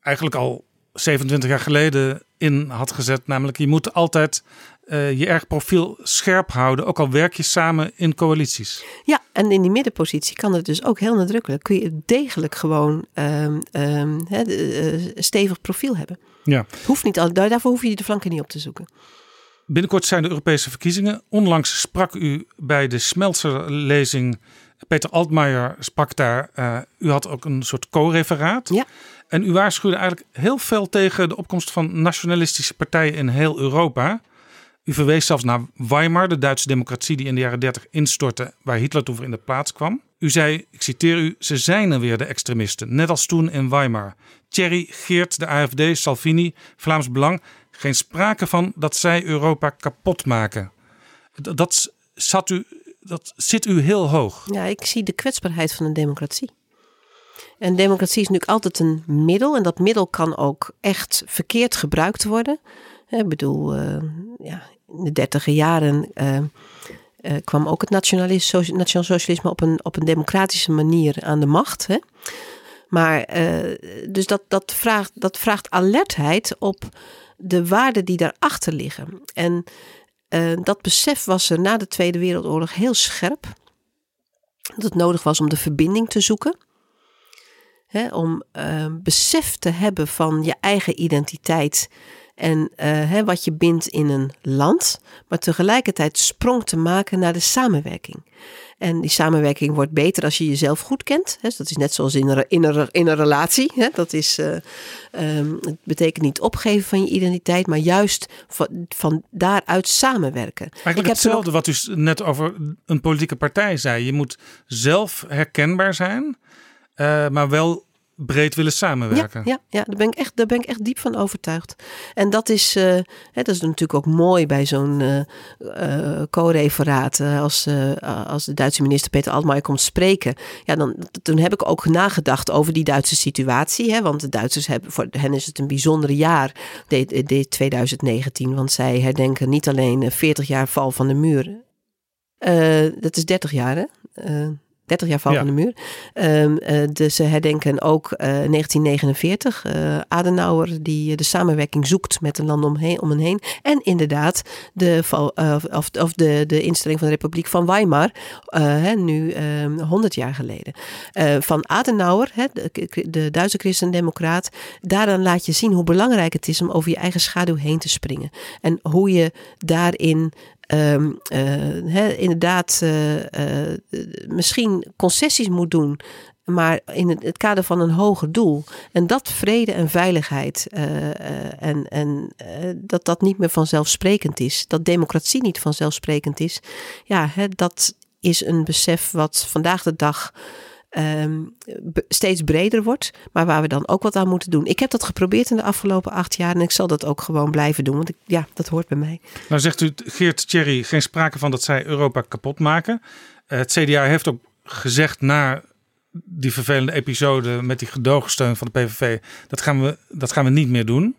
eigenlijk al 27 jaar geleden in had gezet. Namelijk, je moet altijd uh, je erg profiel scherp houden, ook al werk je samen in coalities. Ja, en in die middenpositie kan het dus ook heel nadrukkelijk. Kun je degelijk gewoon um, um, he, uh, stevig profiel hebben. Ja. Hoeft niet, daarvoor hoef je de flanken niet op te zoeken. Binnenkort zijn de Europese verkiezingen. Onlangs sprak u bij de Smeltzer-lezing. Peter Altmaier sprak daar. Uh, u had ook een soort co-referaat. Ja. En u waarschuwde eigenlijk heel veel tegen de opkomst van nationalistische partijen in heel Europa. U verwees zelfs naar Weimar, de Duitse democratie die in de jaren 30 instortte, waar Hitler toen voor in de plaats kwam. U zei, ik citeer u, ze zijn er weer de extremisten, net als toen in Weimar. Thierry, Geert, de AFD, Salvini, Vlaams Belang. Geen sprake van dat zij Europa kapot maken. Zat u, dat zit u heel hoog. Ja, ik zie de kwetsbaarheid van een democratie. En democratie is natuurlijk altijd een middel. En dat middel kan ook echt verkeerd gebruikt worden. Ik bedoel, uh, ja, in de dertiger jaren uh, uh, kwam ook het nationaal socialisme op een, op een democratische manier aan de macht. Hè? Maar eh, dus dat, dat, vraagt, dat vraagt alertheid op de waarden die daarachter liggen. En eh, dat besef was er na de Tweede Wereldoorlog heel scherp. Dat het nodig was om de verbinding te zoeken. Hè, om uh, besef te hebben van je eigen identiteit en hè, wat je bindt in een land, maar tegelijkertijd sprong te maken naar de samenwerking. En die samenwerking wordt beter als je jezelf goed kent. dat is net zoals in een, in een, in een relatie. Dat is, uh, het betekent niet opgeven van je identiteit, maar juist van, van daaruit samenwerken. Eigenlijk hetzelfde wat u net over een politieke partij zei. Je moet zelf herkenbaar zijn, uh, maar wel breed willen samenwerken. Ja, ja, ja, daar, ben ik echt, daar ben ik echt diep van overtuigd. En dat is, uh, hè, dat is natuurlijk ook mooi bij zo'n uh, uh, co-referaat. als, als de Duitse minister Peter Altmaier komt spreken. Ja, dan, toen heb ik ook nagedacht over die Duitse situatie. Hè, want de Duitsers hebben, voor hen is het een bijzondere jaar, dit, dit 2019. Want zij herdenken niet alleen 40 jaar val van de muur. dat is 30 jaar, hè? 30 jaar val van de muur. Um, uh, dus ze herdenken ook uh, 1949. Uh, Adenauer die de samenwerking zoekt met een land omheen, om hen heen. En inderdaad de, val, of, of de, de instelling van de Republiek van Weimar. Hè, nu 100 ehm, jaar geleden. van Adenauer, hè, de, de Duitse christendemocraat. Daaraan laat je zien hoe belangrijk het is om over je eigen schaduw heen te springen. En hoe je daarin um, uh, inderdaad uh, misschien concessies moet doen. Maar in het, het, kader van een hoger doel. En dat vrede en veiligheid. en en dat dat niet meer vanzelfsprekend is. Dat democratie niet vanzelfsprekend is. Ja, hè, dat is een besef wat vandaag de dag um, steeds breder wordt. Maar waar we dan ook wat aan moeten doen. Ik heb dat geprobeerd in de afgelopen acht jaar. En ik zal dat ook gewoon blijven doen. Want ik, ja, dat hoort bij mij. Nou zegt u, Geert Thierry, geen sprake van dat zij Europa kapot maken. Uh, het CDA heeft ook gezegd na die vervelende episode met die gedoogsteun van de PVV. Dat gaan we, dat gaan we niet meer doen.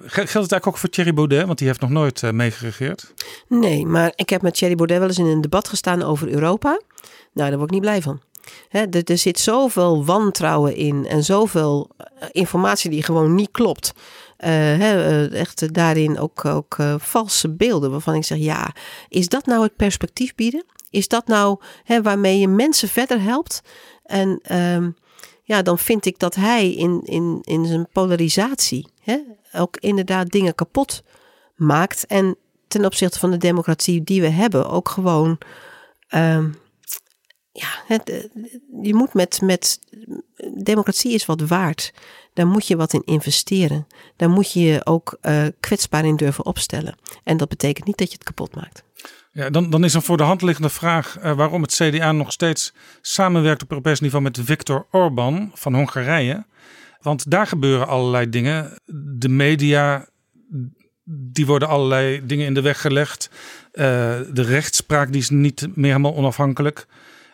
Geldt het eigenlijk ook voor Thierry Baudet? Want die heeft nog nooit uh, meegeregeerd. Nee, maar ik heb met Thierry Baudet wel eens in een debat gestaan over Europa. Nou, daar word ik niet blij van er, zit zoveel wantrouwen in en zoveel eh, informatie die gewoon niet klopt. Uh, echt daarin ook, ook valse beelden waarvan ik zeg: ja, is dat nou het perspectief bieden? Is dat nou waarmee je mensen verder helpt? En ehm, ja, dan vind ik dat hij in, in, in zijn polarisatie ook inderdaad dingen kapot maakt. En ten opzichte van de democratie die we hebben, ook gewoon. Ehm, ja, eh, je moet met, met. Democratie is wat waard. Daar moet je wat in investeren. Daar moet je je ook uh, kwetsbaar in durven opstellen. En dat betekent niet dat je het kapot maakt. Ja, dan, dan is er voor de hand liggende vraag uh, waarom het CDA nog steeds samenwerkt op Europees niveau met Viktor Orban van Hongarije. Want daar gebeuren allerlei dingen. De media, die worden allerlei dingen in de weg gelegd. De rechtspraak die is niet meer helemaal onafhankelijk.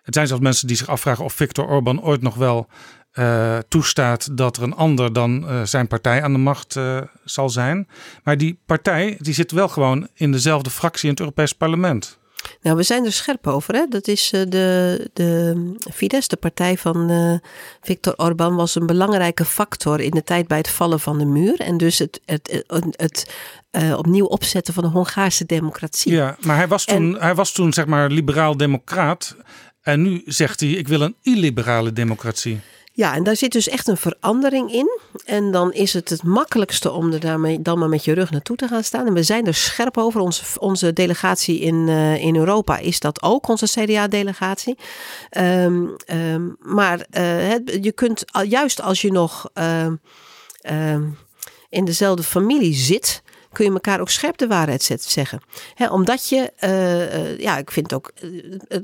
Het zijn zelfs mensen die zich afvragen of Viktor Orban ooit nog wel uh, toestaat dat er een ander dan uh, zijn partij aan de macht uh, zal zijn. Maar die partij die zit wel gewoon in dezelfde fractie in het Europees Parlement. Nou, we zijn er scherp over. Hè? Dat is de, de Fidesz, de partij van uh, Viktor Orban, was een belangrijke factor in de tijd bij het vallen van de muur. En dus het, het, het, het uh, opnieuw opzetten van de Hongaarse democratie. Ja, maar hij was toen, hij was toen zeg maar liberaal-democraat. En nu zegt hij: ik wil een illiberale democratie. Ja, en daar zit dus echt een verandering in. En dan is het het makkelijkste om er daarmee dan maar met je rug naartoe te gaan staan. En we zijn er scherp over. Onze, onze delegatie in, uh, in Europa is dat ook, onze CDA-delegatie. Um, um, maar het, je kunt, juist als je nog uh, in dezelfde familie zit kun je elkaar ook scherp de waarheid zeggen. omdat je, uh, ja, ik vind ook, uh,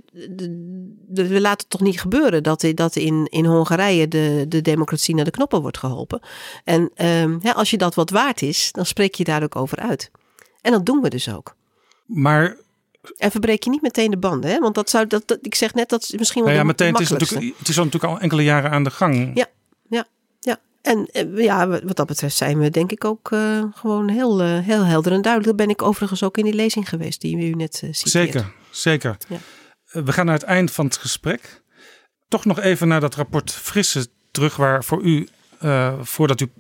we laten het toch niet gebeuren dat, dat in, in Hongarije de, de democratie naar de knoppen wordt geholpen. En ehm, als je dat wat waard is, dan spreek je daar ook over uit. En dat doen we dus ook. Maar en verbreek je niet meteen de banden, hè? Want dat zou, dat, ik zeg net, dat is misschien wel. Nou ja, meteen. Het is, natuurlijk, het is natuurlijk al enkele jaren aan de gang. Ja, ja. En eh, ja, wat dat betreft zijn we denk ik ook uh, gewoon heel, uh, heel helder en duidelijk. Dat ben ik overigens ook in die lezing geweest die u net uh, Zeker, zeker. Ja. we gaan naar het eind van het gesprek. Toch nog even naar dat rapport Frisse terug waar voor u, voordat u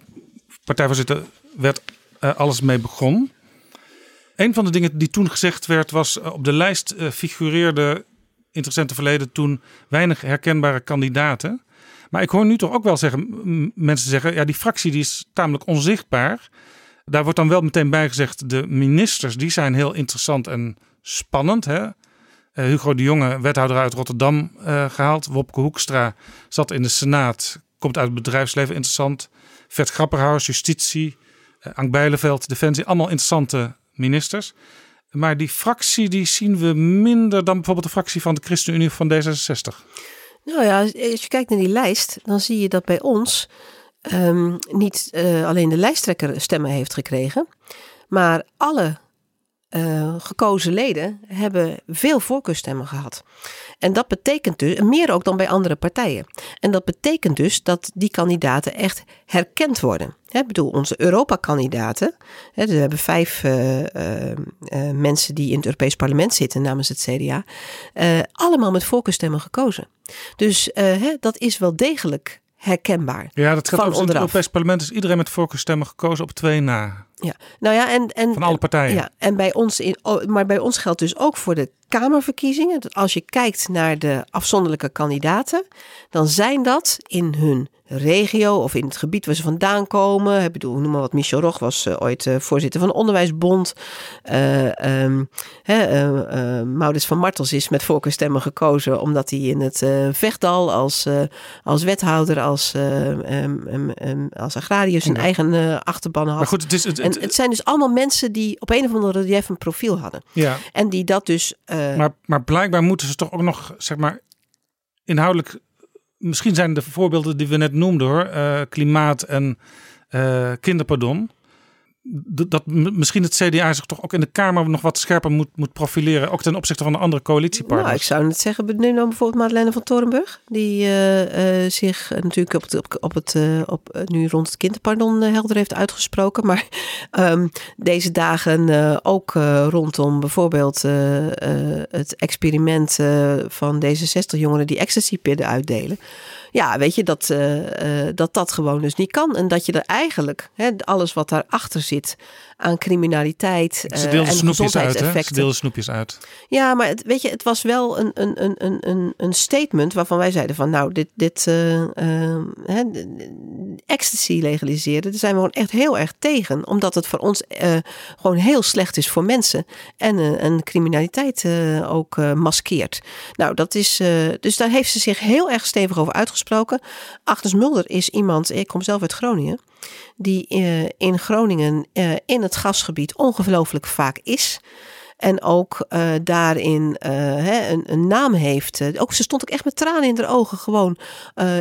partijvoorzitter werd, alles mee begon. Een van de dingen die toen gezegd werd was op de lijst figureerde interessante verleden toen weinig herkenbare kandidaten. Maar ik hoor nu toch ook wel zeggen, mensen zeggen, ja die fractie die is tamelijk onzichtbaar. Daar wordt dan wel meteen bij gezegd, de ministers die zijn heel interessant en spannend. Hè? Uh, Hugo de Jonge, wethouder uit Rotterdam, uh, gehaald. Wopke Hoekstra zat in de Senaat, komt uit het bedrijfsleven, interessant. Vert Grapperhaus, justitie. Uh, Ank Bijleveld, defensie. Allemaal interessante ministers. Maar die fractie die zien we minder dan bijvoorbeeld de fractie van de ChristenUnie van D66. Nou ja, als je kijkt naar die lijst, dan zie je dat bij ons um, niet uh, alleen de lijsttrekker stemmen heeft gekregen, maar alle uh, gekozen leden hebben veel voorkeurstemmen gehad. En dat betekent dus, meer ook dan bij andere partijen. En dat betekent dus dat die kandidaten echt herkend worden. Ik bedoel, onze Europa-kandidaten, dus we hebben vijf uh, uh, mensen die in het Europees Parlement zitten namens het CDA, allemaal met voorkeurstemmen gekozen. Dus dat is wel degelijk herkenbaar. Ja, dat gaat over het Europees Parlement is iedereen met voorkeurstemmen gekozen op twee na. Ja, nou ja, en, en van alle partijen. Ja, en bij ons in, maar bij ons geldt dus ook voor de Kamerverkiezingen. Dat als je kijkt naar de afzonderlijke kandidaten, dan zijn dat in hun regio of in het gebied waar ze vandaan komen. Ik bedoel, noem maar wat, Michel Roch was uh, ooit uh, voorzitter van de Onderwijsbond. Uh, um, Maurits van Martels is met voorkeurstemmen gekozen omdat hij in het Vechtdal als, als wethouder, als, um, um, als agrariër zijn eigen achterban had. Maar goed, het, is, het, en het zijn dus allemaal mensen die op een of andere relief een profiel hadden. Ja. En die dat dus... maar, maar blijkbaar moeten ze toch ook nog, zeg maar, inhoudelijk misschien zijn de voorbeelden die we net noemden hoor, uh, klimaat en uh, kinderpardon. Dat misschien het CDA zich toch ook in de Kamer nog wat scherper moet, moet profileren, ook ten opzichte van de andere coalitiepartners. Nou, ik zou net zeggen, neem dan bijvoorbeeld Madeleine van Torenburg, die uh, zich natuurlijk op het, op, het, op, nu rond het kinderpardon helder heeft uitgesproken, maar um, deze dagen ook rondom bijvoorbeeld het experiment van deze 60 jongeren die ecstasy-pillen uitdelen ja, weet je, dat, uh, dat dat gewoon dus niet kan. En dat je er eigenlijk, hè, alles wat daarachter zit aan criminaliteit Ze uh, en gezondheidseffecten. Ze snoepjes uit. Ja, maar het, weet je, het was wel een, een, een, een, een statement waarvan wij zeiden van nou, dit, dit uh, ecstasy legaliseren, daar zijn we gewoon echt heel erg tegen. Omdat het voor ons gewoon heel slecht is voor mensen. En, en criminaliteit ook maskeert. Nou, dat is, dus daar heeft ze zich heel erg stevig over uitgesproken gesproken. Agnes Mulder is iemand, ik kom zelf uit Groningen, die uh, in Groningen uh, in het gasgebied ongelooflijk vaak is. En ook uh, daarin hè, een, een, naam heeft. ook, ze stond ook echt met tranen in haar ogen gewoon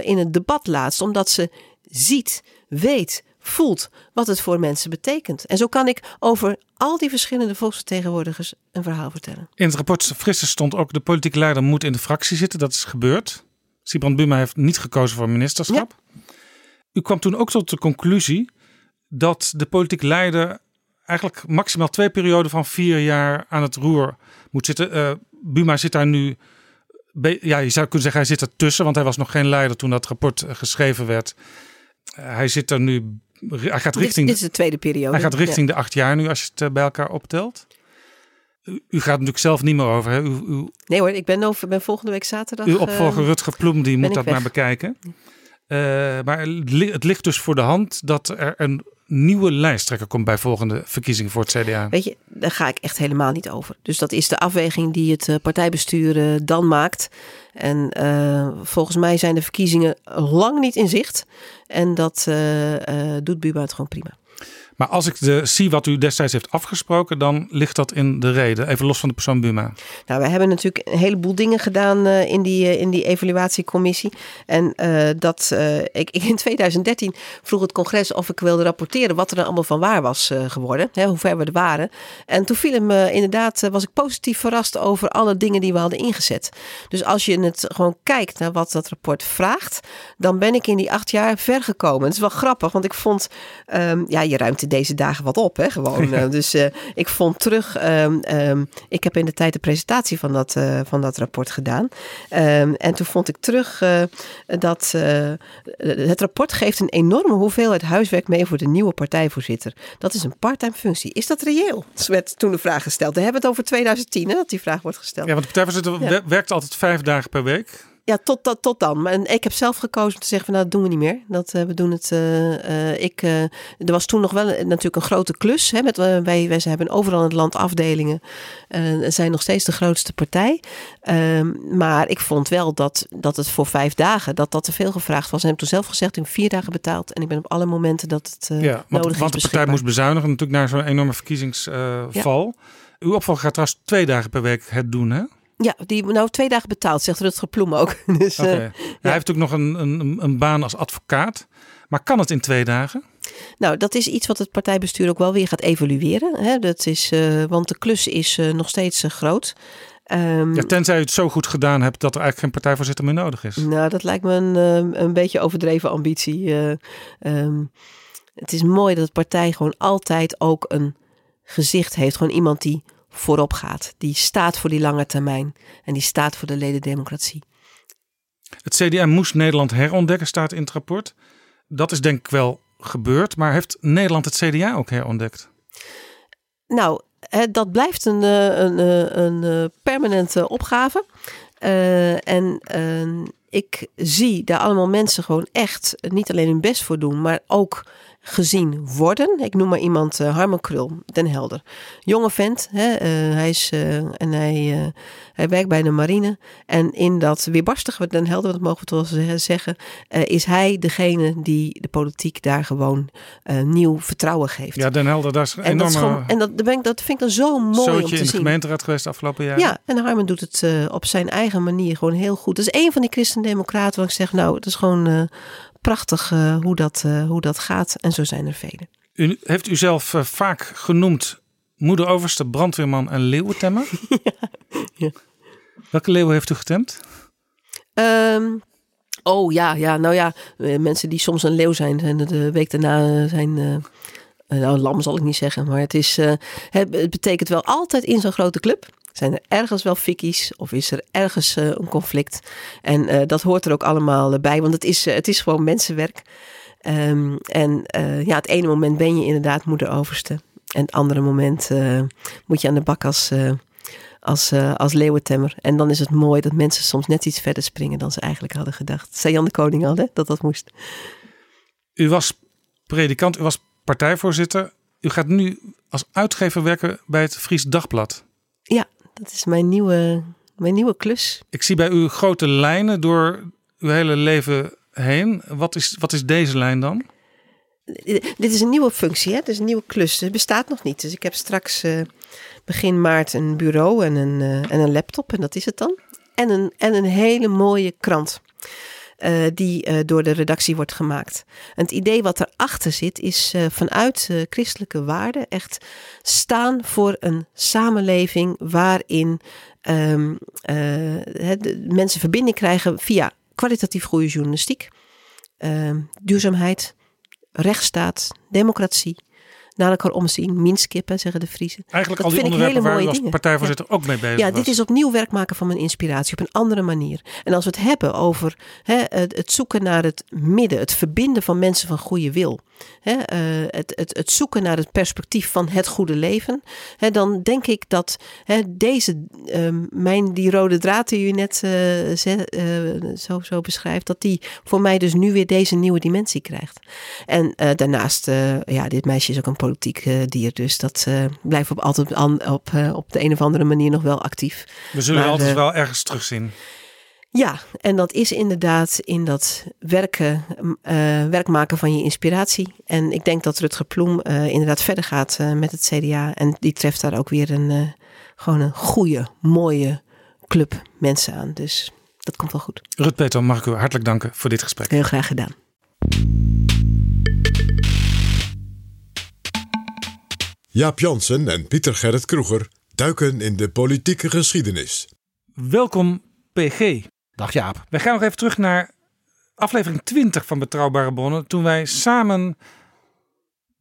in het debat laatst. Omdat ze ziet, weet, voelt wat het voor mensen betekent. En zo kan ik over al die verschillende volksvertegenwoordigers een verhaal vertellen. In het rapport Frisse stond ook de politieke leider moet in de fractie zitten. Dat is gebeurd. Sibrand Buma heeft niet gekozen voor ministerschap. U kwam toen ook tot de conclusie dat de politiek leider eigenlijk maximaal twee perioden van vier jaar aan het roer moet zitten. Uh, Buma zit daar nu. Ja, je zou kunnen zeggen, hij zit ertussen, want hij was nog geen leider toen dat rapport eh, geschreven werd. Uh, hij zit er nu. Hij gaat richting. Dit, is de tweede periode. Hij gaat richting de acht jaar nu, als je het bij elkaar optelt. U, gaat natuurlijk zelf niet meer over. Hè? U, u, nee hoor, ik ben, over, ben volgende week zaterdag. Uw opvolger uh, Rutger Ploem die moet dat weg. maar bekijken. Uh, maar het ligt dus voor de hand dat er een nieuwe lijsttrekker komt bij volgende verkiezingen voor het CDA. Weet je, daar ga ik echt helemaal niet over. Dus dat is de afweging die het uh, partijbestuur dan maakt. En volgens mij zijn de verkiezingen lang niet in zicht. En dat doet Buba het gewoon prima. Maar als ik de, zie wat u destijds heeft afgesproken, dan ligt dat in de reden. Even los van de persoon Buma. Nou, we hebben natuurlijk een heleboel dingen gedaan uh, in, die, uh, in die evaluatiecommissie. En uh, dat, ik, in 2013 vroeg het congres of ik wilde rapporteren wat er dan allemaal van waar was geworden. Hè, hoe ver we er waren. En toen viel me inderdaad, was ik positief verrast over alle dingen die we hadden ingezet. Dus als je het gewoon kijkt naar wat dat rapport vraagt, dan ben ik in die acht jaar ver gekomen. Het is wel grappig, want ik vond, um, ja, je ruimt levert deze dagen wat op, hè, gewoon. Eh, dus eh, ik vond terug, ehm, ehm, ik heb in de tijd de presentatie van dat, eh, van dat rapport gedaan. Ehm, en toen vond ik terug dat het rapport geeft een enorme hoeveelheid huiswerk mee voor de nieuwe partijvoorzitter. Dat is een parttime functie. Is dat reëel? Dat werd toen de vraag gesteld. We hebben het over 2010, hè, dat die vraag wordt gesteld. Ja, want de partijvoorzitter Ja. wer- werkt altijd vijf dagen per week. Ja, tot, tot, tot dan. Maar ik heb zelf gekozen om te zeggen van nou, dat doen we niet meer. Dat, eh, we doen het. eh, eh, ik, er was toen nog wel natuurlijk een grote klus. Hè, met, wij, wij ze hebben overal in het land afdelingen. En zijn nog steeds de grootste partij. Ehm, maar ik vond wel dat, dat het voor vijf dagen dat dat te veel gevraagd was. En ik heb toen zelf gezegd, heb vier dagen betaald. En ik ben op alle momenten dat het Ja, want, nodig is want de partij moest bezuinigen natuurlijk naar zo'n enorme verkiezingsval. Uw opvolger gaat trouwens twee dagen per week het doen, hè? Ja, die nou twee dagen betaald, zegt Rutger Ploem ook. Dus, eh, Hij heeft natuurlijk nog een, een, een baan als advocaat. Maar kan het in twee dagen? Nou, dat is iets wat het partijbestuur ook wel weer gaat evalueren. Hè? Dat is, eh, want de klus is eh, nog steeds groot. Ehm, Ja, tenzij u het zo goed gedaan hebt dat er eigenlijk geen partijvoorzitter meer nodig is. nou, dat lijkt me een, een beetje overdreven ambitie. eh. Ehm, het is mooi dat de partij gewoon altijd ook een gezicht heeft. Gewoon iemand die voorop gaat. Die staat voor die lange termijn. En die staat voor de ledendemocratie. Het CDA moest Nederland herontdekken, staat in het rapport. Dat is denk ik wel gebeurd. Maar heeft Nederland het CDA ook herontdekt? Nou, dat blijft een, eh, een, eh, een, eh, permanente opgave. En ik zie daar allemaal mensen gewoon echt niet alleen hun best voor doen, maar ook gezien worden. Ik noem maar iemand, eh, Harmen Krul, Den Helder. Jonge vent, hè, eh, hij, is, eh, en hij, hij werkt bij de marine. En in dat weerbarstige Den Helder, dat mogen we toch wel ze- zeggen, is hij degene die de politiek daar gewoon nieuw vertrouwen geeft. Ja, Den Helder, daar is En, dat, is gewoon, en dat, dat, ben ik, dat vind ik dan zo mooi om te in de zien. gemeenteraad geweest de afgelopen jaren. Ja, en Harmen doet het op zijn eigen manier gewoon heel goed. Dat is een van die christendemocraten waar ik zeg, nou, het is gewoon prachtig eh, hoe, dat, eh, hoe dat gaat. En zo zijn er velen. U heeft u zelf eh, vaak genoemd moeder overste, brandweerman en leeuwentemmer. ja. Welke leeuw heeft u getemd? Ehm, oh ja, ja, nou ja, mensen die soms een leeuw zijn en de week daarna zijn... nou, lam zal ik niet zeggen, maar het, is, het betekent wel altijd in zo'n grote club. Zijn er ergens wel fikkies of is er ergens eh, een conflict? En eh, dat hoort er ook allemaal eh, bij, want het is, het is gewoon mensenwerk. Ehm, en ja, het ene moment ben je inderdaad moeder overste. En het andere moment moet je aan de bak als, als, als leeuwentemmer. En dan is het mooi dat mensen soms net iets verder springen dan ze eigenlijk hadden gedacht. Zei Jan de Koning al, hè, dat dat moest. U was predikant, u was partijvoorzitter. U gaat nu als uitgever werken bij het Fries Dagblad. Ja, dat is mijn nieuwe, mijn nieuwe klus. Ik zie bij u grote lijnen door uw hele leven heen. Wat is, wat is deze lijn dan? Dit is een nieuwe functie, hè? Is een nieuwe klus. Het bestaat nog niet. Dus ik heb straks eh, begin maart een bureau en een, eh, en een laptop. En dat is het dan. En een, en een hele mooie krant. Eh, die eh, door de redactie wordt gemaakt. Het idee wat erachter zit, is eh, vanuit christelijke waarden echt staan voor een samenleving waarin ehm, eh, mensen verbinding krijgen via kwalitatief goede journalistiek, ehm, duurzaamheid, rechtsstaat, democratie, naar elkaar omzien, minskippen, zeggen de Friesen. Eigenlijk Dat al die vind ik onderwerpen hele waar u mooie als partijvoorzitter ook mee bezig Ja, was. dit is opnieuw werk maken van mijn inspiratie op een andere manier. En als we het hebben over hè, het zoeken naar het midden, het verbinden van mensen van goede wil, hè, eh, het, het, het zoeken naar het perspectief van het goede leven, hè, dan denk ik dat hè, deze, ehm, mijn, die rode draad die u net eh, eh, zo, zo beschrijft, dat die voor mij dus nu weer deze nieuwe dimensie krijgt. En daarnaast, ja, dit meisje is ook een politiek dier, dus dat blijft op, altijd op, op de een of andere manier nog wel actief. We zullen maar, altijd wel ergens terugzien. Ja, en dat is inderdaad in dat werken, eh, werk maken van je inspiratie. En ik denk dat Rutger Ploem eh, inderdaad verder gaat eh, met het CDA. En die treft daar ook weer een, eh, gewoon een goede, mooie club mensen aan. Dus dat komt wel goed. Rut Peter, mag ik u hartelijk danken voor dit gesprek. Heel graag gedaan. Jaap Jansen en Pieter Gerrit Kroeger duiken in de politieke geschiedenis. Welkom PG. Dag Jaap. Wij gaan nog even terug naar aflevering 20 van Betrouwbare Bronnen. Toen wij samen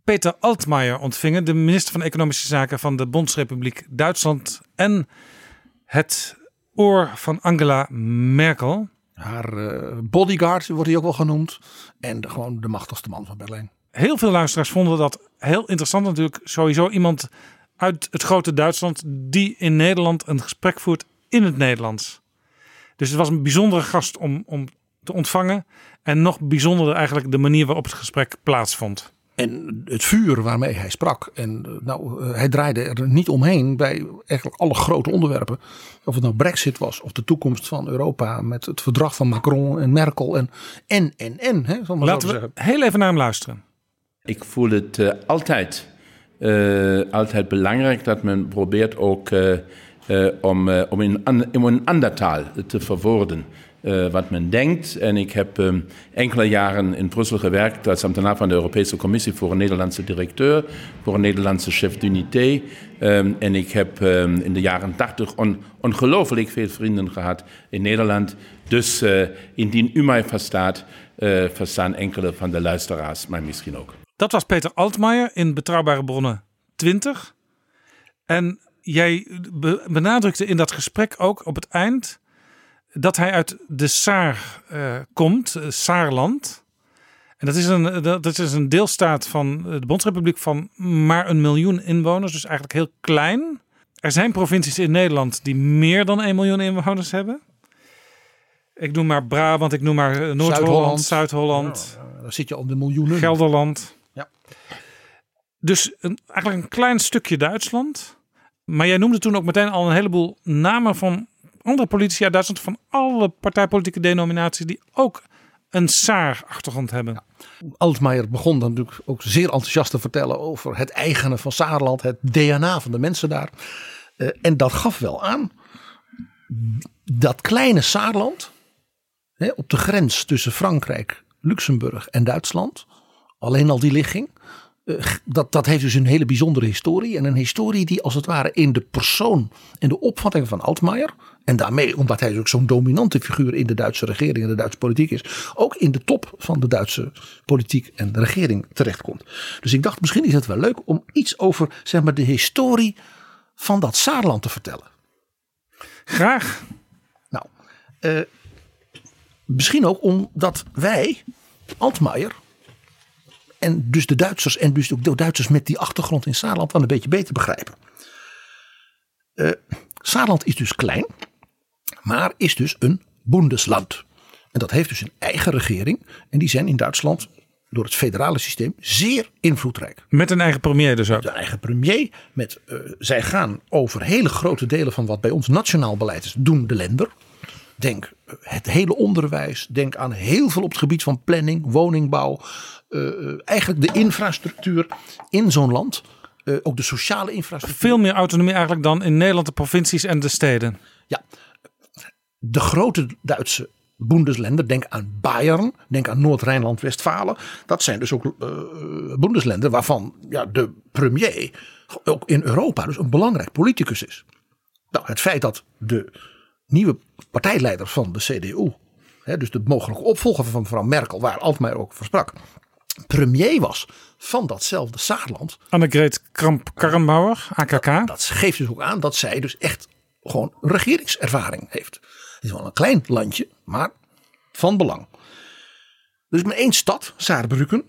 Peter Altmaier ontvingen, de minister van Economische Zaken van de Bondsrepubliek Duitsland en het oor van Angela Merkel. Haar uh, bodyguard wordt hij ook wel genoemd. En de, gewoon de machtigste man van Berlijn. Heel veel luisteraars vonden dat heel interessant natuurlijk. Sowieso iemand uit het grote Duitsland die in Nederland een gesprek voert in het Nederlands. Dus het was een bijzondere gast om, om te ontvangen. En nog bijzonderder eigenlijk de manier waarop het gesprek plaatsvond. En het vuur waarmee hij sprak. En eh, nou, eh, hij draaide er niet omheen bij eigenlijk alle grote onderwerpen. Of het nou Brexit was of de toekomst van Europa met het verdrag van Macron en Merkel. En en en en. Hè, Laten we heel even naar hem luisteren. Ik voel het uh, altijd, uh, altijd belangrijk dat men probeert ook uh, om, om in, in een ander taal te verwoorden. Uh, wat men denkt. En ik heb um, enkele jaren in Brussel gewerkt als ambtenaar van de Europese Commissie voor een Nederlandse directeur, voor een Nederlandse chef d'unité. Um, en ik heb um, in de jaren 80 on, ongelooflijk veel vrienden gehad in Nederland. Dus indien u mij verstaat, verstaan enkele van de luisteraars mij misschien ook. Dat was Peter Altmaier in Betrouwbare Bronnen 20. En jij benadrukte in dat gesprek ook op het eind dat hij uit de Saar uh, komt, uh, Saarland. En dat is, een, dat is een deelstaat van de Bondsrepubliek van maar een miljoen inwoners, dus eigenlijk heel klein. Er zijn provincies in Nederland die meer dan 1 miljoen inwoners hebben. Ik noem maar Brabant, ik noem maar Noord-Holland, Zuid-Holland. Ja, daar zit je al de miljoenen. Gelderland. Ja. Dus een, eigenlijk een klein stukje Duitsland. Maar jij noemde toen ook meteen al een heleboel namen van andere politici uit Duitsland van alle partijpolitieke denominaties die ook een Saar-achtergrond hebben. Ja. Altmaier begon dan natuurlijk ook zeer enthousiast te vertellen over het eigene van Saarland, het DNA van de mensen daar. Uh, en dat gaf wel aan dat kleine Saarland, hè, op de grens tussen Frankrijk, Luxemburg en Duitsland, alleen al die ligging, dat, dat heeft dus een hele bijzondere historie. En een historie die als het ware in de persoon en de opvatting van Altmaier. En daarmee, omdat hij ook zo'n dominante figuur in de Duitse regering en de Duitse politiek is. Ook in de top van de Duitse politiek en de regering terechtkomt. Dus ik dacht misschien is het wel leuk om iets over zeg maar, de historie van dat Saarland te vertellen. Graag. Nou, uh, misschien ook omdat wij, Altmaier, en dus de Duitsers en dus ook de Duitsers met die achtergrond in Saarland wel een beetje beter begrijpen. Uh, Saarland is dus klein, maar is dus een Bundesland. En dat heeft dus een eigen regering. En die zijn in Duitsland door het federale systeem zeer invloedrijk. Met een eigen premier dus ook? Met een eigen premier. Met, uh, zij gaan over hele grote delen van wat bij ons nationaal beleid is, doen de lender. Denk het hele onderwijs. Denk aan heel veel op het gebied van planning, woningbouw. Uh, eigenlijk de infrastructuur in zo'n land. Uh, ook de sociale infrastructuur. Veel meer autonomie eigenlijk dan in Nederland de provincies en de steden. Ja, de grote Duitse Bundesländer, denk aan Bayern, denk aan Noord-Rijnland-Westfalen. Dat zijn dus ook uh, Bundesländer waarvan ja, de premier ook in Europa dus een belangrijk politicus is. Nou, het feit dat de nieuwe partijleider van de CDU, hè, dus de mogelijke opvolger van mevrouw Merkel, waar Altmaier ook voor sprak, premier was van datzelfde Saarland. Annegret Kramp-Karrenbauer, AKK. Dat, dat geeft dus ook aan dat zij dus echt gewoon regeringservaring heeft. Het is wel een klein landje, maar van belang. Dus maar één stad, Saarbrücken.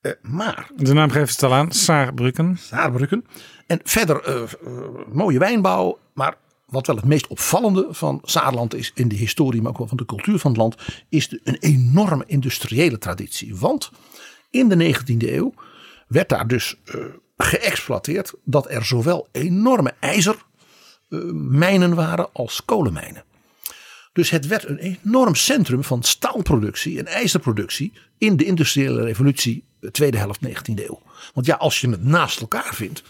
Uh, maar. De naam geeft het al aan, Saarbrücken. Saarbrücken. En verder uh, uh, mooie wijnbouw. Maar wat wel het meest opvallende van Saarland is in de historie, maar ook wel van de cultuur van het land, is de, een enorme industriële traditie. Want in de 19e eeuw werd daar dus geëxploiteerd dat er zowel enorme ijzer mijnen waren als kolenmijnen. Dus het werd een enorm centrum van staalproductie en ijzerproductie in de industriële revolutie, de tweede helft 19e eeuw. Want ja, als je het naast elkaar vindt,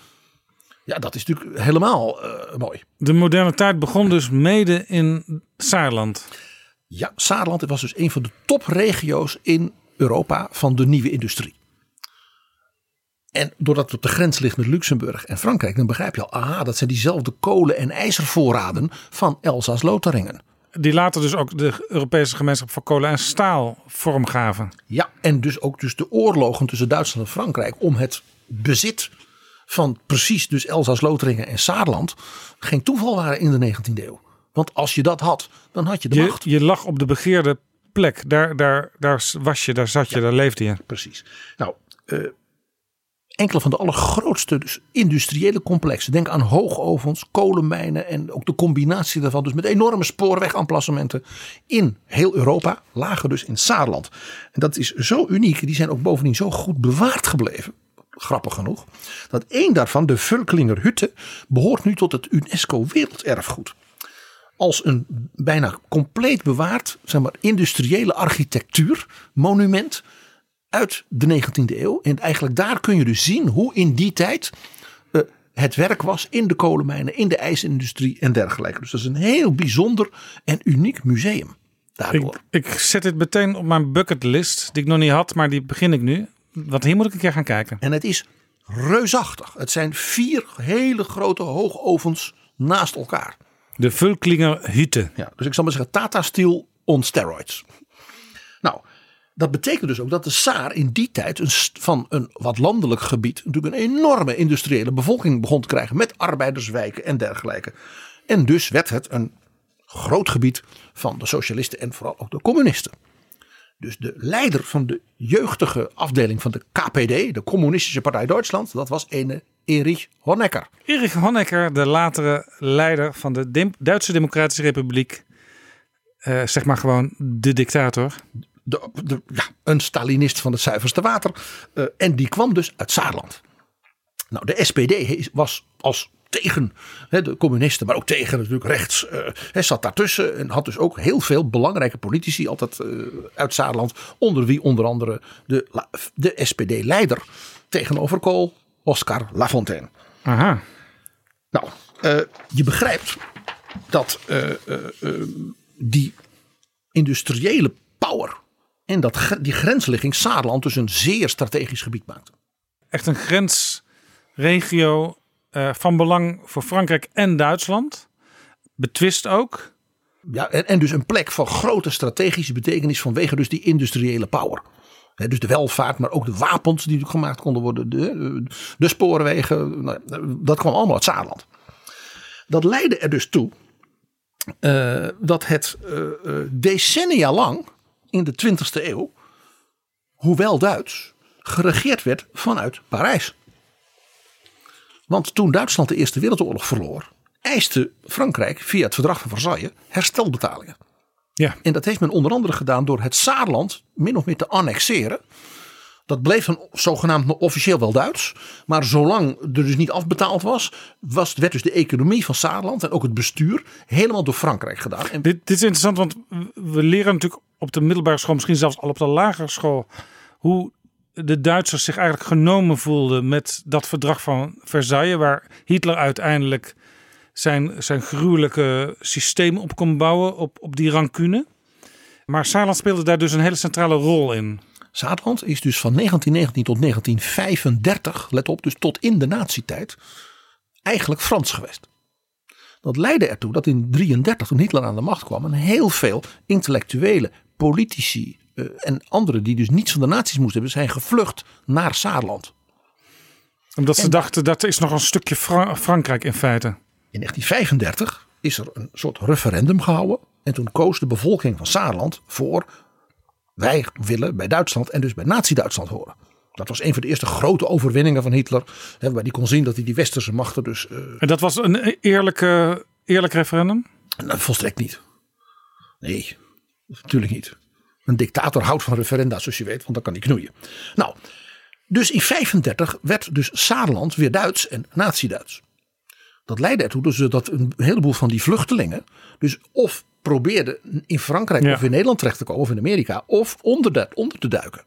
ja, dat is natuurlijk helemaal uh, mooi. De moderne tijd begon dus mede in Saarland. Ja, Saarland was dus een van de topregio's in Europa van de nieuwe industrie. En doordat het op de grens ligt met Luxemburg en Frankrijk, dan begrijp je al, aha, dat zijn diezelfde kolen- en ijzervoorraden van Elsass-Lotharingen. die later dus ook de Europese gemeenschap voor kolen en staal vormgaven. Ja, en dus ook dus de oorlogen tussen Duitsland en Frankrijk om het bezit van precies dus Elsass-Lotharingen en Saarland geen toeval waren in de 19e eeuw. Want als je dat had, dan had je de Je, macht. je lag op de begeerde plek. Daar, daar, daar was je, daar zat je, daar leefde je. Precies. Nou, eh, enkele van de allergrootste dus industriële complexen. Denk aan hoogovens, kolenmijnen en ook de combinatie daarvan. Dus met enorme spoorwegamplassementen in heel Europa. Lagen dus in Saarland. En dat is zo uniek. Die zijn ook bovendien zo goed bewaard gebleven. Grappig genoeg. Dat één daarvan, de Völklinger Hütte, behoort nu tot het UNESCO Werelderfgoed. Als een bijna compleet bewaard zeg maar, industriële architectuur monument uit de 19e eeuw. En eigenlijk daar kun je dus zien hoe in die tijd eh, het werk was in de kolenmijnen, in de ijsindustrie en dergelijke. Dus dat is een heel bijzonder en uniek museum. Ik, ik zet dit meteen op mijn bucketlist, die ik nog niet had, maar die begin ik nu. Want hier moet ik een keer gaan kijken. En het is reusachtig. Het zijn vier hele grote hoogovens naast elkaar. De Völklinger Hütte. Ja, dus ik zal maar zeggen Tata Steel on steroids. Nou, dat betekent dus ook dat de Saar in die tijd een, van een wat landelijk gebied natuurlijk een enorme industriële bevolking begon te krijgen met arbeiderswijken en dergelijke. En dus werd het een groot gebied van de socialisten en vooral ook de communisten. Dus de leider van de jeugdige afdeling van de KPD, de Communistische Partij Duitsland, dat was ene Erich Honecker. Erich Honecker, de latere leider van de Duitse Democratische Republiek. Eh, zeg maar gewoon de dictator. de, de, ja, een Stalinist van het zuiverste water. Eh, en die kwam dus uit Saarland. Nou, de SPD was als tegen hè, de communisten, maar ook tegen natuurlijk rechts. eh, Hij zat daartussen en had dus ook heel veel belangrijke politici altijd eh, uit Saarland. Onder wie onder andere de, de SPD-leider tegenover Kool, Oscar Lafontaine. Aha. Nou, eh, je begrijpt dat eh, eh, eh, die industriële power en dat, die grensligging Saarland dus een zeer strategisch gebied maakte. Echt een grensregio eh, van belang voor Frankrijk en Duitsland. Betwist ook. Ja, en, dus een plek van grote strategische betekenis vanwege dus die industriële power. Dus de welvaart, maar ook de wapens die gemaakt konden worden. De, de spoorwegen, nou, dat kwam allemaal uit Saarland. Dat leidde er dus toe eh, dat het eh, eh, decennia lang in de 20e eeuw, hoewel Duits, geregeerd werd vanuit Parijs. Want toen Duitsland de Eerste Wereldoorlog verloor, eiste Frankrijk via het verdrag van Versailles herstelbetalingen. Ja. En dat heeft men onder andere gedaan door het Saarland min of meer te annexeren. Dat bleef dan zogenaamd officieel wel Duits. Maar zolang er dus niet afbetaald was, was werd dus de economie van Saarland en ook het bestuur helemaal door Frankrijk gedaan. En Dit, dit is interessant, want we leren natuurlijk op de middelbare school, misschien zelfs al op de lagere school, hoe de Duitsers zich eigenlijk genomen voelden met dat verdrag van Versailles, waar Hitler uiteindelijk zijn, zijn gruwelijke systeem op kon bouwen, op, op die rancune. Maar Saarland speelde daar dus een hele centrale rol in. Saarland is dus van 1919 tot 1935, let op, dus tot in de nazietijd, eigenlijk Frans geweest. Dat leidde ertoe dat in 1933, toen Hitler aan de macht kwam, een heel veel intellectuele, politici eh, en anderen die dus niets van de nazi's moesten hebben, zijn gevlucht naar Saarland. Omdat ze En- dachten dat is nog een stukje Fra- Frankrijk in feite. In 1935 is er een soort referendum gehouden. En toen koos de bevolking van Saarland voor wij willen bij Duitsland en dus bij Nazi-Duitsland horen. Dat was een van de eerste grote overwinningen van Hitler. Hè, waarbij die kon zien dat hij die westerse machten dus... eh, En dat was een eerlijke, eerlijk referendum? nou, volstrekt niet. Nee, natuurlijk niet. Een dictator houdt van referenda zoals je weet, want dan kan hij knoeien. Nou, dus in 35 werd dus Saarland weer Duits en Nazi-Duits. Dat leidde ertoe dus dat een heleboel van die vluchtelingen dus of probeerden in Frankrijk Ja. of in Nederland terecht te komen of in Amerika of onder, de, onder te duiken.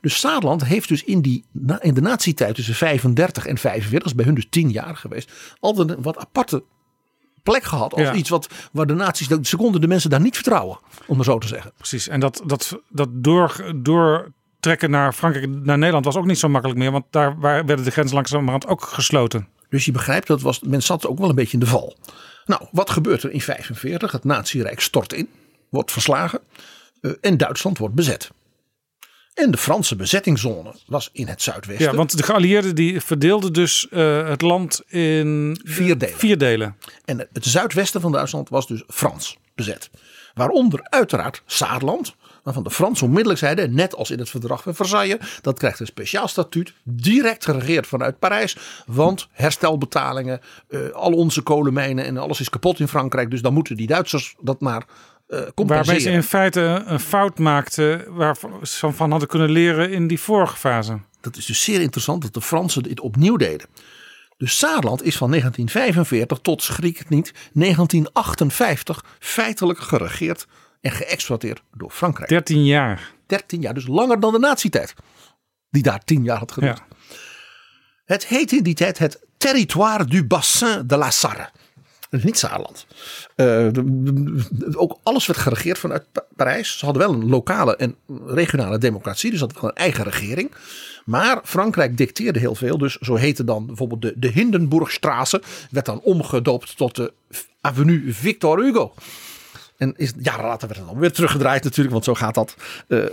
Dus Saarland heeft dus in, die, in de nazi-tijd tussen 35 en 45, dat is bij hun dus 10 jaar geweest, altijd een wat aparte plek gehad als Ja. iets wat, waar de nazi's, ze konden de mensen daar niet vertrouwen, om maar zo te zeggen. Precies. En dat, dat, dat door, doortrekken naar Frankrijk, naar Nederland was ook niet zo makkelijk meer. Want daar werden de grenzen langzamerhand ook gesloten. Dus je begrijpt, dat was, men zat ook wel een beetje in de val. Nou, wat gebeurt er in 45? Het Nazi-rijk stort in, wordt verslagen eh, en Duitsland wordt bezet. En de Franse bezettingszone was in het zuidwesten. Ja, want de geallieerden die verdeelden dus eh, het land in Vier delen. vier delen. En het zuidwesten van Duitsland was dus Frans bezet. Waaronder uiteraard Saarland. Waarvan de Fransen onmiddellijk zeiden, net als in het verdrag van Versailles, dat krijgt een speciaal statuut, direct geregeerd vanuit Parijs. Want herstelbetalingen, eh, al onze kolenmijnen en alles is kapot in Frankrijk. Dus dan moeten die Duitsers dat maar eh compenseren. Waarbij ze in feite een fout maakten waarvan ze van hadden kunnen leren in die vorige fase. Dat is dus zeer interessant dat de Fransen dit opnieuw deden. Dus Saarland is van 1945 tot, schrik het niet, 1958 feitelijk geregeerd en geëxploiteerd door Frankrijk. 13 jaar. 13 jaar, dus langer dan de nazi-tijd. Die daar 10 jaar had geduurd. Ja. Het heette in die tijd het Territoire du Bassin de la Sarre. Is niet Saarland. Eh, ook alles werd geregeerd vanuit Pa- Parijs. Ze hadden wel een lokale en regionale democratie. Dus hadden wel een eigen regering. Maar Frankrijk dicteerde heel veel. Dus zo heette dan bijvoorbeeld de, de Hindenburgstraße. Werd dan omgedoopt tot de Avenue Victor Hugo. En is, jaren later werd het dan weer teruggedraaid natuurlijk. Want zo gaat dat. Eh,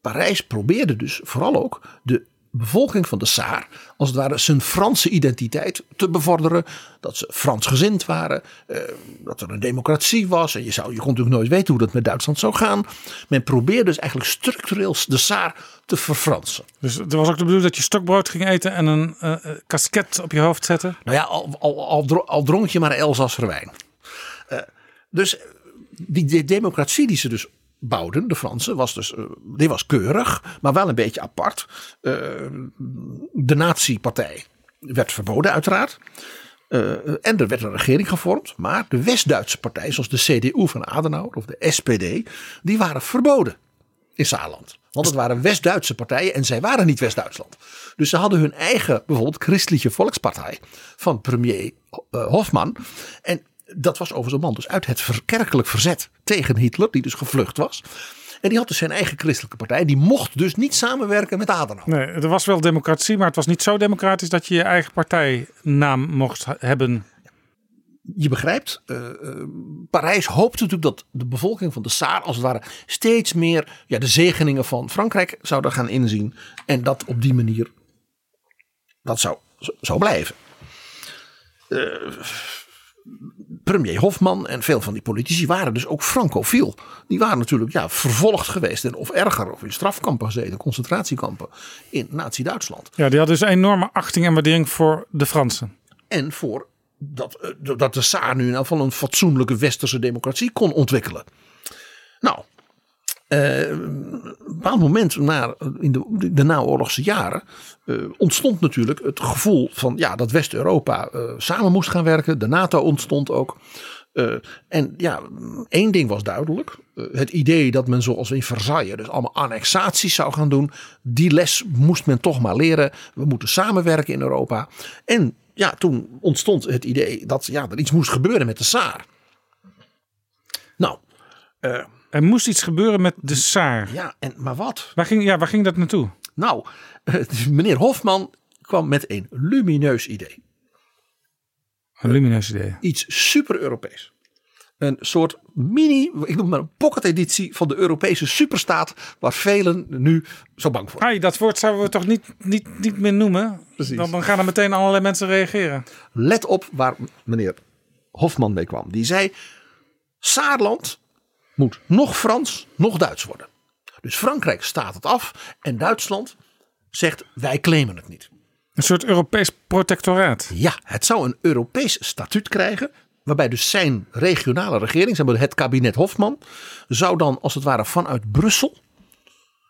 Parijs probeerde dus vooral ook de bevolking van de Saar, als het ware zijn Franse identiteit te bevorderen. Dat ze Fransgezind waren, eh, dat er een democratie was. En je, zou, je kon natuurlijk nooit weten hoe dat met Duitsland zou gaan. Men probeerde dus eigenlijk structureel de Saar te verfransen. Dus er was ook de bedoeling dat je stokbrood ging eten en een eh, kasket op je hoofd zetten. Nou ja, al, al, al dronk je maar Elzasser wijn. Eh, dus die, die democratie die ze dus bouwden, de Fransen, was dus, eh, die was keurig, maar wel een beetje apart. Eh, de nazi-partij werd verboden uiteraard. Eh, en er werd een regering gevormd. Maar de West-Duitse partij, zoals de CDU van Adenauer of de SPD, die waren verboden in Saarland. Want het waren West-Duitse partijen en zij waren niet West-Duitsland. Dus ze hadden hun eigen, bijvoorbeeld Christelijke Volkspartij van premier Hofman. En dat was overigens een man dus uit het kerkelijk verzet tegen Hitler, die dus gevlucht was. En die had dus zijn eigen christelijke partij. Die mocht dus niet samenwerken met Adenauer. Nee, er was wel democratie, maar het was niet zo democratisch dat je je eigen partijnaam mocht hebben. je begrijpt, eh, Parijs hoopte natuurlijk dat de bevolking van de Saar als het ware steeds meer ja, de zegeningen van Frankrijk zouden gaan inzien. En dat op die manier dat zou, zou blijven. Eh, premier Hofman en veel van die politici waren dus ook francofiel. Die waren natuurlijk ja, vervolgd geweest en of erger, of in strafkampen gezeten, concentratiekampen in Nazi-Duitsland. Ja, die had dus enorme achting en waardering voor de Fransen. En voor dat, eh, dat de Saar nu in ieder geval een fatsoenlijke westerse democratie kon ontwikkelen. Nou, eh, een bepaald moment na, in de, de naoorlogse jaren eh, ontstond natuurlijk het gevoel van ja, dat West-Europa eh, samen moest gaan werken. De NATO ontstond ook. Eh, en ja, één ding was duidelijk. Het idee dat men zoals in Versailles dus allemaal annexaties zou gaan doen. Die les moest men toch maar leren. We moeten samenwerken in Europa. En ja, toen ontstond het idee dat ja, er iets moest gebeuren met de Saar. Nou, Er moest iets gebeuren met de Saar. ja, en, maar wat? Waar ging, ja, waar ging dat naartoe? Nou, eh, meneer Hofman kwam met een lumineus idee. Een lumineus idee. Iets super Europees. Een soort mini, ik noem maar een pocket-editie van de Europese superstaat, waar velen nu zo bang voor. Ai, dat woord zouden we toch niet, niet, niet meer noemen? Precies. Dan, dan gaan er meteen allerlei mensen reageren. Let op waar meneer Hofman mee kwam. Die zei: Saarland moet nog Frans, nog Duits worden. Dus Frankrijk staat het af en Duitsland zegt: wij claimen het niet. Een soort Europees protectoraat. Ja, het zou een Europees statuut krijgen. Waarbij dus zijn regionale regering, het kabinet Hofman, zou dan als het ware vanuit Brussel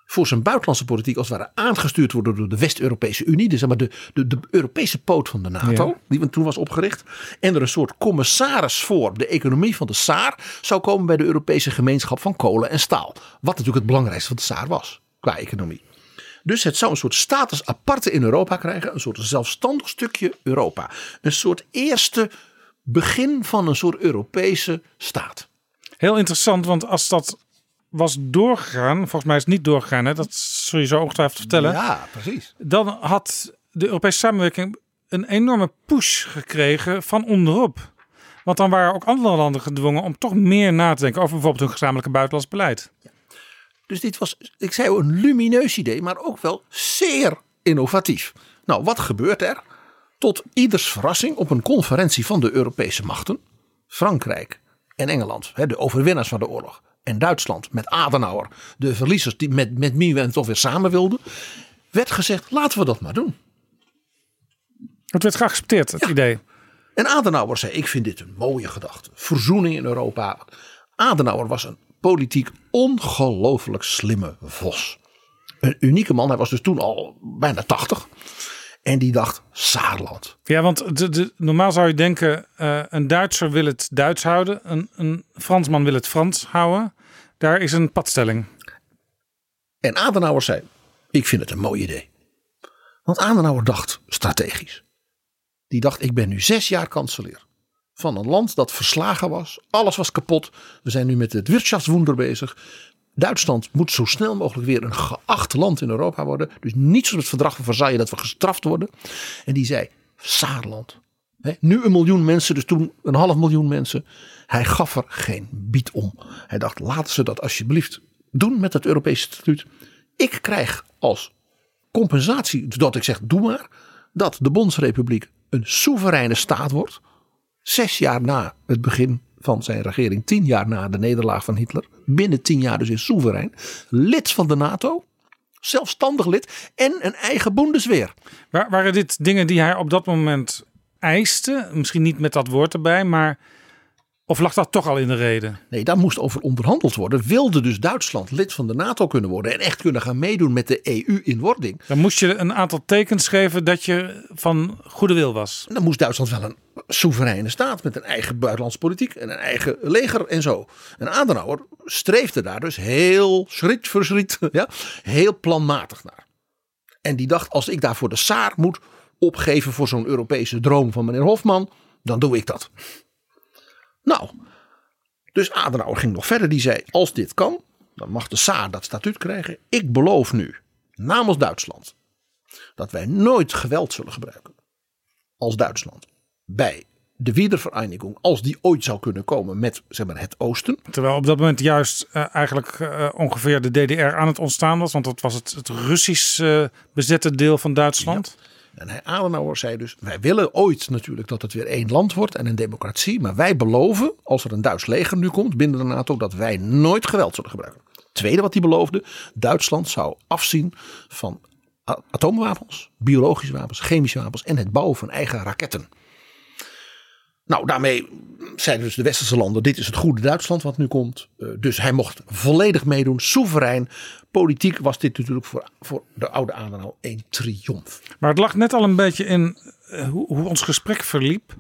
voor zijn buitenlandse politiek als het ware aangestuurd worden door de West-Europese Unie. Dus zeg maar de, de, de Europese poot van de NATO, Ja. die toen was opgericht. En er een soort commissaris voor de economie van de Saar zou komen bij de Europese gemeenschap van kolen en staal. Wat natuurlijk het belangrijkste van de Saar was qua economie. Dus het zou een soort status aparte in Europa krijgen. Een soort zelfstandig stukje Europa. Een soort eerste begin van een soort Europese staat. Heel interessant, want als dat was doorgegaan, volgens mij is het niet doorgegaan, hè? dat zul je zo ongetwijfeld vertellen. Ja, precies. Dan had de Europese samenwerking een enorme push gekregen van onderop. Want dan waren ook andere landen gedwongen om toch meer na te denken over bijvoorbeeld hun gezamenlijke buitenlands beleid. Dus dit was, ik zei al, een lumineus idee, maar ook wel zeer innovatief. Nou, wat gebeurt er? Tot ieders verrassing op een conferentie van de Europese machten, Frankrijk en Engeland, de overwinnaars van de oorlog, en Duitsland met Adenauer, de verliezers die met, met het toch weer samen wilden, werd gezegd: laten we dat maar doen. Het werd geaccepteerd, het idee. En Adenauer zei: Ik vind dit een mooie gedachte. Verzoening in Europa. Adenauer was een politiek ongelooflijk slimme vos. Een unieke man. Hij was dus toen al bijna 80. En die dacht: Saarland. Ja, want de, de- normaal zou je denken: eh, een Duitser wil het Duits houden, een, een Fransman wil het Frans houden. Daar is een padstelling. En Adenauer zei: Ik vind het een mooi idee. Want Adenauer dacht strategisch. Die dacht: Ik ben nu zes jaar kanselier. Van een land dat verslagen was. Alles was kapot. We zijn nu met het Wirtschaftswunder bezig. Duitsland moet zo snel mogelijk weer een geacht land in Europa worden. Dus niet zoals het verdrag van Versailles dat we gestraft worden. En die zei: Saarland. Nu een miljoen mensen, dus toen een half miljoen mensen. Hij gaf er geen bied om. Hij dacht: laten ze dat alsjeblieft doen met het Europese statuut. Ik krijg als compensatie, dat ik zeg: doe maar, dat de Bondsrepubliek een soevereine staat wordt. Zes jaar na het begin van zijn regering, tien jaar na de nederlaag van Hitler, binnen tien jaar dus in soeverein, lid van de NATO, zelfstandig lid en een eigen Bundesweer. Wa- Waren dit dingen die hij op dat moment eiste? Misschien niet met dat woord erbij, maar. Of lag dat toch al in de reden? Nee, daar moest over onderhandeld worden. Wilde dus Duitsland lid van de NATO kunnen worden en echt kunnen gaan meedoen met de EU in wording. Dan moest je een aantal tekens geven dat je van goede wil was. En dan moest Duitsland wel een soevereine staat met een eigen buitenlandse politiek en een eigen leger en zo. En Adenauer streefde daar dus heel schriet voor schriet, ja, heel planmatig naar. En die dacht, als ik daarvoor de Saar moet opgeven voor zo'n Europese droom van meneer Hofman, dan doe ik dat. Nou, dus Adenauer ging nog verder. Die zei, als dit kan, dan mag de Saar dat statuut krijgen. Ik beloof nu, namens Duitsland, dat wij nooit geweld zullen gebruiken als Duitsland bij de Wiedervereinigung, als die ooit zou kunnen komen met zeg maar, het Oosten. Terwijl op dat moment juist eh, eigenlijk eh, ongeveer de DDR aan het ontstaan was. Want dat was het, het Russisch eh, bezette deel van Duitsland. En Adenauer zei dus, wij willen ooit natuurlijk dat het weer één land wordt en een democratie. Maar wij beloven, als er een Duits leger nu komt binnen de NATO, dat wij nooit geweld zullen gebruiken. Tweede wat hij beloofde, Duitsland zou afzien van atoomwapens, biologische wapens, chemische wapens en het bouwen van eigen raketten. Nou, daarmee zeiden dus de westerse landen: dit is het goede Duitsland wat nu komt. Eh, dus hij mocht volledig meedoen, soeverein. Politiek was dit natuurlijk voor, voor de oude Adenauer een triomf. Maar het lag net al een beetje in eh, hoe, hoe ons gesprek verliep.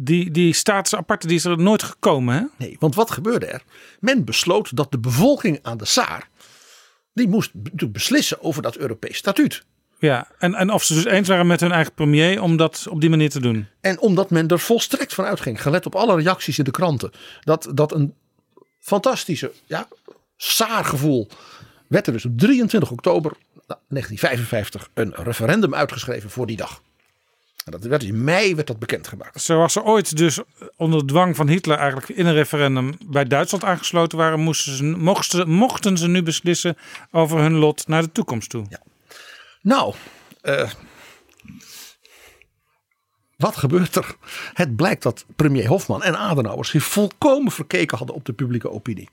Die, die status aparte die is er nooit gekomen. Hè? Nee, want wat gebeurde er? Men besloot dat de bevolking aan de Saar. die moest beslissen over dat Europees statuut. Ja, en, en of ze dus eens waren met hun eigen premier om dat op die manier te doen. En omdat men er volstrekt van uitging, gelet op alle reacties in de kranten, dat, dat een fantastische ja, saargevoel, werd er dus op 23 oktober 1955 een referendum uitgeschreven voor die dag. En dat werd in mei werd dat bekendgemaakt. Zoals ze ooit dus onder dwang van Hitler eigenlijk in een referendum bij Duitsland aangesloten waren, moesten ze, mochten, ze- mochten ze nu beslissen over hun lot naar de toekomst toe. Nou, eh, wat gebeurt er? Het blijkt dat premier Hofman en Adenauer zich volkomen verkeken hadden op de publieke opinie.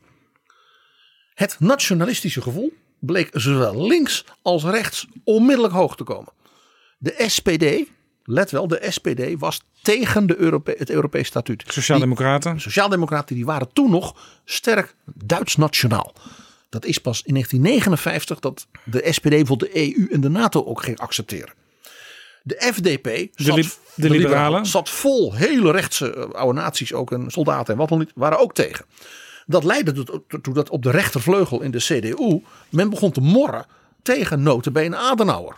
Het nationalistische gevoel bleek zowel links als rechts onmiddellijk hoog te komen. De SPD, let wel, de SPD was tegen de Europe het Europees statuut. Sociaaldemocraten. Sociaaldemocraten die waren toen nog sterk Duits nationaal. Dat is pas in 1959 dat de SPD bijvoorbeeld de EU en de NATO ook ging accepteren. De FDP, zat, li- de liberalen. zat vol hele rechtse eh, oude naties ook en soldaten en wat dan niet, waren ook tegen. Dat leidde tot- toe dat op de rechtervleugel in de CDU men begon te morren tegen notabene Adenauer.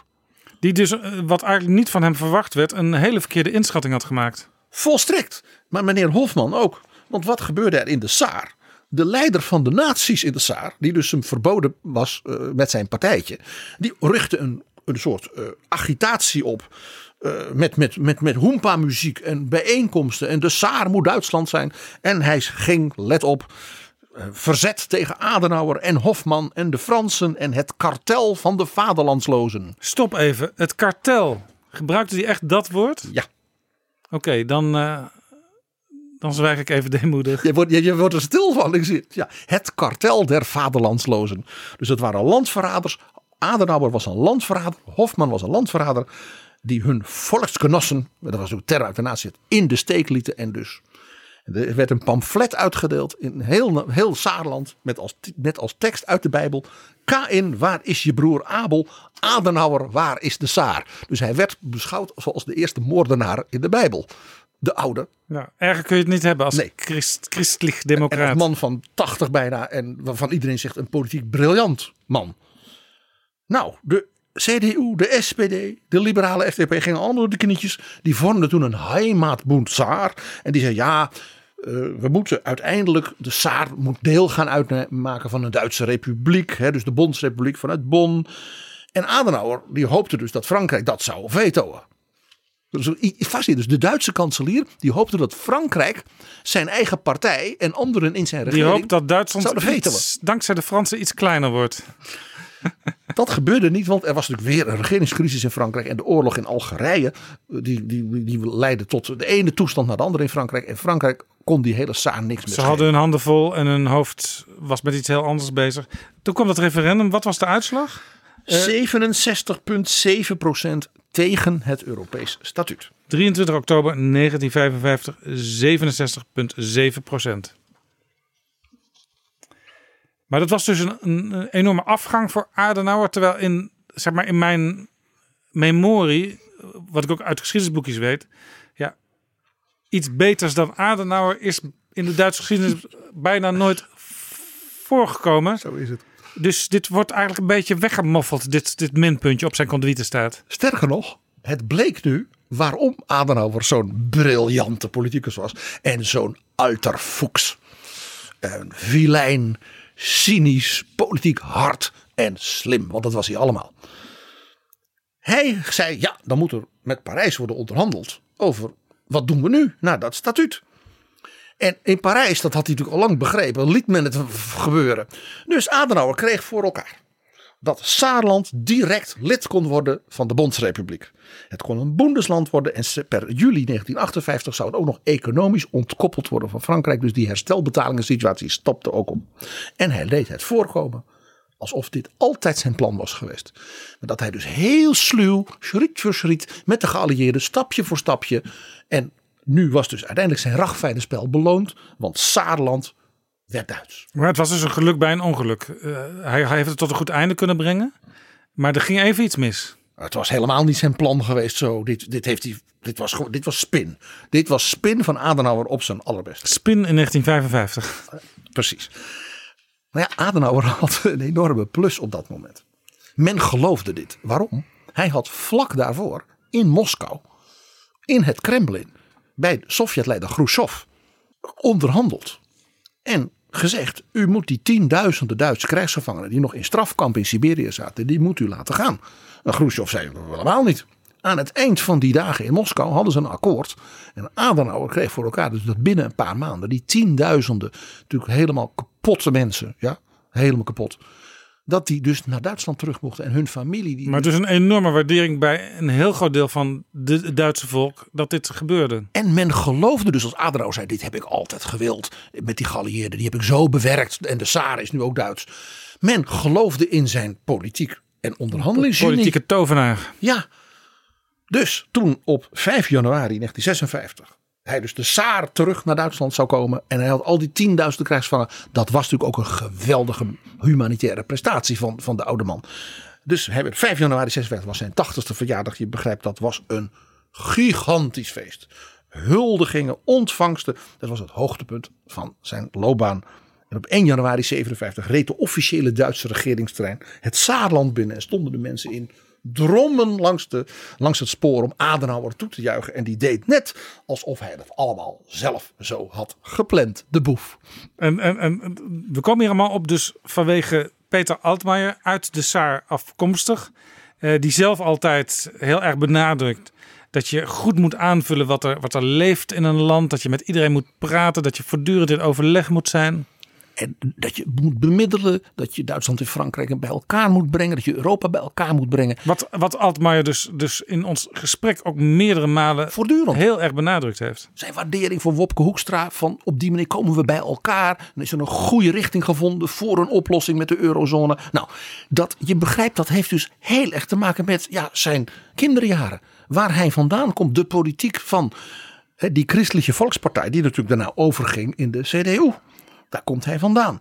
Die dus, eh, wat eigenlijk niet van hem verwacht werd, een hele verkeerde inschatting had gemaakt. Volstrekt. Maar meneer Hofman ook. Want wat gebeurde er in de Saar? De leider van de nazi's in de Saar, die dus hem verboden was eh, met zijn partijtje, die richtte een een soort eh, agitatie op. eh, met, met, met, met hoempa-muziek en bijeenkomsten. En de Saar moet Duitsland zijn. En hij ging, let op, verzet tegen Adenauer en Hofman en de Fransen en het kartel van de vaderlandslozen. Stop even. Het kartel. Gebruikte hij echt dat woord? Ja. Oké, dan, dan zwijg ik even deemoedig. Je wordt, je, je wordt er stil van. Ja, het kartel der vaderlandslozen. Dus het waren landverraders. Adenauer was een landverrader. Hofman was een landverrader. Die hun volksgenossen, dat was ook terror uit de natie, in de steek lieten. En dus er werd een pamflet uitgedeeld in heel, heel Saarland. Met als, met als tekst uit de Bijbel. Kain, waar is je broer Abel? Adenauer, waar is de Saar? Dus hij werd beschouwd zoals de eerste moordenaar in de Bijbel. De oude Ja, erger kun je het niet hebben als Nee. christ, christelijk democraat. een man van 80 bijna. En waarvan iedereen zegt een politiek briljant man. Nou, de CDU, de SPD, de liberale FDP gingen allemaal door de knietjes. Die vormden toen een Heimatbund Saar. En die zei ja, eh, we moeten uiteindelijk, de Saar moet deel gaan uitmaken van een Duitse republiek. Hè, dus de Bondsrepubliek vanuit Bonn. En Adenauer die hoopte dus dat Frankrijk dat zou vetoen. Dus, de Duitse kanselier die hoopte dat Frankrijk zijn eigen partij en anderen in zijn Die regering. hoopt dat Duitsland iets, dankzij de Fransen iets kleiner wordt. Dat gebeurde niet, want er was natuurlijk weer een regeringscrisis in Frankrijk. En de oorlog in Algerije, eh, die, die, die leidde tot de ene toestand naar de andere in Frankrijk. En Frankrijk kon die hele saar niks meer Ze hadden hun handen vol en hun hoofd was met iets heel anders bezig. Toen kwam dat referendum. Wat was de uitslag? 67,7% tegen het Europees statuut. 23 oktober 1955, 67,7 procent. Maar dat was dus een, een enorme afgang voor Adenauer. Terwijl in, zeg maar, in mijn memorie, wat ik ook uit geschiedenisboekjes weet, ja, iets beters dan Adenauer is in de Duitse geschiedenis bijna nooit voorgekomen. Zo is het. Dus dit wordt eigenlijk een beetje weggemoffeld, dit, dit minpuntje op zijn staat. Sterker nog, het bleek nu waarom Adenauer zo'n briljante politicus was. En zo'n alter fuchs. Een vilijn, cynisch, politiek hard en slim. Want dat was hij allemaal. Hij zei, ja, dan moet er met Parijs worden onderhandeld over wat doen we nu na dat statuut. En in Parijs, dat had hij natuurlijk al lang begrepen, liet men het gebeuren. Dus Adenauer kreeg voor elkaar dat Saarland direct lid kon worden van de Bondsrepubliek. Het kon een boendesland worden en per juli 1958 zou het ook nog economisch ontkoppeld worden van Frankrijk. Dus die herstelbetalingen situatie stopte ook op. En hij deed het voorkomen alsof dit altijd zijn plan was geweest. Maar dat hij dus heel sluw, schriet voor schriet, met de geallieerden, stapje voor stapje. En nu was dus uiteindelijk zijn ragfijne spel beloond, want Saarland werd Duits. Maar het was dus een geluk bij een ongeluk. Eh, hij, hij heeft het tot een goed einde kunnen brengen. Maar er ging even iets mis. Het was helemaal niet zijn plan geweest zo. Dit, dit, heeft hij, dit, was, dit was spin. Dit was spin van Adenauer op zijn allerbeste. Spin in 1955. Precies. Maar ja, Adenauer had een enorme plus op dat moment. Men geloofde dit. Waarom? Hij had vlak daarvoor in Moskou, in het Kremlin, bij Sovjetleider Khrushchev onderhandeld. En gezegd, u moet die tienduizenden Duitse krijgsgevangenen die nog in strafkamp in Siberië zaten, die moet u laten gaan. En Khrushchev zei, helemaal niet. Aan het eind van die dagen in Moskou hadden ze een akkoord. En Adenauer kreeg voor elkaar dus dat binnen een paar maanden die tienduizenden, natuurlijk helemaal kapotte mensen, ja, helemaal kapot. Dat die dus naar Duitsland terug mochten en hun familie. Die Maar dus een enorme waardering bij een heel groot deel van de- het Duitse volk dat dit gebeurde. En men geloofde dus als Adenauer zei: Dit heb ik altijd gewild. Met die geallieerden, die heb ik zo bewerkt. En de Saar is nu ook Duits. Men geloofde in zijn politiek en onderhandelingsgenie. Politieke tovenaar. Ja. Dus toen op 5 januari 1956 hij dus de Saar terug naar Duitsland zou komen. En hij had al die tienduizenden krijgsvangen. Dat was natuurlijk ook een geweldige humanitaire prestatie van, van de oude man. Dus hij werd 5 januari 56 was zijn 80ste verjaardag. Je begrijpt dat was een gigantisch feest. Huldigingen, ontvangsten. Dat was het hoogtepunt van zijn loopbaan. En op 1 januari 57 reed de officiële Duitse regeringstrein het Saarland binnen. En stonden de mensen in drommen langs, de, langs het spoor om Adenauer toe te juichen. En die deed net alsof hij dat allemaal zelf zo had gepland. De boef. En, en, en we komen hier allemaal op dus vanwege Peter Altmaier uit de Saar afkomstig. eh, die zelf altijd heel erg benadrukt dat je goed moet aanvullen wat er, wat er leeft in een land, dat je met iedereen moet praten, dat je voortdurend in overleg moet zijn. En dat je moet bemiddelen, dat je Duitsland en Frankrijk bij elkaar moet brengen, dat je Europa bij elkaar moet brengen. Wat, wat Altmaier dus, dus in ons gesprek ook meerdere malen Voortdurend. heel erg benadrukt heeft. Zijn waardering voor Wopke Hoekstra, van op die manier komen we bij elkaar. Dan is er een goede richting gevonden voor een oplossing met de eurozone. Nou, dat, je begrijpt, dat heeft dus heel erg te maken met ja, zijn kinderjaren. Waar hij vandaan komt, de politiek van die Christelijke Volkspartij, die natuurlijk daarna overging in de CDU. Daar komt hij vandaan.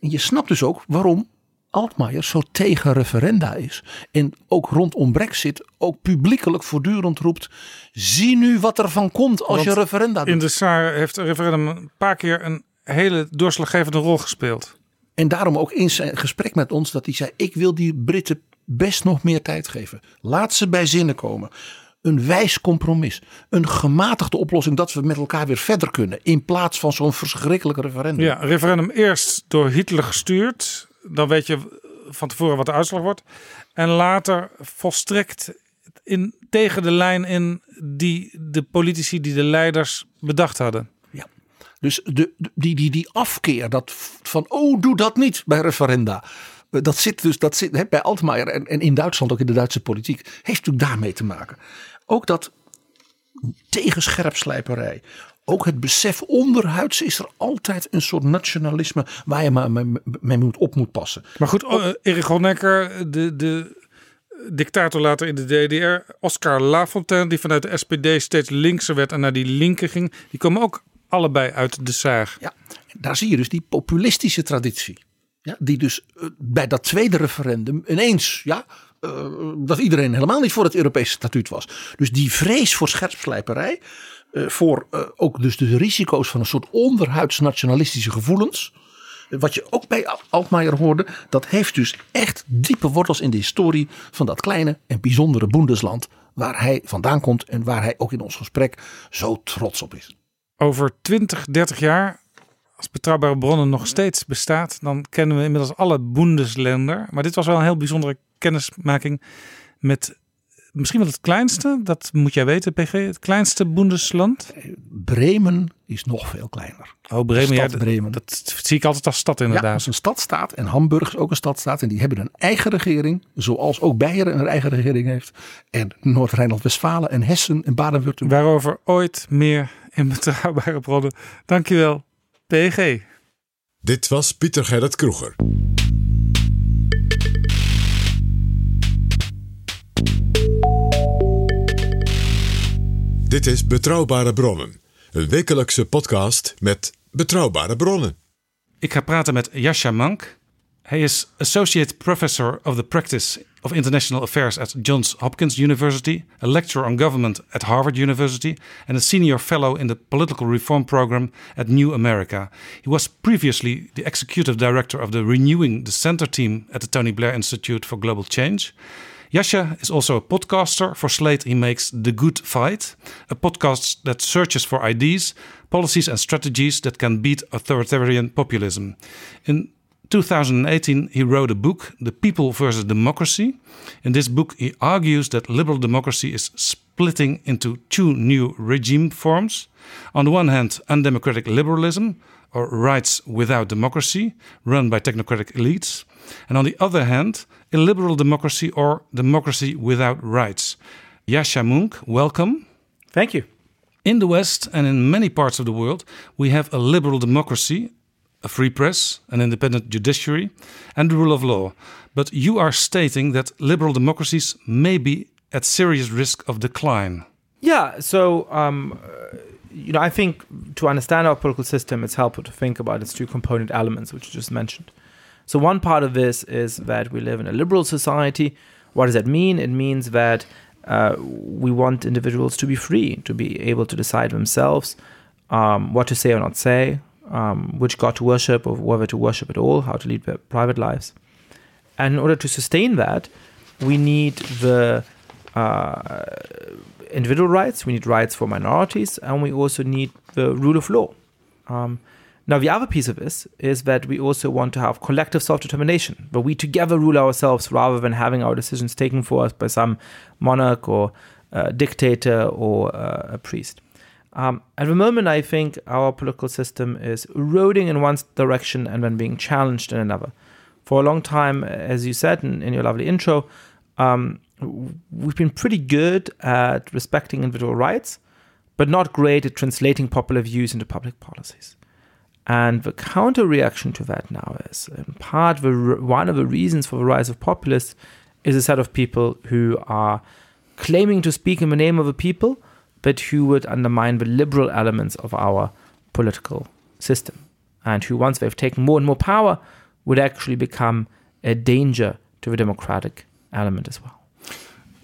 En je snapt dus ook waarom Altmaier zo tegen referenda is. En ook rondom Brexit ook publiekelijk voortdurend roept. Zie nu wat er van komt als Want je referenda doet. In de SAR heeft referendum een paar keer een hele doorslaggevende rol gespeeld. En daarom ook in zijn gesprek met ons dat hij zei: Ik wil die Britten best nog meer tijd geven. Laat ze bij zinnen komen. Een wijs compromis. Een gematigde oplossing dat we met elkaar weer verder kunnen. In plaats van zo'n verschrikkelijk referendum. Ja, referendum eerst door Hitler gestuurd. Dan weet je van tevoren wat de uitslag wordt. En later volstrekt in, tegen de lijn in die de politici, die de leiders bedacht hadden. Ja. Dus de, die, die, die afkeer dat van, oh, doe dat niet bij referenda. Eh, Dat zit dus dat zit, hè, bij Altmaier en, en in Duitsland, ook in de Duitse politiek, heeft natuurlijk daarmee te maken. Ook dat tegenscherpslijperij. Ook het besef onderhuids is er altijd een soort nationalisme waar je maar mee, moet op moet passen. Maar goed, Erich Honecker, de, de dictator later in de DDR. Oscar Lafontaine, die vanuit de SPD steeds linkser werd en naar die linker ging. Die komen ook allebei uit de zaag. Ja, daar zie je dus die populistische traditie. Ja, die dus uh, bij dat tweede referendum ineens, ja, uh, dat iedereen helemaal niet voor het Europese statuut was. Dus die vrees voor scherpslijperij, uh, voor ook dus de risico's van een soort onderhuids nationalistische gevoelens. Wat je ook bij Altmaier hoorde, dat heeft dus echt diepe wortels in de historie van dat kleine en bijzondere Bundesland. Waar hij vandaan komt en waar hij ook in ons gesprek zo trots op is. Over 20, 30 jaar als betrouwbare bronnen nog steeds bestaat, dan kennen we inmiddels alle Bundesländer. Maar dit was wel een heel bijzondere kennismaking met misschien wel het kleinste, dat moet jij weten, PG, het kleinste Bundesland. Bremen is nog veel kleiner. Oh, Bremen, ja, Bremen. Dat zie ik altijd als stad inderdaad. Ja, als een stadstaat en Hamburg is ook een stadstaat en die hebben een eigen regering, zoals ook Beieren een eigen regering heeft. En Noord-Rijnland-Westfalen en Hessen en Baden-Württemberg. Waarover ooit meer in betrouwbare bronnen. Dankjewel. PG. Dit was Pieter Gerrit Kroeger. Dit is Betrouwbare Bronnen, een wekelijkse podcast met betrouwbare bronnen. Ik ga praten met Jascha Mank. Hij is Associate Professor of the Practice of International Affairs at Johns Hopkins University, a lecturer on government at Harvard University, and a senior fellow in the Political Reform Program at New America. He was previously the executive director of the Renewing the Center team at the Tony Blair Institute for Global Change. Yasha is also a podcaster. For Slate, he makes The Good Fight, a podcast that searches for ideas, policies, and strategies that can beat authoritarian populism. In 2018, he wrote a book, The People versus Democracy. In this book, he argues that liberal democracy is splitting into two new regime forms. On the one hand, undemocratic liberalism, or rights without democracy, run by technocratic elites. And on the other hand, illiberal democracy or democracy without rights. Yasha Munk, welcome. Thank you. In the West and in many parts of the world, we have a liberal democracy, a free press, an independent judiciary, and the rule of law. But you are stating that liberal democracies may be at serious risk of decline. Yeah, so um, you know, I think to understand our political system, it's helpful to think about its two component elements, which you just mentioned. So one part of this is that we live in a liberal society. What does that mean? It means that uh, we want individuals to be free, to be able to decide themselves um, what to say or not say, um, which God to worship or whether to worship at all, how to lead their private lives. And in order to sustain that, we need the uh, individual rights, we need rights for minorities, and we also need the rule of law. Um, Now, the other piece of this is that we also want to have collective self determination, where we together rule ourselves rather than having our decisions taken for us by some monarch or uh, dictator or uh, a priest. Um, at the moment, I think our political system is eroding in one direction and then being challenged in another. For a long time, as you said in, in your lovely intro, um, we've been pretty good at respecting individual rights, but not great at translating popular views into public policies. And the counter reaction to that now is, in part, the, one of the reasons for the rise of populists is a set of people who are claiming to speak in the name of the people, but who would undermine the liberal elements of our political system, and who, once they've taken more and more power, would actually become a danger to the democratic element as well.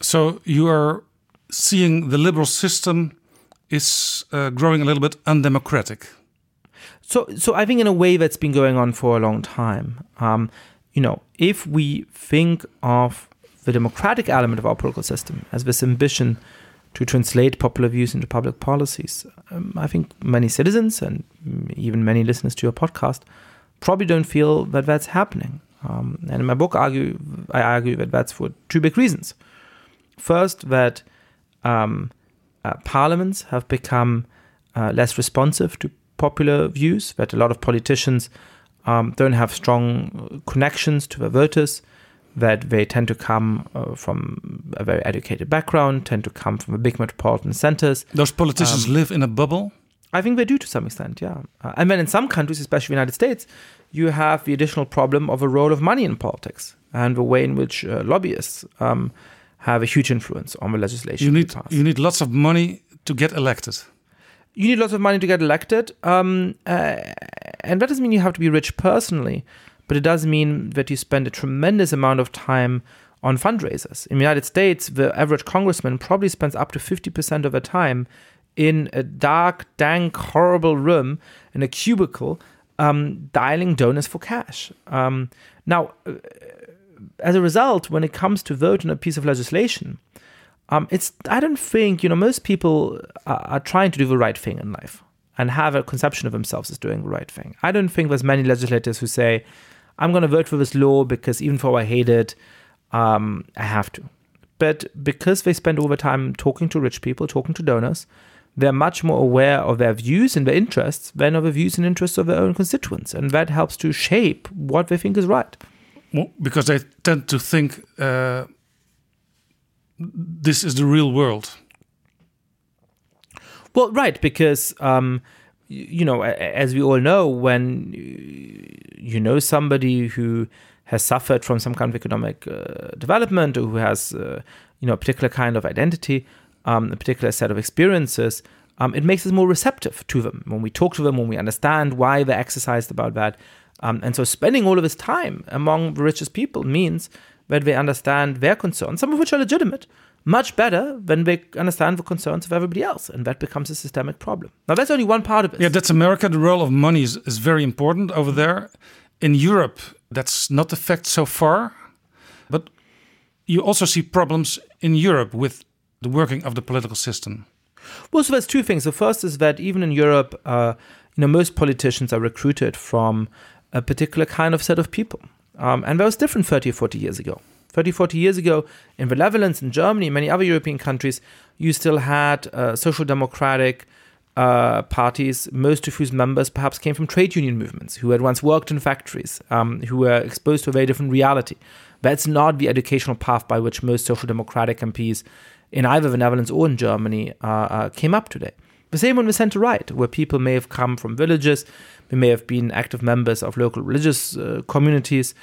So you are seeing the liberal system is uh, growing a little bit undemocratic. So, so I think in a way that's been going on for a long time. Um, you know, if we think of the democratic element of our political system as this ambition to translate popular views into public policies, um, I think many citizens and even many listeners to your podcast probably don't feel that that's happening. Um, and in my book, argue I argue that that's for two big reasons. First, that um, uh, parliaments have become uh, less responsive to popular views, that a lot of politicians um, don't have strong connections to their voters, that they tend to come uh, from a very educated background, tend to come from big metropolitan centers. Those politicians um, live in a bubble? I think they do to some extent, yeah. Uh, and then in some countries, especially the United States, you have the additional problem of a role of money in politics and the way in which uh, lobbyists um, have a huge influence on the legislation. You need you need lots of money to get elected. You need lots of money to get elected, um, uh, and that doesn't mean you have to be rich personally, but it does mean that you spend a tremendous amount of time on fundraisers. In the United States, the average congressman probably spends up to fifty percent of their time in a dark, dank, horrible room in a cubicle, um, dialing donors for cash. Um, now uh, as a result, when it comes to vote on a piece of legislation, um, it's I don't think you know most people are, are, trying to do the right thing in life and have a conception of themselves as doing the right thing. I don't think there's many legislators who say, "I'm going to vote for this law because even though I hate it, um, I have to." But because they spend all the time talking to rich people, talking to donors, they're much more aware of their views and their interests than of the views and interests of their own constituents, and that helps to shape what they think is right because they tend to think uh, this is the real world. Well, right, because um, you know, as we all know, when you know somebody who has suffered from some kind of economic uh, development or who has, uh, you know, a particular kind of identity, um, a particular set of experiences, um, it makes us more receptive to them. When we talk to them, when we understand why they're exercised about that, um, and so spending all of his time among the richest people means that they understand their concerns, some of which are legitimate, much better when they understand the concerns of everybody else. And that becomes a systemic problem. Now, that's only one part of it. Yeah, that's America. The role of money is, is very important over there. In Europe, that's not the fact so far. But you also see problems in Europe with the working of the political system. Well, so there's two things. The first is that even in Europe, uh, you know, most politicians are recruited from a particular kind of set of people. Um, and that was different 30 or 40 years ago. 30, 40 years ago, in the Netherlands, in Germany, many other European countries, you still had uh, social democratic uh, parties, most of whose members perhaps came from trade union movements, who had once worked in factories, um, who were exposed to a very different reality. That's not the educational path by which most social democratic MPs in either the Netherlands or in Germany uh, uh, came up today. The same on the center right, where people may have come from villages, they may have been active members of local religious uh, communities.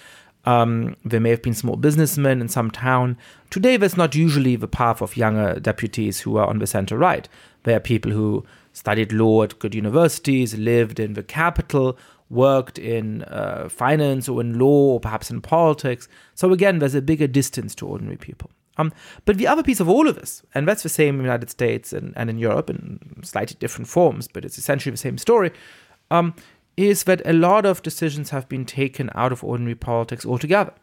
Um, there may have been small businessmen in some town. Today, that's not usually the path of younger deputies who are on the center right. They are people who studied law at good universities, lived in the capital, worked in uh, finance or in law or perhaps in politics. So, again, there's a bigger distance to ordinary people. Um, but the other piece of all of this, and that's the same in the United States and, and in Europe in slightly different forms, but it's essentially the same story, um, is that a lot of decisions have been taken out of ordinary politics altogether.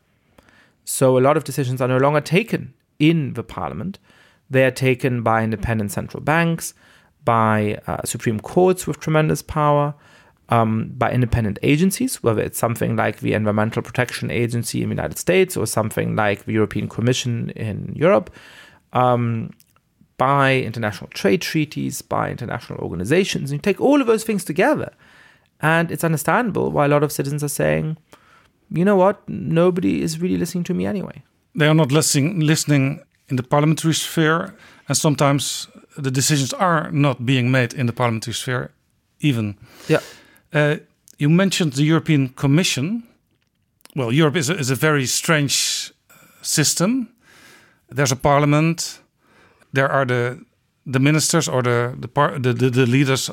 So a lot of decisions are no longer taken in the parliament. They are taken by independent central banks, by uh, supreme courts with tremendous power, um, by independent agencies, whether it's something like the Environmental Protection Agency in the United States or something like the European Commission in Europe, um, by international trade treaties, by international organizations. And you take all of those things together, and it's understandable why a lot of citizens are saying, you know what, nobody is really listening to me anyway. They are not listening, listening in the parliamentary sphere, and sometimes the decisions are not being made in the parliamentary sphere, even. Yeah. Uh, you mentioned the European Commission. Well, Europe is a, is a very strange system. There's a parliament. There are the the ministers or the the par, the, the, the, leaders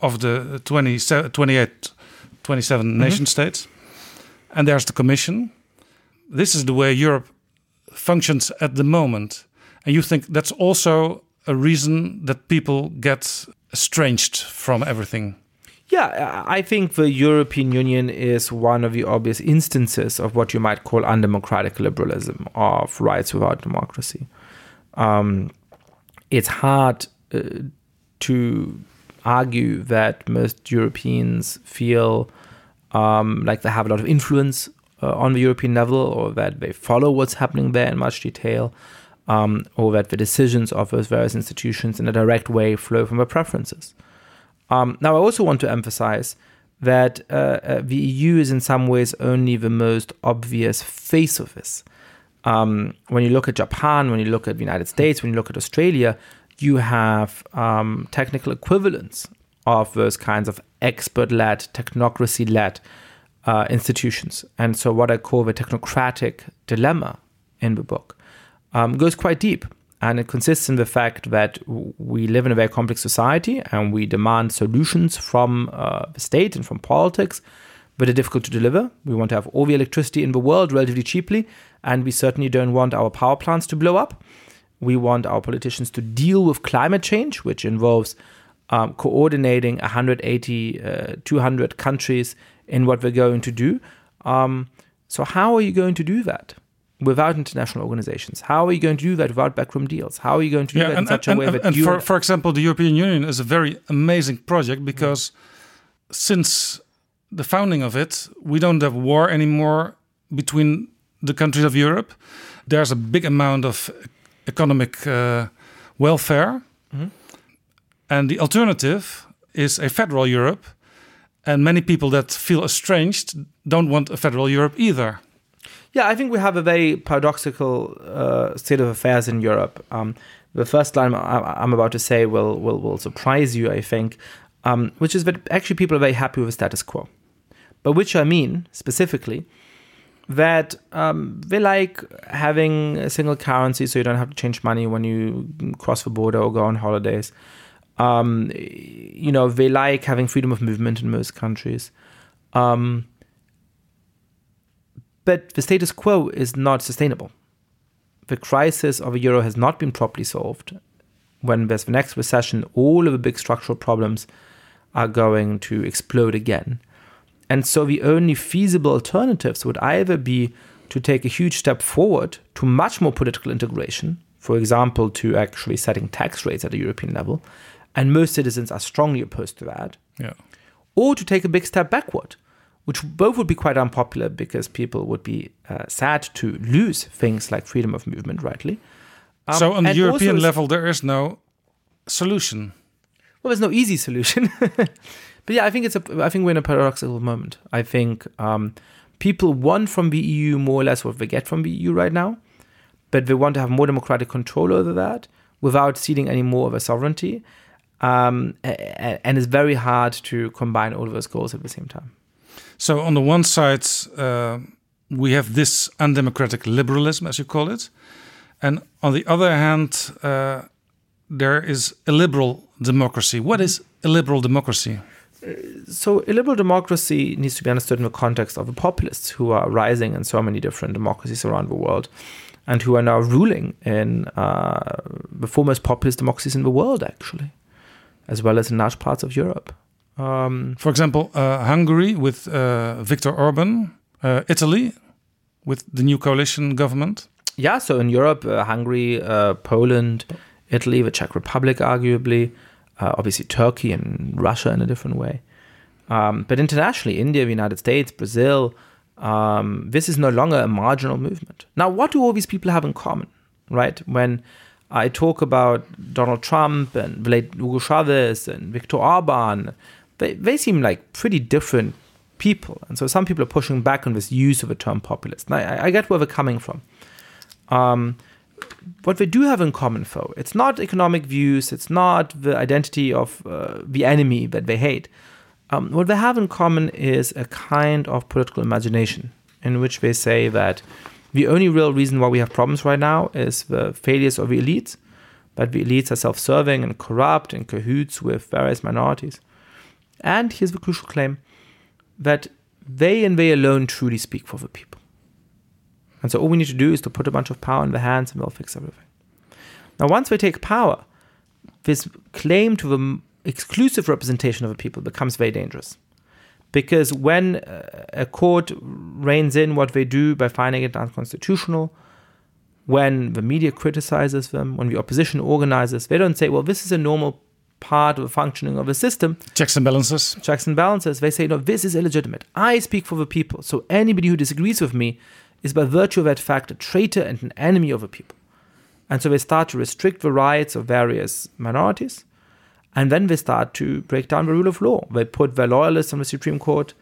of the 20, 28, 27 mm -hmm. nation states, and there's the Commission. This is the way Europe functions at the moment, and you think that's also a reason that people get estranged from everything. Yeah, I think the European Union is one of the obvious instances of what you might call undemocratic liberalism, of rights without democracy. Um, it's hard uh, to argue that most Europeans feel um, like they have a lot of influence uh, on the European level or that they follow what's happening there in much detail. Um, or that the decisions of those various institutions in a direct way flow from their preferences. Um, now, I also want to emphasize that uh, uh, the EU is in some ways only the most obvious face of this. Um, when you look at Japan, when you look at the United States, when you look at Australia, you have um, technical equivalents of those kinds of expert led, technocracy led uh, institutions. And so, what I call the technocratic dilemma in the book um, goes quite deep. And it consists in the fact that we live in a very complex society and we demand solutions from uh, the state and from politics that are difficult to deliver. We want to have all the electricity in the world relatively cheaply, and we certainly don't want our power plants to blow up. We want our politicians to deal with climate change, which involves um, coordinating 180, uh, 200 countries in what we're going to do. Um, so, how are you going to do that? without international organizations? How are you going to do that without backroom deals? How are you going to do yeah, that and, in such and, a way and, that and you... for, for example, the European Union is a very amazing project because since the founding of it, we don't have war anymore between the countries of Europe. There's a big amount of economic uh, welfare. Mm. And the alternative is a federal Europe. And many people that feel estranged don't want a federal Europe either. Yeah, I think we have a very paradoxical uh, state of affairs in Europe. Um, the first line I'm about to say will will, will surprise you, I think, um, which is that actually people are very happy with the status quo. By which I mean specifically that um, they like having a single currency, so you don't have to change money when you cross the border or go on holidays. Um, you know, they like having freedom of movement in most countries. Um, but the status quo is not sustainable. The crisis of the euro has not been properly solved. When there's the next recession, all of the big structural problems are going to explode again. And so the only feasible alternatives would either be to take a huge step forward to much more political integration, for example, to actually setting tax rates at a European level, and most citizens are strongly opposed to that. Yeah. Or to take a big step backward which both would be quite unpopular because people would be uh, sad to lose things like freedom of movement, rightly. Um, so, on the European level, there is no solution. Well, there's no easy solution. but yeah, I think it's a. I think we're in a paradoxical moment. I think um, people want from the EU more or less what they get from the EU right now, but they want to have more democratic control over that without ceding any more of a sovereignty. Um, and it's very hard to combine all of those goals at the same time. So, on the one side, uh, we have this undemocratic liberalism, as you call it. And on the other hand, uh, there is illiberal democracy. What is illiberal democracy? So liberal democracy needs to be understood in the context of the populists who are rising in so many different democracies around the world and who are now ruling in uh, the foremost populist democracies in the world, actually, as well as in large parts of Europe. Um, For example, uh, Hungary with uh, Viktor Orban, uh, Italy with the new coalition government. Yeah, so in Europe, uh, Hungary, uh, Poland, Italy, the Czech Republic, arguably, uh, obviously Turkey and Russia in a different way. Um, but internationally, India, the United States, Brazil, um, this is no longer a marginal movement. Now, what do all these people have in common, right? When I talk about Donald Trump and Hugo Chavez and Viktor Orban, they, they seem like pretty different people. And so some people are pushing back on this use of the term populist. And I, I get where they're coming from. Um, what they do have in common, though, it's not economic views, it's not the identity of uh, the enemy that they hate. Um, what they have in common is a kind of political imagination in which they say that the only real reason why we have problems right now is the failures of the elites, that the elites are self serving and corrupt and cahoots with various minorities. And here's the crucial claim that they and they alone truly speak for the people. And so all we need to do is to put a bunch of power in the hands and we'll fix everything. Now, once we take power, this claim to the exclusive representation of the people becomes very dangerous. Because when uh, a court reins in what they do by finding it unconstitutional, when the media criticizes them, when the opposition organizes, they don't say, well, this is a normal part of the functioning of a system. Checks and balances. Checks and balances. They say, no, this is illegitimate. I speak for the people. So anybody who disagrees with me is by virtue of that fact a traitor and an enemy of the people. And so they start to restrict the rights of various minorities. And then they start to break down the rule of law. They put their loyalists on the Supreme Court.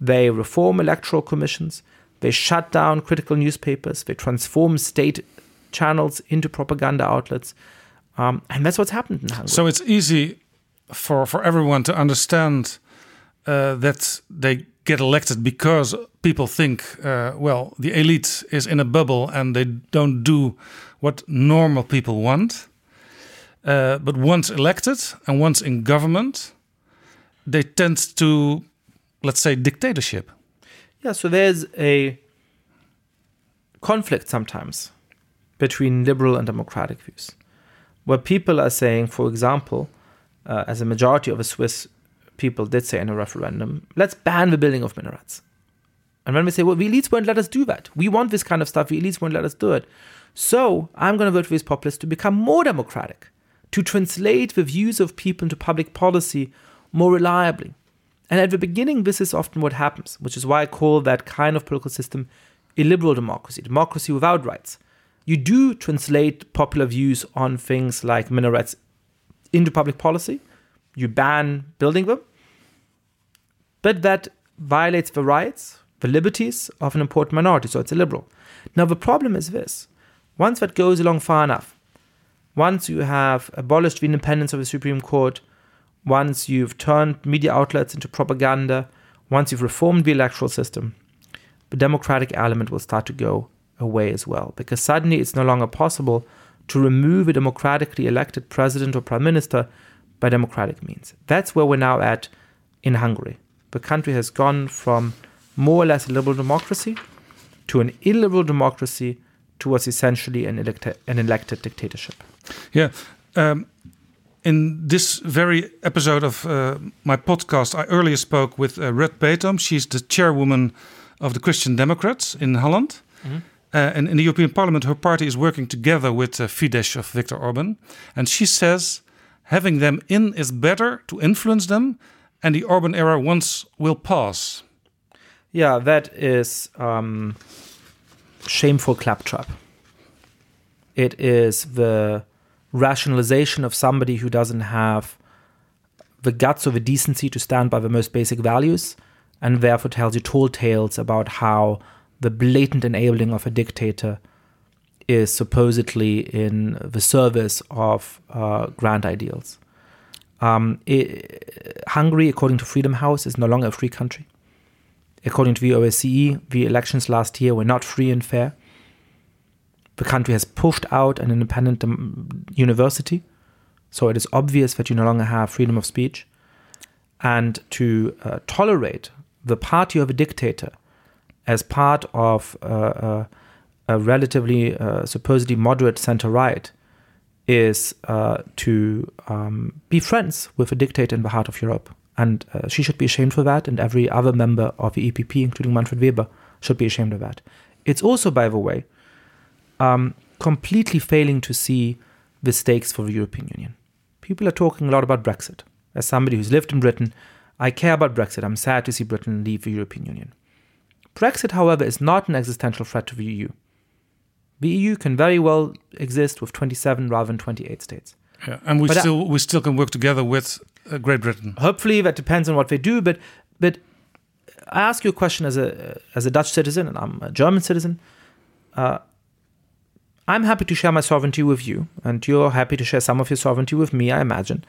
They reform electoral commissions. They shut down critical newspapers. They transform state channels into propaganda outlets. Um, and that's what's happened in Hungary. So it's easy for, for everyone to understand uh, that they get elected because people think, uh, well, the elite is in a bubble and they don't do what normal people want. Uh, but once elected and once in government, they tend to, let's say, dictatorship. Yeah, so there's a conflict sometimes between liberal and democratic views, where people are saying, for example, uh, as a majority of the Swiss people did say in a referendum, let's ban the building of minarets. And when we say, well, the elites won't let us do that. We want this kind of stuff. The elites won't let us do it. So I'm going to vote for these populists to become more democratic, to translate the views of people into public policy more reliably. And at the beginning, this is often what happens, which is why I call that kind of political system illiberal democracy, democracy without rights. You do translate popular views on things like minarets into public policy. You ban building them. But that violates the rights, the liberties of an important minority, so it's a liberal. Now, the problem is this once that goes along far enough, once you have abolished the independence of the Supreme Court, once you've turned media outlets into propaganda, once you've reformed the electoral system, the democratic element will start to go away as well. Because suddenly it's no longer possible to remove a democratically elected president or prime minister by democratic means. That's where we're now at in Hungary. The country has gone from more or less a liberal democracy to an illiberal democracy towards essentially an, elected, an elected dictatorship. Yeah. Um, in this very episode of uh, my podcast, I earlier spoke with uh, Ruth Petom. She's the chairwoman of the Christian Democrats in Holland. Mm -hmm. uh, and in the European Parliament, her party is working together with uh, Fidesz of Viktor Orban. And she says having them in is better to influence them, and the urban era once will pass. Yeah, that is um, shameful claptrap. It is the rationalization of somebody who doesn't have the guts or the decency to stand by the most basic values, and therefore tells you tall tales about how the blatant enabling of a dictator is supposedly in the service of uh, grand ideals. Um, it, Hungary, according to Freedom House, is no longer a free country. According to the OSCE, the elections last year were not free and fair. The country has pushed out an independent um, university, so it is obvious that you no longer have freedom of speech. And to uh, tolerate the party of a dictator as part of uh, uh, a relatively uh, supposedly moderate center right is uh, to um, be friends with a dictator in the heart of Europe. And uh, she should be ashamed for that, and every other member of the EPP, including Manfred Weber, should be ashamed of that. It's also, by the way, um, completely failing to see the stakes for the European Union. People are talking a lot about Brexit. As somebody who's lived in Britain, I care about Brexit. I'm sad to see Britain leave the European Union. Brexit, however, is not an existential threat to the EU. The EU can very well exist with 27 rather than 28 states. Yeah, and we But I- still we still can work together with uh, Great Britain. Hopefully, that depends on what they do. But but I ask you a question as a as a Dutch citizen, and I'm a German citizen. Uh, I'm happy to share my sovereignty with you, and you're happy to share some of your sovereignty with me. I imagine,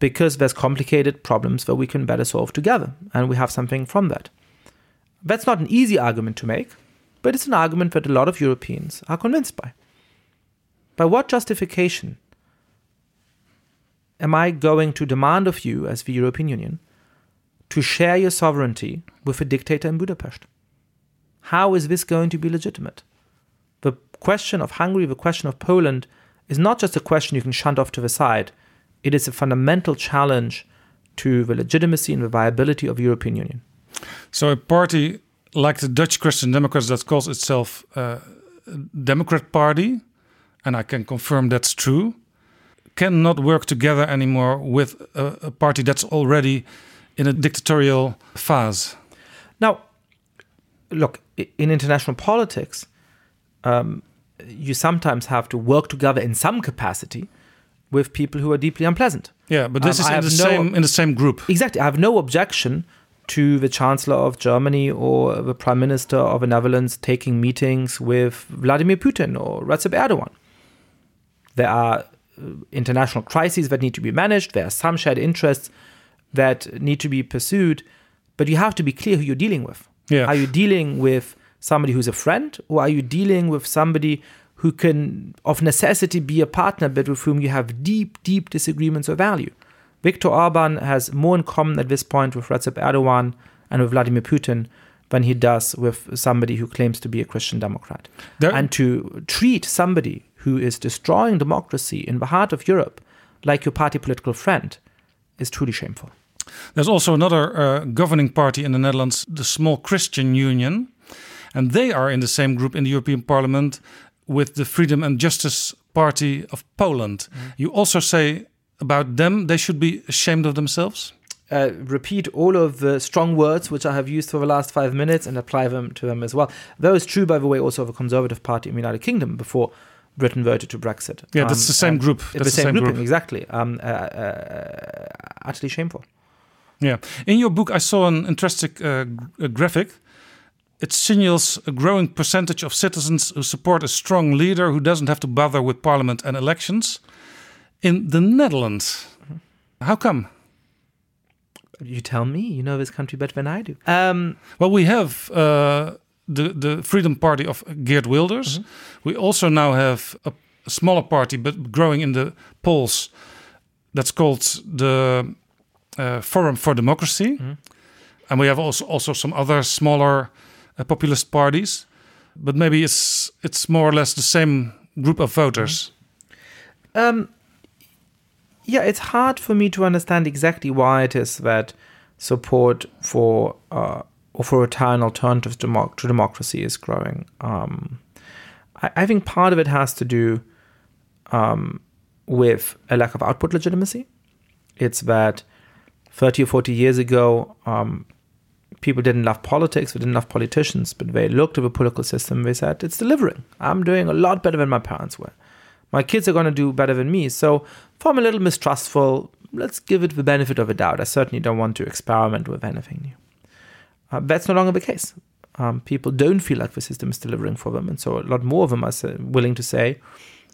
because there's complicated problems that we can better solve together, and we have something from that. That's not an easy argument to make, but it's an argument that a lot of Europeans are convinced by. By what justification am I going to demand of you, as the European Union, to share your sovereignty with a dictator in Budapest? How is this going to be legitimate? The question of Hungary, the question of Poland, is not just a question you can shunt off to the side. It is a fundamental challenge to the legitimacy and the viability of the European Union. So a party like the Dutch Christian Democrats that calls itself uh, a Democrat Party, and I can confirm that's true, cannot work together anymore with a, a party that's already in a dictatorial phase. Now, look, in international politics, um, you sometimes have to work together in some capacity with people who are deeply unpleasant. Yeah, but this Um, is in the no- same in the same group. Exactly. I have no objection to the Chancellor of Germany or the Prime Minister of the Netherlands taking meetings with Vladimir Putin or Recep Erdogan. There are uh, international crises that need to be managed, there are some shared interests that need to be pursued, but you have to be clear who you're dealing with. Yeah. Are you dealing with somebody who's a friend, or are you dealing with somebody who can, of necessity, be a partner, but with whom you have deep, deep disagreements of value? Viktor Orban has more in common at this point with Recep Erdogan and with Vladimir Putin than he does with somebody who claims to be a Christian Democrat. There- and to treat somebody who is destroying democracy in the heart of Europe like your party political friend is truly shameful. There's also another uh, governing party in the Netherlands, the Small Christian Union, and they are in the same group in the European Parliament with the Freedom and Justice Party of Poland. You also say about them they should be ashamed of themselves. uh, repeat all of the strong words which I have used for the last five minutes and apply them to them as well. That was true, by the way, also of a Conservative Party in the United Kingdom before Britain voted to Brexit. Yeah, that's the same group. That's the the same, same grouping, group. exactly. Um, uh, uh, utterly shameful. Yeah. In your book, I saw an interesting uh, uh, graphic. It signals a growing percentage of citizens who support a strong leader who doesn't have to bother with parliament and elections. In the Netherlands, how come? You tell me. You know this country better than I do. Um, Well, we have uh, the the Freedom Party of Geert Wilders. We also now have a, smaller party, but growing in the polls. That's called the uh, Forum for Democracy, and we have also also some other smaller uh, populist parties. But maybe it's it's more or less the same group of voters. Um, yeah, it's hard for me to understand exactly why it is that support for uh, authoritarian alternatives democ- to democracy is growing. Um, I, I think part of it has to do um, with a lack of output legitimacy. It's that 30 or 40 years ago, um, people didn't love politics, they didn't love politicians, but they looked at the political system, and they said, it's delivering. I'm doing a lot better than my parents were. My kids are going to do better than me. So if I'm a little mistrustful, let's give it the benefit of a doubt. I certainly don't want to experiment with anything new. Uh, that's no longer the case. Um, people don't feel like the system is delivering for them. And so a lot more of them are sa- willing to say,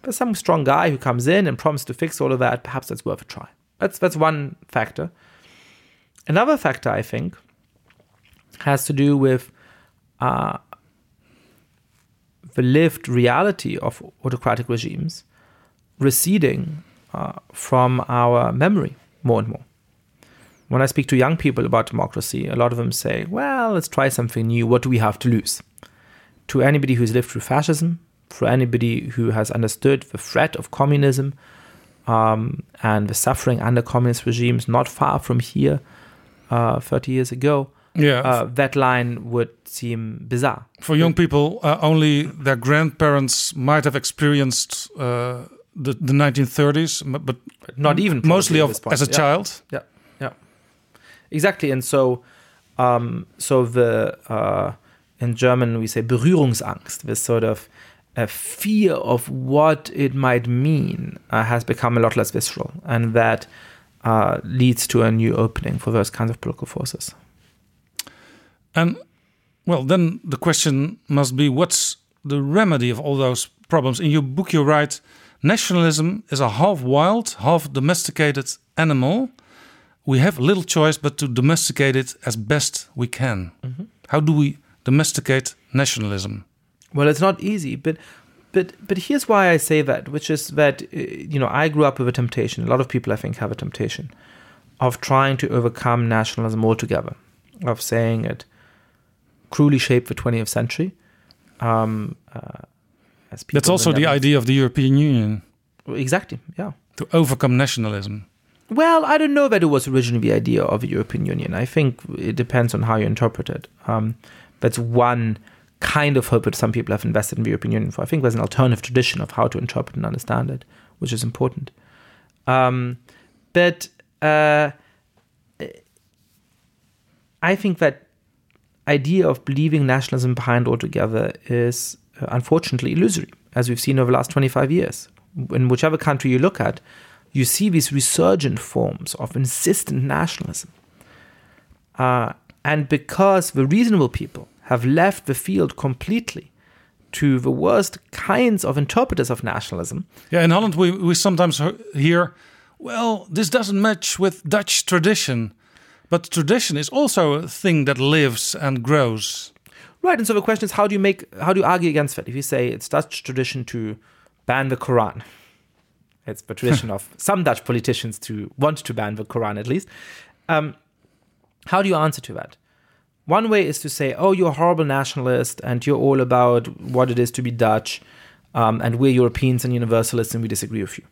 there's some strong guy who comes in and promises to fix all of that. Perhaps that's worth a try. That's, that's one factor. Another factor, I think, has to do with uh, the lived reality of autocratic regimes receding uh, from our memory more and more. When I speak to young people about democracy, a lot of them say, well, let's try something new. What do we have to lose? To anybody who's lived through fascism, for anybody who has understood the threat of communism um, and the suffering under communist regimes not far from here uh, 30 years ago, Yeah. uh, that line would seem bizarre. For young people, uh, only their grandparents might have experienced uh, the, the 1930s, m- but Not even mostly of, as a Yeah. child. Yeah, yeah. Exactly, and so, um, so the uh, in German we say Berührungsangst, this sort of a fear of what it might mean, uh, has become a lot less visceral, and that uh, leads to a new opening for those kinds of political forces. And well, then the question must be what's the remedy of all those problems? In your book, you write nationalism is a half wild, half domesticated animal. We have little choice but to domesticate it as best we can. How do we domesticate nationalism? Well, it's not easy, but but but here's why I say that, which is that uh, you know I grew up with a temptation. A lot of people, I think, have a temptation of trying to overcome nationalism altogether, of saying it cruelly shaped the 20th century. Um, uh, as people That's also the idea of the European Union Exactly. Yeah. to overcome nationalism. Well, I don't know that it was originally the idea of the European Union. I think it depends on how you interpret it. Um, that's one kind of hope that some people have invested in the European Union for. I think there's an alternative tradition of how to interpret and understand it, which is important. Um, but uh, I think that idea of leaving nationalism behind altogether is uh, unfortunately illusory, as we've seen over the last 25 years. In whichever country you look at, you see these resurgent forms of insistent nationalism. Uh, and because the reasonable people have left the field completely to the worst kinds of interpreters of nationalism, Yeah, in Holland, we, we sometimes hear, well, this doesn't match with Dutch tradition. But tradition is also a thing that lives and grows. Right, and so the question is, how do you make, how do you argue against that? If you say it's Dutch tradition to ban the Quran, it's the tradition of some Dutch politicians to want to ban the Quran at least. Um, how do you answer to that? One way is to say, oh, you're a horrible nationalist and you're all about what it is to be Dutch, um, and we're Europeans and universalists and we disagree with you.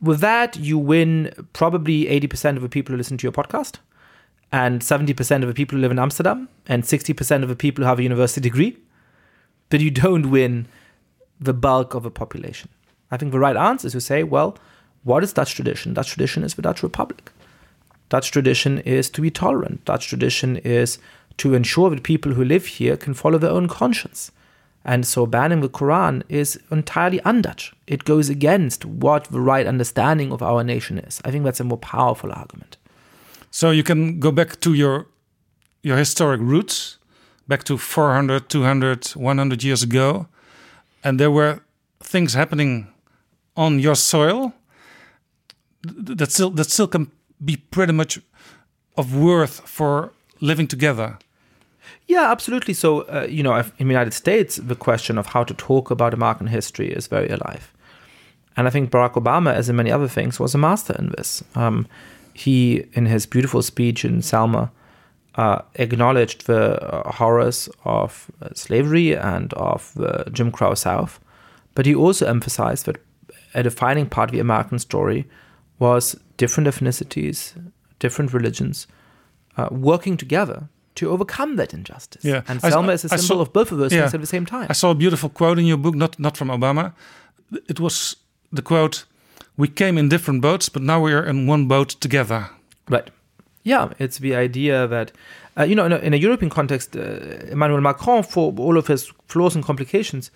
With that, you win probably 80% of the people who listen to your podcast, and 70% of the people who live in Amsterdam, and 60% of the people who have a university degree, but you don't win the bulk of the population. I think the right answer is to say, well, what is Dutch tradition? Dutch tradition is the Dutch Republic. Dutch tradition is to be tolerant. Dutch tradition is to ensure that people who live here can follow their own conscience. And so banning the Quran is entirely un-Dutch. It goes against what the right understanding of our nation is. I think that's a more powerful argument. So you can go back to your your historic roots, back to 400, 200, 100 years ago, and there were things happening on your soil that still that still can be pretty much of worth for living together. Yeah, absolutely. So, uh, you know, in the United States, the question of how to talk about American history is very alive. And I think Barack Obama, as in many other things, was a master in this. Um, he, in his beautiful speech in Selma, uh, acknowledged the uh, horrors of uh, slavery and of the Jim Crow South. But he also emphasized that a defining part of the American story was different ethnicities, different religions, uh, working together to overcome that injustice. Yeah. And I- Selma is a symbol saw- of both of those yeah. things at the same time. I saw a beautiful quote in your book, not not from Obama. It was the quote: "We came in different boats, but now we are in one boat together." Right. Yeah, it's the idea that, uh, you know, in a, in a European context, uh, Emmanuel Macron, for all of his flaws and complications,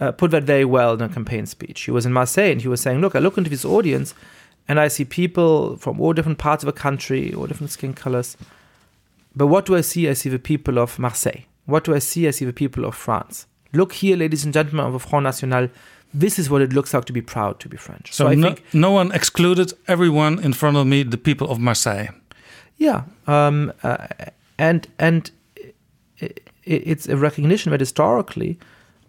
uh, put that very well in a campaign speech. He was in Marseille and he was saying, Look, I look into this audience and I see people from all different parts of the country, all different skin colors. But what do I see? I see the people of Marseille. What do I see? I see the people of France. Look here, ladies and gentlemen of the Front National. This is what it looks like to be proud to be French. So, I no, think no one excluded everyone in front of me, the people of Marseille. Yeah, um, uh, and and i i it's a recognition that historically,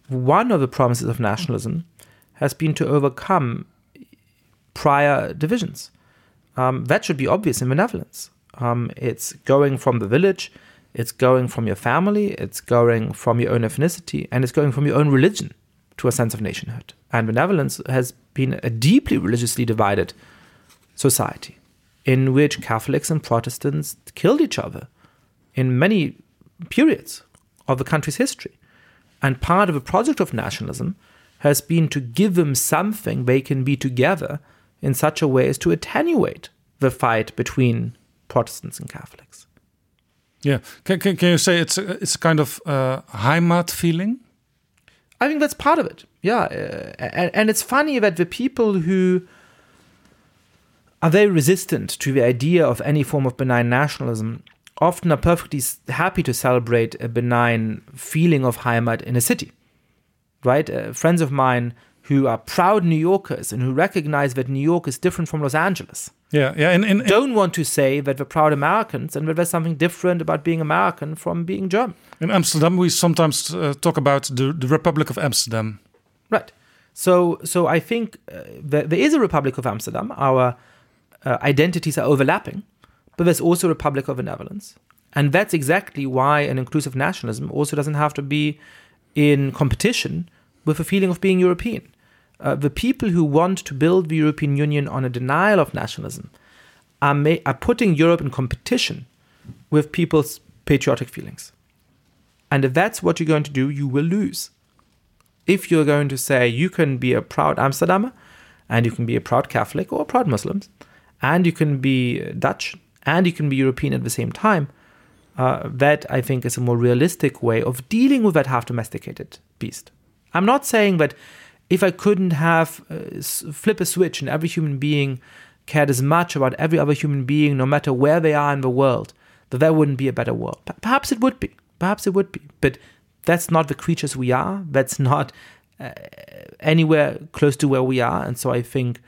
one of the promises of nationalism has been to overcome prior divisions. Um, that should be obvious in benevolence. Um, it's going from the village, it's going from your family, it's going from your own ethnicity, and it's going from your own religion to a sense of nationhood. And benevolence has been a deeply religiously divided society in which Catholics and Protestants killed each other in many periods of the country's history. And part of the project of nationalism has been to give them something they can be together in such a way as to attenuate the fight between Protestants and Catholics. Yeah, can, can, can you say it's a, it's a kind of uh, Heimat feeling? I think that's part of it. Yeah, uh, and, and it's funny that the people who are very resistant to the idea of any form of benign nationalism often are perfectly happy to celebrate a benign feeling of Heimat in a city. Right? Uh, friends of mine who are proud New Yorkers and who recognize that New York is different from Los Angeles Yeah, yeah. In, in, in- don't want to say that they're proud Americans and that there's something different about being American from being German. in Amsterdam, we sometimes uh, talk about the, the Republic of Amsterdam. Right. So, so I think uh, there, there is a Republic of Amsterdam. Our uh, identities are overlapping, but there's also a Republic of the Netherlands, and that's exactly why an inclusive nationalism also doesn't have to be in competition with a feeling of being European. Uh, the people who want to build the European Union on a denial of nationalism are, ma- are putting Europe in competition with people's patriotic feelings. And if that's what you're going to do, you will lose if you're going to say you can be a proud Amsterdammer and you can be a proud Catholic or a proud Muslim and you can be Dutch and you can be European at the same time, uh, that I think is a more realistic way of dealing with that half domesticated beast. I'm not saying that if I couldn't have uh, flip a switch and every human being cared as much about every other human being, no matter where they are in the world, that there wouldn't be a better world. Perhaps it would be. Perhaps it would be. But that's not the creatures we are. That's not uh, anywhere close to where we are. And so I think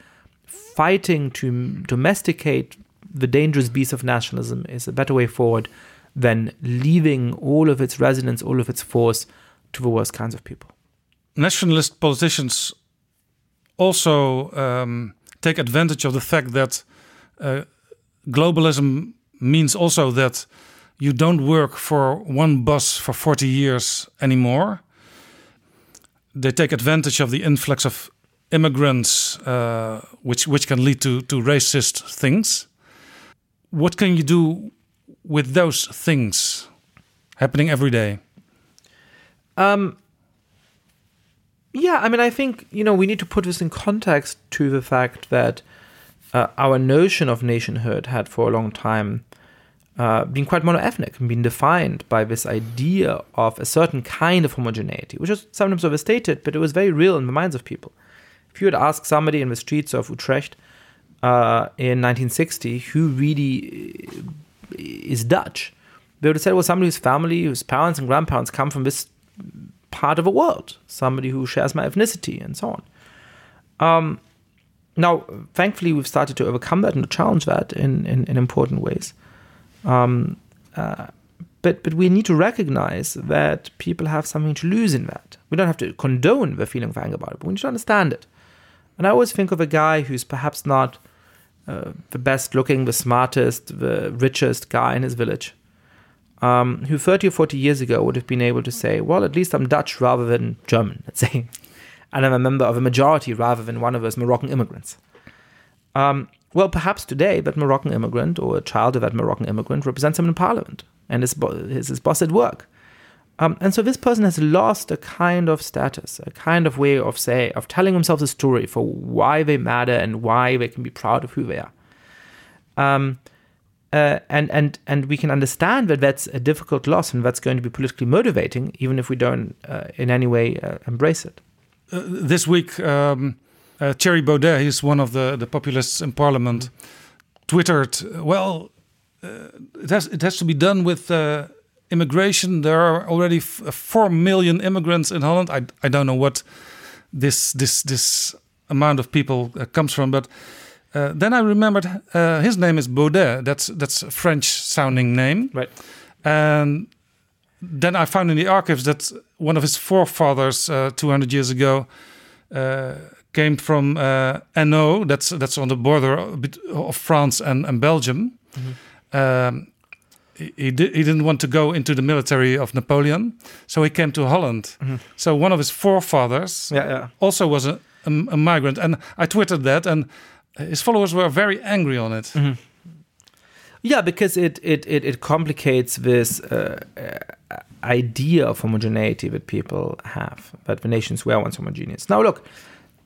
fighting to domesticate the dangerous beast of nationalism is a better way forward than leaving all of its resonance, all of its force to the worst kinds of people. Nationalist politicians also um, take advantage of the fact that uh, globalism means also that you don't work for one boss for 40 years anymore. They take advantage of the influx of immigrants, uh, which which can lead to to racist things. What can you do with those things happening every day? Um, yeah, I mean, I think you know we need to put this in context to the fact that uh, our notion of nationhood had for a long time uh, been quite monoethnic and been defined by this idea of a certain kind of homogeneity, which is sometimes overstated, but it was very real in the minds of people. If you had asked somebody in the streets of Utrecht uh, in 1960 who really uh, is Dutch, they would have said, well, somebody whose family, whose parents and grandparents come from this part of a world, somebody who shares my ethnicity, and so on. Um, now, thankfully, we've started to overcome that and to challenge that in, in, in important ways. Um, uh, but but we need to recognize that people have something to lose in that. We don't have to condone the feeling of anger about it, but we need to understand it. And I always think of a guy who's perhaps not uh, the best looking, the smartest, the richest guy in his village, um, who 30 or 40 years ago would have been able to say, well, at least I'm Dutch rather than German, let's say. And I'm a member of a majority rather than one of those Moroccan immigrants. Um, well, perhaps today that Moroccan immigrant or a child of that Moroccan immigrant represents him in parliament and is, bo- is his boss at work. Um, and so this person has lost a kind of status, a kind of way of say of telling themselves a story for why they matter and why they can be proud of who they are. Um, uh, and and and we can understand that that's a difficult loss and that's going to be politically motivating, even if we don't uh, in any way uh, embrace it. Uh, this week, um, uh, Thierry Baudet, he's one of the, the populists in parliament, twittered, well, it, has, it has to be done with immigration. There are already f- 4 million immigrants in Holland. I, I don't know what this, this, this amount of people comes from, but uh, then I remembered uh, his name is Baudet. That's, that's a French sounding name. Right. And then I found in the archives that one of his forefathers, uh, 200 years ago, uh, came from uh, Hainaut. That's that's on the border of France and, and Belgium. Um, he, he, di- he didn't want to go into the military of Napoleon, so he came to Holland. So one of his forefathers Yeah, yeah. also was a, a, a migrant, and I tweeted that, and his followers were very angry on it. Yeah, because it it it, it complicates this uh, uh, idea of homogeneity that people have that the nations were once homogeneous. Now, look,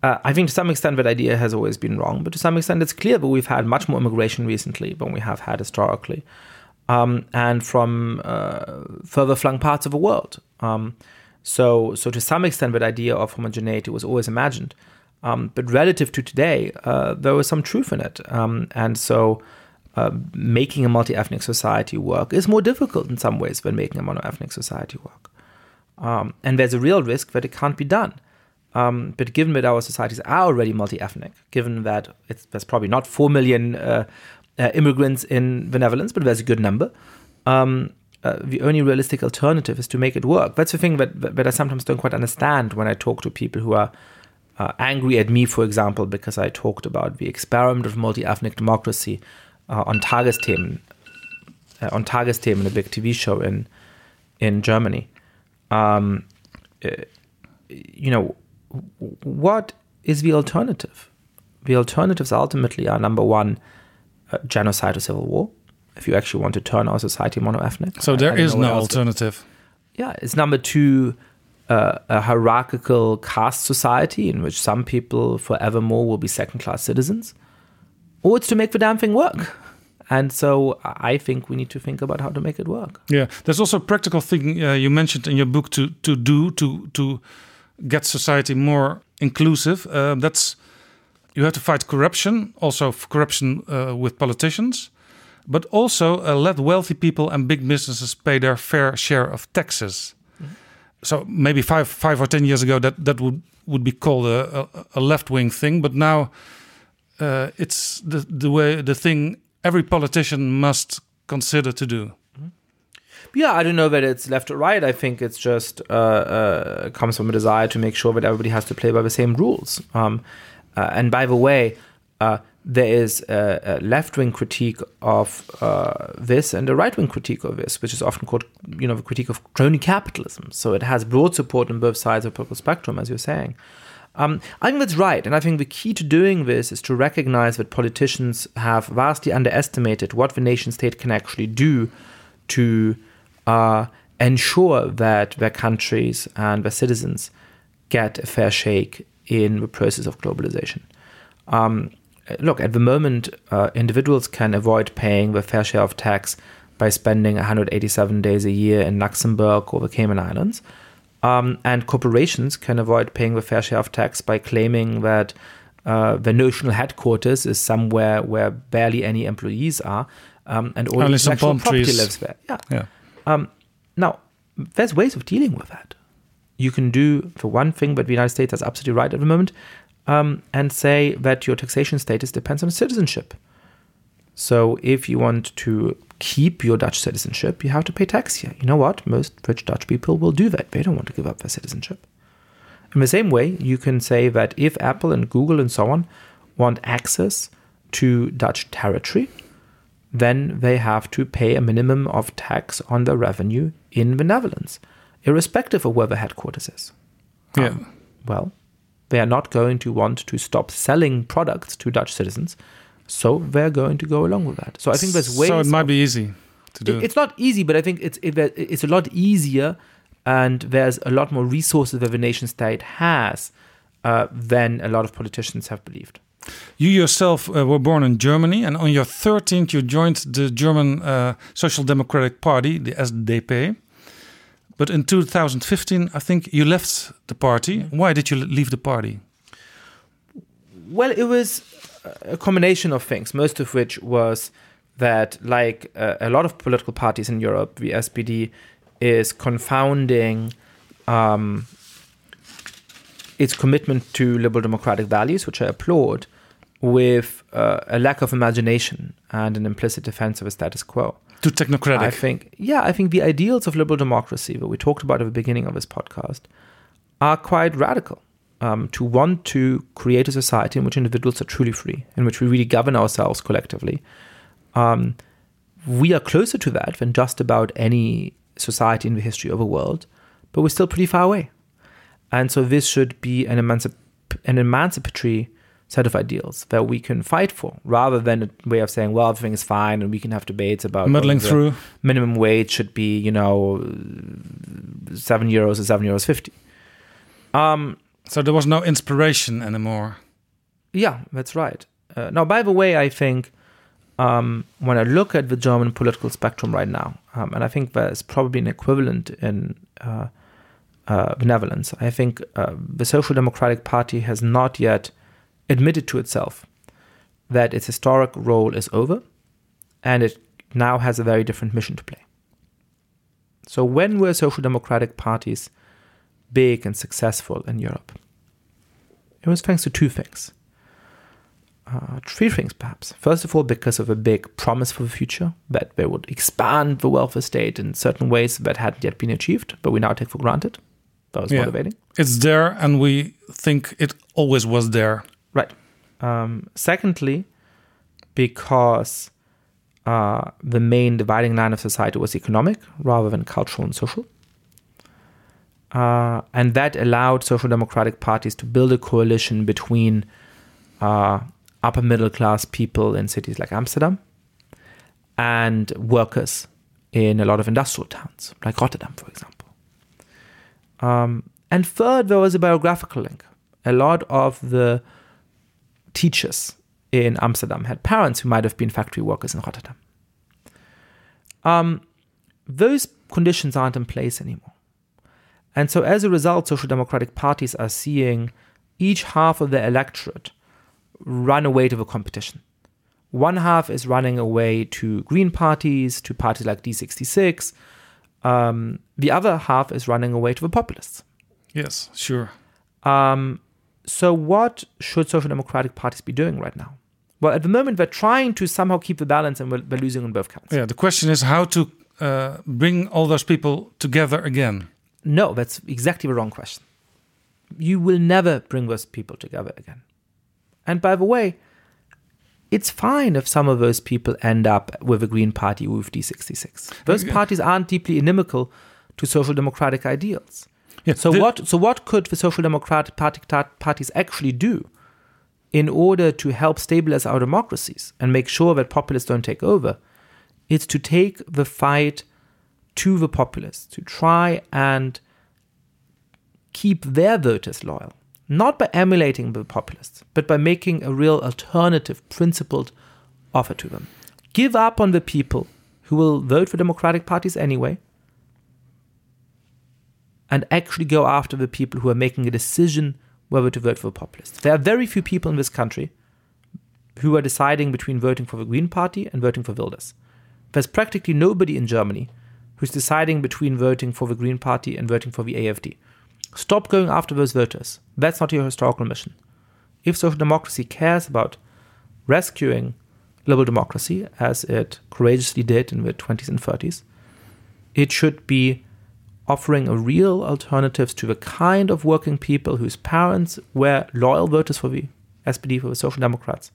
Uh, I think to some extent that idea has always been wrong, but to some extent it's clear that we've had much more immigration recently than we have had historically, um, and from uh, further flung parts of the world. Um, so, so to some extent, that idea of homogeneity was always imagined, um, but relative to today, uh, there was some truth in it, um, and so. Uh, making a multi-ethnic society work is more difficult in some ways than making a mono-ethnic society work, um, and there's a real risk that it can't be done. Um, but given that our societies are already multi-ethnic, given that there's probably not four million uh, uh, immigrants in the Netherlands, but there's a good number, um, uh, the only realistic alternative is to make it work. That's the thing that, that I sometimes don't quite understand when I talk to people who are uh, angry at me, for example, because I talked about the experiment of multi-ethnic democracy uh, on Tagesthemen, uh, on Tagesthemen, a big TV show in in Germany. Um, you know, what is the alternative? The alternatives ultimately are number one, uh, genocide or civil war. If you actually want to turn our society mono-ethnic, so there is no alternative. Yeah, it's number two, uh, a hierarchical caste society in which some people forevermore will be second-class citizens, or it's to make the damn thing work. And so I think we need to think about how to make it work. Yeah, there's also a practical thing uh, you mentioned in your book to to do to to get society more inclusive. Uh, that's you have to fight corruption, also corruption uh, with politicians, but also uh, let wealthy people and big businesses pay their fair share of taxes. So maybe five five or ten years ago, that that would would be called a, a, left wing thing, but now uh, it's the the way the thing every politician must consider to do yeah, I don't know that it's left or right. I think it's just uh, uh, comes from a desire to make sure that everybody has to play by the same rules. Um, uh, and by the way, uh, there is a, a left wing critique of uh, this and a right wing critique of this, which is often called, you know, the critique of crony capitalism. So it has broad support on both sides of the political spectrum, as you're saying. Um, I think that's right. And I think the key to doing this is to recognize that politicians have vastly underestimated what the nation state can actually do to uh, ensure that their countries and their citizens get a fair shake in the process of globalization. Um, look, at the moment, uh, individuals can avoid paying the fair share of tax by spending 187 days a year in Luxembourg or the Cayman Islands. Um, and corporations can avoid paying the fair share of tax by claiming that uh, the notional headquarters is somewhere where barely any employees are, um, and all Only the some intellectual property trees. lives there. Yeah. Yeah. Um, now, there's ways of dealing with that. You can do, for one thing, but the United States is absolutely right at the moment, um, and say that your taxation status depends on citizenship. So if you want to keep your Dutch citizenship, you have to pay tax here. You know what? Most rich Dutch people will do that. They don't want to give up their citizenship. In the same way, you can say that if Apple and Google and so on want access to Dutch territory, then they have to pay a minimum of tax on their revenue in the Netherlands, irrespective of where the headquarters is. Yeah. Um, well, they are not going to want to stop selling products to Dutch citizens, so they're going to go along with that. So I think there's ways. So it might be easy to do. it- it's not easy, but I think it's it, it's a lot easier, and there's a lot more resources that the nation state has uh, than a lot of politicians have believed. You yourself uh, were born in Germany, and on your 13th, you joined the German uh, Social Democratic Party, the SDP. But in 2015, I think you left the party. Why did you leave the party? Well, it was a combination of things, most of which was that, like uh, a lot of political parties in Europe, the SPD is confounding um, its commitment to liberal democratic values, which I applaud, with uh, a lack of imagination and an implicit defense of a status quo. Too technocratic. I think, yeah, I think the ideals of liberal democracy that we talked about at the beginning of this podcast are quite radical. Um, to want to create a society in which individuals are truly free, in which we really govern ourselves collectively. Um, we are closer to that than just about any society in the history of the world, but we're still pretty far away. And so this should be an, emancip- an emancipatory set of ideals that we can fight for, rather than a way of saying, well, everything is fine and we can have debates about Muddling through. minimum wage should be, you know, seven euros or seven euros fifty. Um, So there was no inspiration anymore. Yeah, that's right. Uh, now, by the way, I think um, when I look at the German political spectrum right now, um, and I think there's probably an equivalent in uh, uh, the Netherlands, I think uh, the Social Democratic Party has not yet admitted to itself that its historic role is over and it now has a very different mission to play. So, when were social democratic parties big and successful in Europe? It was thanks to two things. Uh, three things, perhaps. First of all, because of a big promise for the future that they would expand the welfare state in certain ways that hadn't yet been achieved, but we now take for granted. That was Yeah. motivating. It's there, and we think it always was there. Right. Um, secondly, because uh, the main dividing line of society was economic rather than cultural and social. Uh, and that allowed social democratic parties to build a coalition between uh, upper middle class people in cities like Amsterdam and workers in a lot of industrial towns, like Rotterdam, for example. Um, and third, there was a biographical link. A lot of the teachers in Amsterdam had parents who might have been factory workers in Rotterdam. Um, those conditions aren't in place anymore. And so, as a result, social democratic parties are seeing each half of the electorate run away to the competition. One half is running away to Green parties, to parties like D66. Um, the other half is running away to the populists. Yes, sure. Um, so, what should social democratic parties be doing right now? Well, at the moment, they're trying to somehow keep the balance and we're, they're losing on both counts. Yeah, the question is how to uh, bring all those people together again. No, that's exactly the wrong question. You will never bring those people together again. And by the way, it's fine if some of those people end up with the Green Party or with D66. Those parties aren't deeply inimical to social democratic ideals. Yeah, So what? So what could the social democratic party, parties actually do in order to help stabilize our democracies and make sure that populists don't take over? It's to take the fight to the populists to try and keep their voters loyal, not by emulating the populists, but by making a real alternative, principled offer to them. Give up on the people who will vote for democratic parties anyway and actually go after the people who are making a decision whether to vote for the populists. There are very few people in this country who are deciding between voting for the Green Party and voting for Wilders. There's practically nobody in Germany who's deciding between voting for the Green Party and voting for the AFD. Stop going after those voters. That's not your historical mission. If social democracy cares about rescuing liberal democracy, as it courageously did in the 20s and 30s, it should be offering a real alternatives to the kind of working people whose parents were loyal voters for the SPD, for the Social Democrats,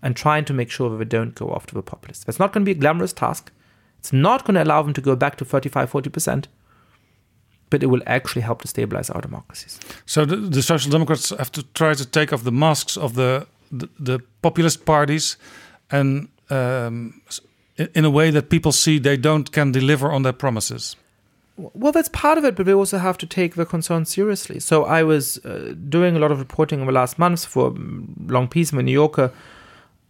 and trying to make sure that they don't go after the populists. That's not going to be a glamorous task. It's not going to allow them to go back to 35, 40%, but it will actually help to stabilize our democracies. So the, the Social Democrats have to try to take off the masks of the the, the populist parties, and um, in a way that people see they don't can deliver on their promises. Well, that's part of it, but we also have to take the concern seriously. So I was uh, doing a lot of reporting over the last months for long piece in the New Yorker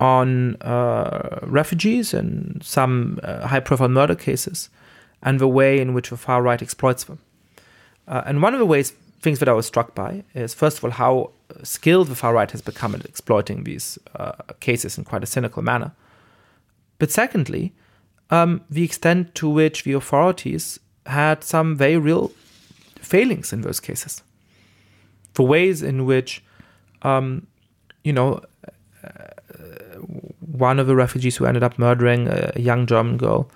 on uh, refugees and some uh, high-profile murder cases, and the way in which the far right exploits them. Uh, and one of the ways things that I was struck by is, first of all, how skilled the far right has become at exploiting these uh, cases in quite a cynical manner. But secondly, um, the extent to which the authorities had some very real failings in those cases. The ways in which, um, you know, uh, one of the refugees who ended up murdering a young German girl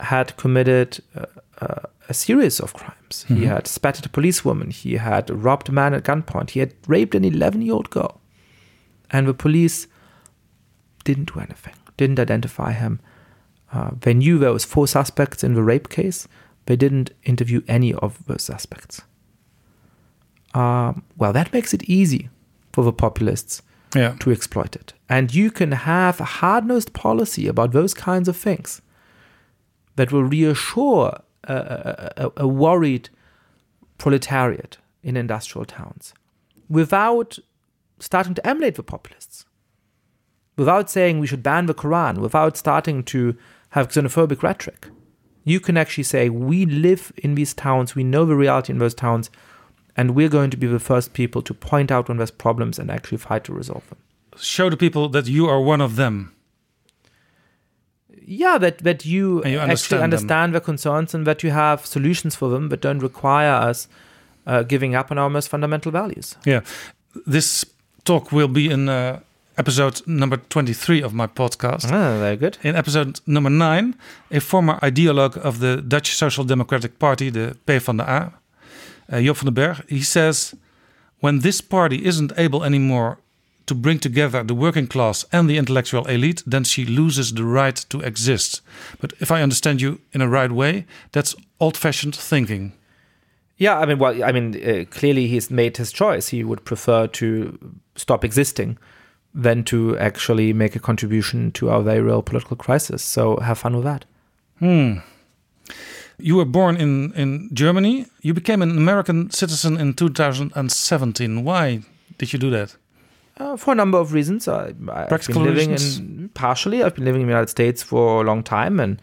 had committed uh, uh, a series of crimes. He had spat at a policewoman, he had robbed a man at gunpoint, he had raped an 11 year old girl. And the police didn't do anything, didn't identify him. Uh, they knew there was four suspects in the rape case. They didn't interview any of those suspects. Um, well, that makes it easy for the populists Yeah. to exploit it. And you can have a hard nosed policy about those kinds of things that will reassure a, a, a worried proletariat in industrial towns. without starting to emulate the populists, without saying we should ban the Quran, without starting to have xenophobic rhetoric. You can actually say, we live in these towns, we know the reality in those towns, and we're going to be the first people to point out when there's problems and actually fight to resolve them. Show the people that you are one of them. Yeah, that, that you, you actually understand them. understand their concerns and that you have solutions for them that don't require us uh, giving up on our most fundamental values. Yeah. This talk will be in uh, episode number 23 of my podcast. Ah, very good. In episode number 9, a former ideologue of the Dutch Social Democratic Party, the P van de A, uh, Joop van den Berg, he says, when this party isn't able anymore to bring together the working class and the intellectual elite, then she loses the right to exist. But if I understand you in a right way, that's old-fashioned thinking. Yeah, I mean, well, I mean, uh, clearly he's made his choice. He would prefer to stop existing than to actually make a contribution to our very real political crisis. So have fun with that. You were born in, in Germany. You became an American citizen in 2017. Why did you do that? Uh, for a number of reasons. I, I've been living reasons? in partially. I've been living in the United States for a long time, and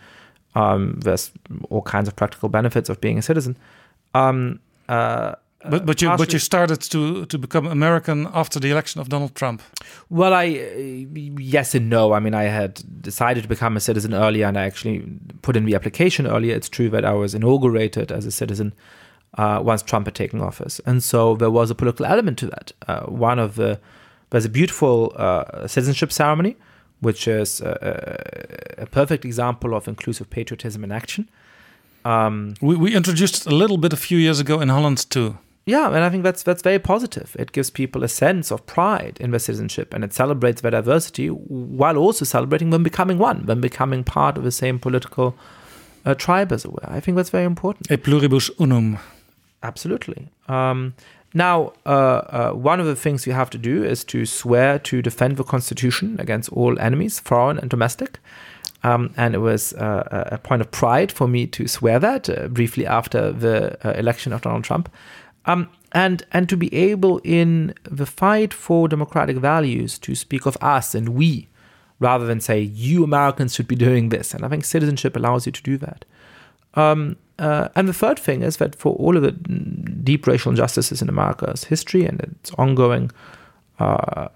um, there's all kinds of practical benefits of being a citizen. Um, uh, But but you but you started to to become American after the election of Donald Trump. Well, I uh, yes and no. I mean, I had decided to become a citizen earlier, and I actually put in the application earlier. It's true that I was inaugurated as a citizen uh, once Trump had taken office, and so there was a political element to that. Uh, one of the there's a beautiful uh, citizenship ceremony, which is a, a, perfect example of inclusive patriotism in action. Um, We we introduced a little bit a few years ago in Holland too. Yeah, and I think that's that's very positive. It gives people a sense of pride in their citizenship, and it celebrates their diversity while also celebrating them becoming one, them becoming part of the same political uh, tribe as it were. I think that's very important. E pluribus unum. Absolutely. Um, now, uh, uh, one of the things you have to do is to swear to defend the Constitution against all enemies, foreign and domestic. Um, and it was uh, a a point of pride for me to swear that uh, briefly after the uh, election of Donald Trump. Um, and, and to be able in the fight for democratic values to speak of us and we rather than say you Americans should be doing this. And I think citizenship allows you to do that. Um, uh, and the third thing is that for all of the deep racial injustices in America's history and its ongoing uh,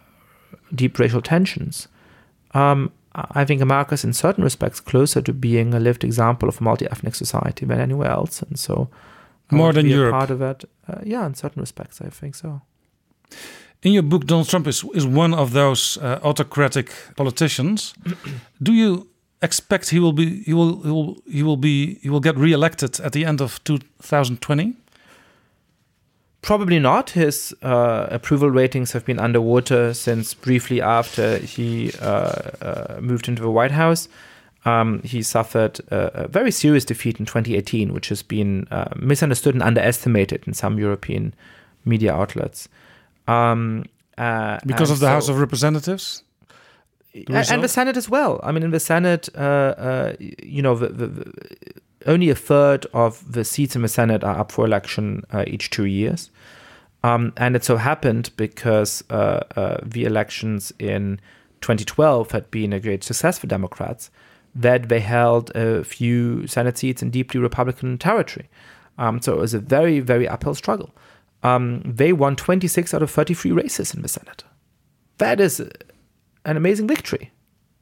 deep racial tensions, um, I think America is in certain respects closer to being a lived example of a multi-ethnic society than anywhere else, and so More than be Europe. part of that. Uh, yeah, in certain respects, I think so. In your book, Donald Trump is is one of those uh, autocratic politicians. Do you expect he will be he will he will he will be he will get reelected at the end of 2020? Probably not. His uh, approval ratings have been underwater since briefly after he uh, uh, moved into the White House. Um, he suffered a, a very serious defeat in 2018, which has been uh, misunderstood and underestimated in some European media outlets. Um, uh, Because of the so- House of Representatives? and, and the? Senate as well. I mean, in the Senate, uh, uh, you know, the, the, the, only a third of the seats in the Senate are up for election uh, each two years. Um, and it so happened because uh, uh, the elections in 2012 had been a great success for Democrats, that they held a few Senate seats in deeply Republican territory. Um, so it was a very, very uphill struggle. Um, they won 26 out of 33 races in the Senate. That is an amazing victory,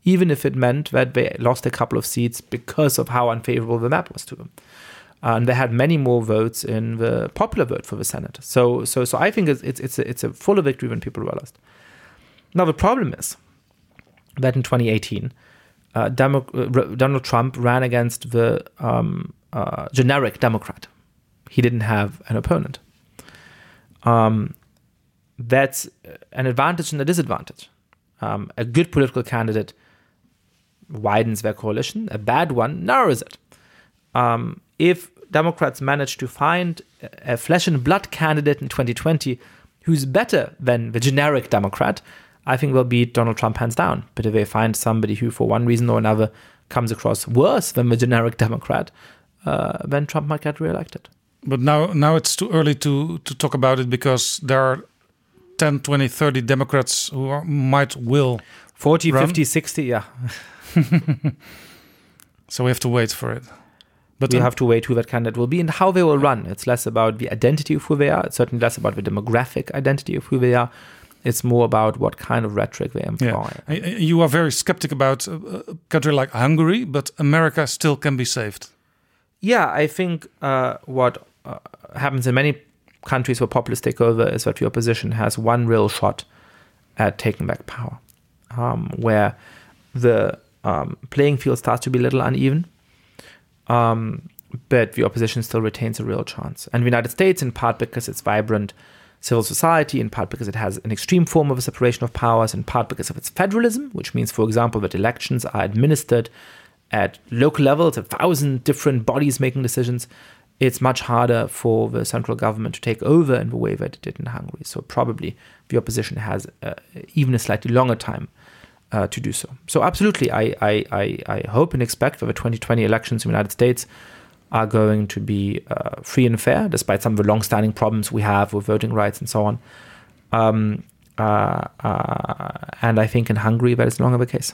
even if it meant that they lost a couple of seats because of how unfavorable the map was to them. And they had many more votes in the popular vote for the Senate. So, so, so I think it's it's it's a, it's a fuller victory than people realized. Now the problem is that in 2018, uh, Demo- uh, Donald Trump ran against the um, uh, generic Democrat. He didn't have an opponent. Um, that's an advantage and a disadvantage. Um, a good political candidate widens their coalition, a bad one narrows it. Um, if Democrats manage to find a a flesh and blood candidate in 2020 who's better than the generic Democrat, I think they'll beat Donald Trump hands down. But if they find somebody who, for one reason or another, comes across worse than the generic Democrat, uh, then Trump might get reelected. But now now it's too early to to talk about it because there are 10, 20, 30 Democrats who are, might will. 40, Run? 50, 60, yeah. So we have to wait for it. But we have to wait who that candidate will be and how they will run. It's less about the identity of who they are. It's certainly less about the demographic identity of who they are. It's more about what kind of rhetoric they employ. yeah. You are very skeptic about uh, a country like Hungary, but America still can be saved. Yeah, I think uh, what uh, happens in many countries where populists take over is that the opposition has one real shot at taking back power, um, where the um, playing field starts to be a little uneven, um, but the opposition still retains a real chance. And the United States, in part because it's vibrant civil society, in part because it has an extreme form of a separation of powers, in part because of its federalism, which means, for example, that elections are administered at local levels, a thousand different bodies making decisions, it's much harder for the central government to take over in the way that it did in Hungary. So probably the opposition has uh, even a slightly longer time uh, to do so. So absolutely, I, I, I, I hope and expect that the 2020 elections in the United States are going to be uh, free and fair, despite some of the long-standing problems we have with voting rights and so on. Um, uh, uh, and I think in Hungary that is no longer the case.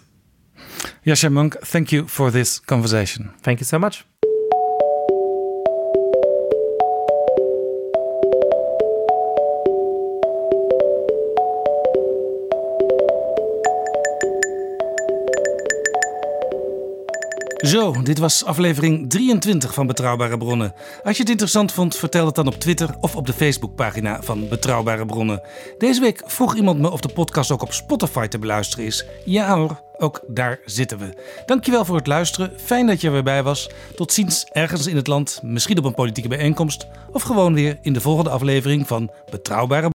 Yasha Monk, thank you for this conversation. Thank you so much. Zo, dit was aflevering 23 van Betrouwbare Bronnen. Als je het interessant vond, vertel het dan op Twitter of op de Facebookpagina van Betrouwbare Bronnen. Deze week vroeg iemand me of de podcast ook op Spotify te beluisteren is. Ja hoor, ook daar zitten we. Dankjewel voor het luisteren. Fijn dat je er weer bij was. Tot ziens ergens in het land, misschien op een politieke bijeenkomst of gewoon weer in de volgende aflevering van Betrouwbare